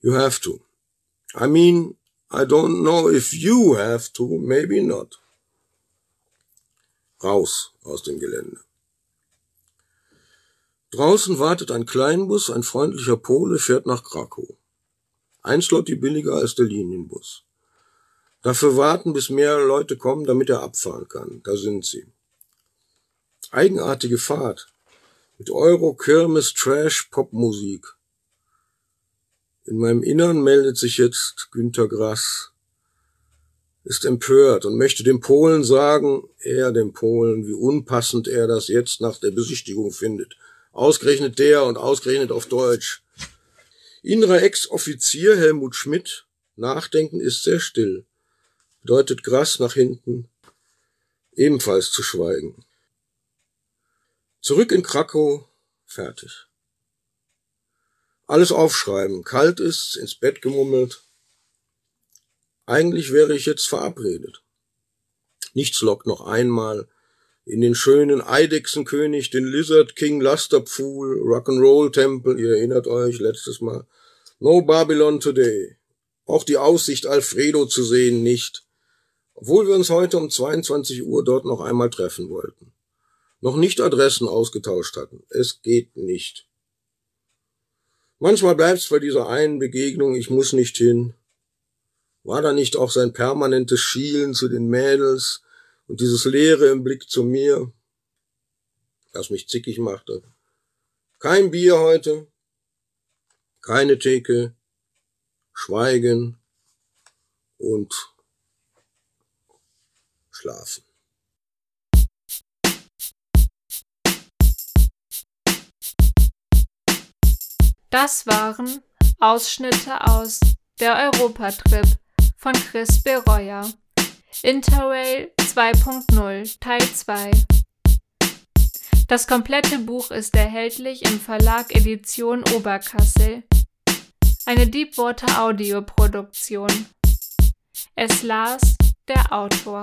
You have to. I mean, I don't know if you have to, maybe not. Raus aus dem Gelände. Draußen wartet ein Kleinbus, ein freundlicher Pole fährt nach Krakow. Ein Slotti billiger als der Linienbus. Dafür warten, bis mehr Leute kommen, damit er abfahren kann. Da sind sie. Eigenartige Fahrt. Mit Euro, Kirmes, Trash, Popmusik. In meinem Innern meldet sich jetzt Günter Grass, ist empört und möchte dem Polen sagen, er dem Polen, wie unpassend er das jetzt nach der Besichtigung findet. Ausgerechnet der und ausgerechnet auf Deutsch. Innerer Ex-Offizier Helmut Schmidt, Nachdenken ist sehr still, bedeutet Grass nach hinten, ebenfalls zu schweigen. Zurück in Krakow, fertig. Alles aufschreiben. Kalt ist, ins Bett gemummelt. Eigentlich wäre ich jetzt verabredet. Nichts lockt noch einmal in den schönen Eidechsenkönig, den Lizard King Lusterpool, Rock'n'Roll Tempel, ihr erinnert euch letztes Mal. No Babylon today. Auch die Aussicht, Alfredo zu sehen, nicht. Obwohl wir uns heute um 22 Uhr dort noch einmal treffen wollten. Noch nicht Adressen ausgetauscht hatten. Es geht nicht. Manchmal bleibt's bei dieser einen Begegnung, ich muss nicht hin. War da nicht auch sein permanentes Schielen zu den Mädels und dieses Leere im Blick zu mir, das mich zickig machte. Kein Bier heute, keine Theke, Schweigen und Schlafen. Das waren Ausschnitte aus Der Europatrip von Chris Bereuer. Interrail 2.0 Teil 2 Das komplette Buch ist erhältlich im Verlag Edition Oberkassel. Eine Deepwater Audio Produktion. Es las der Autor.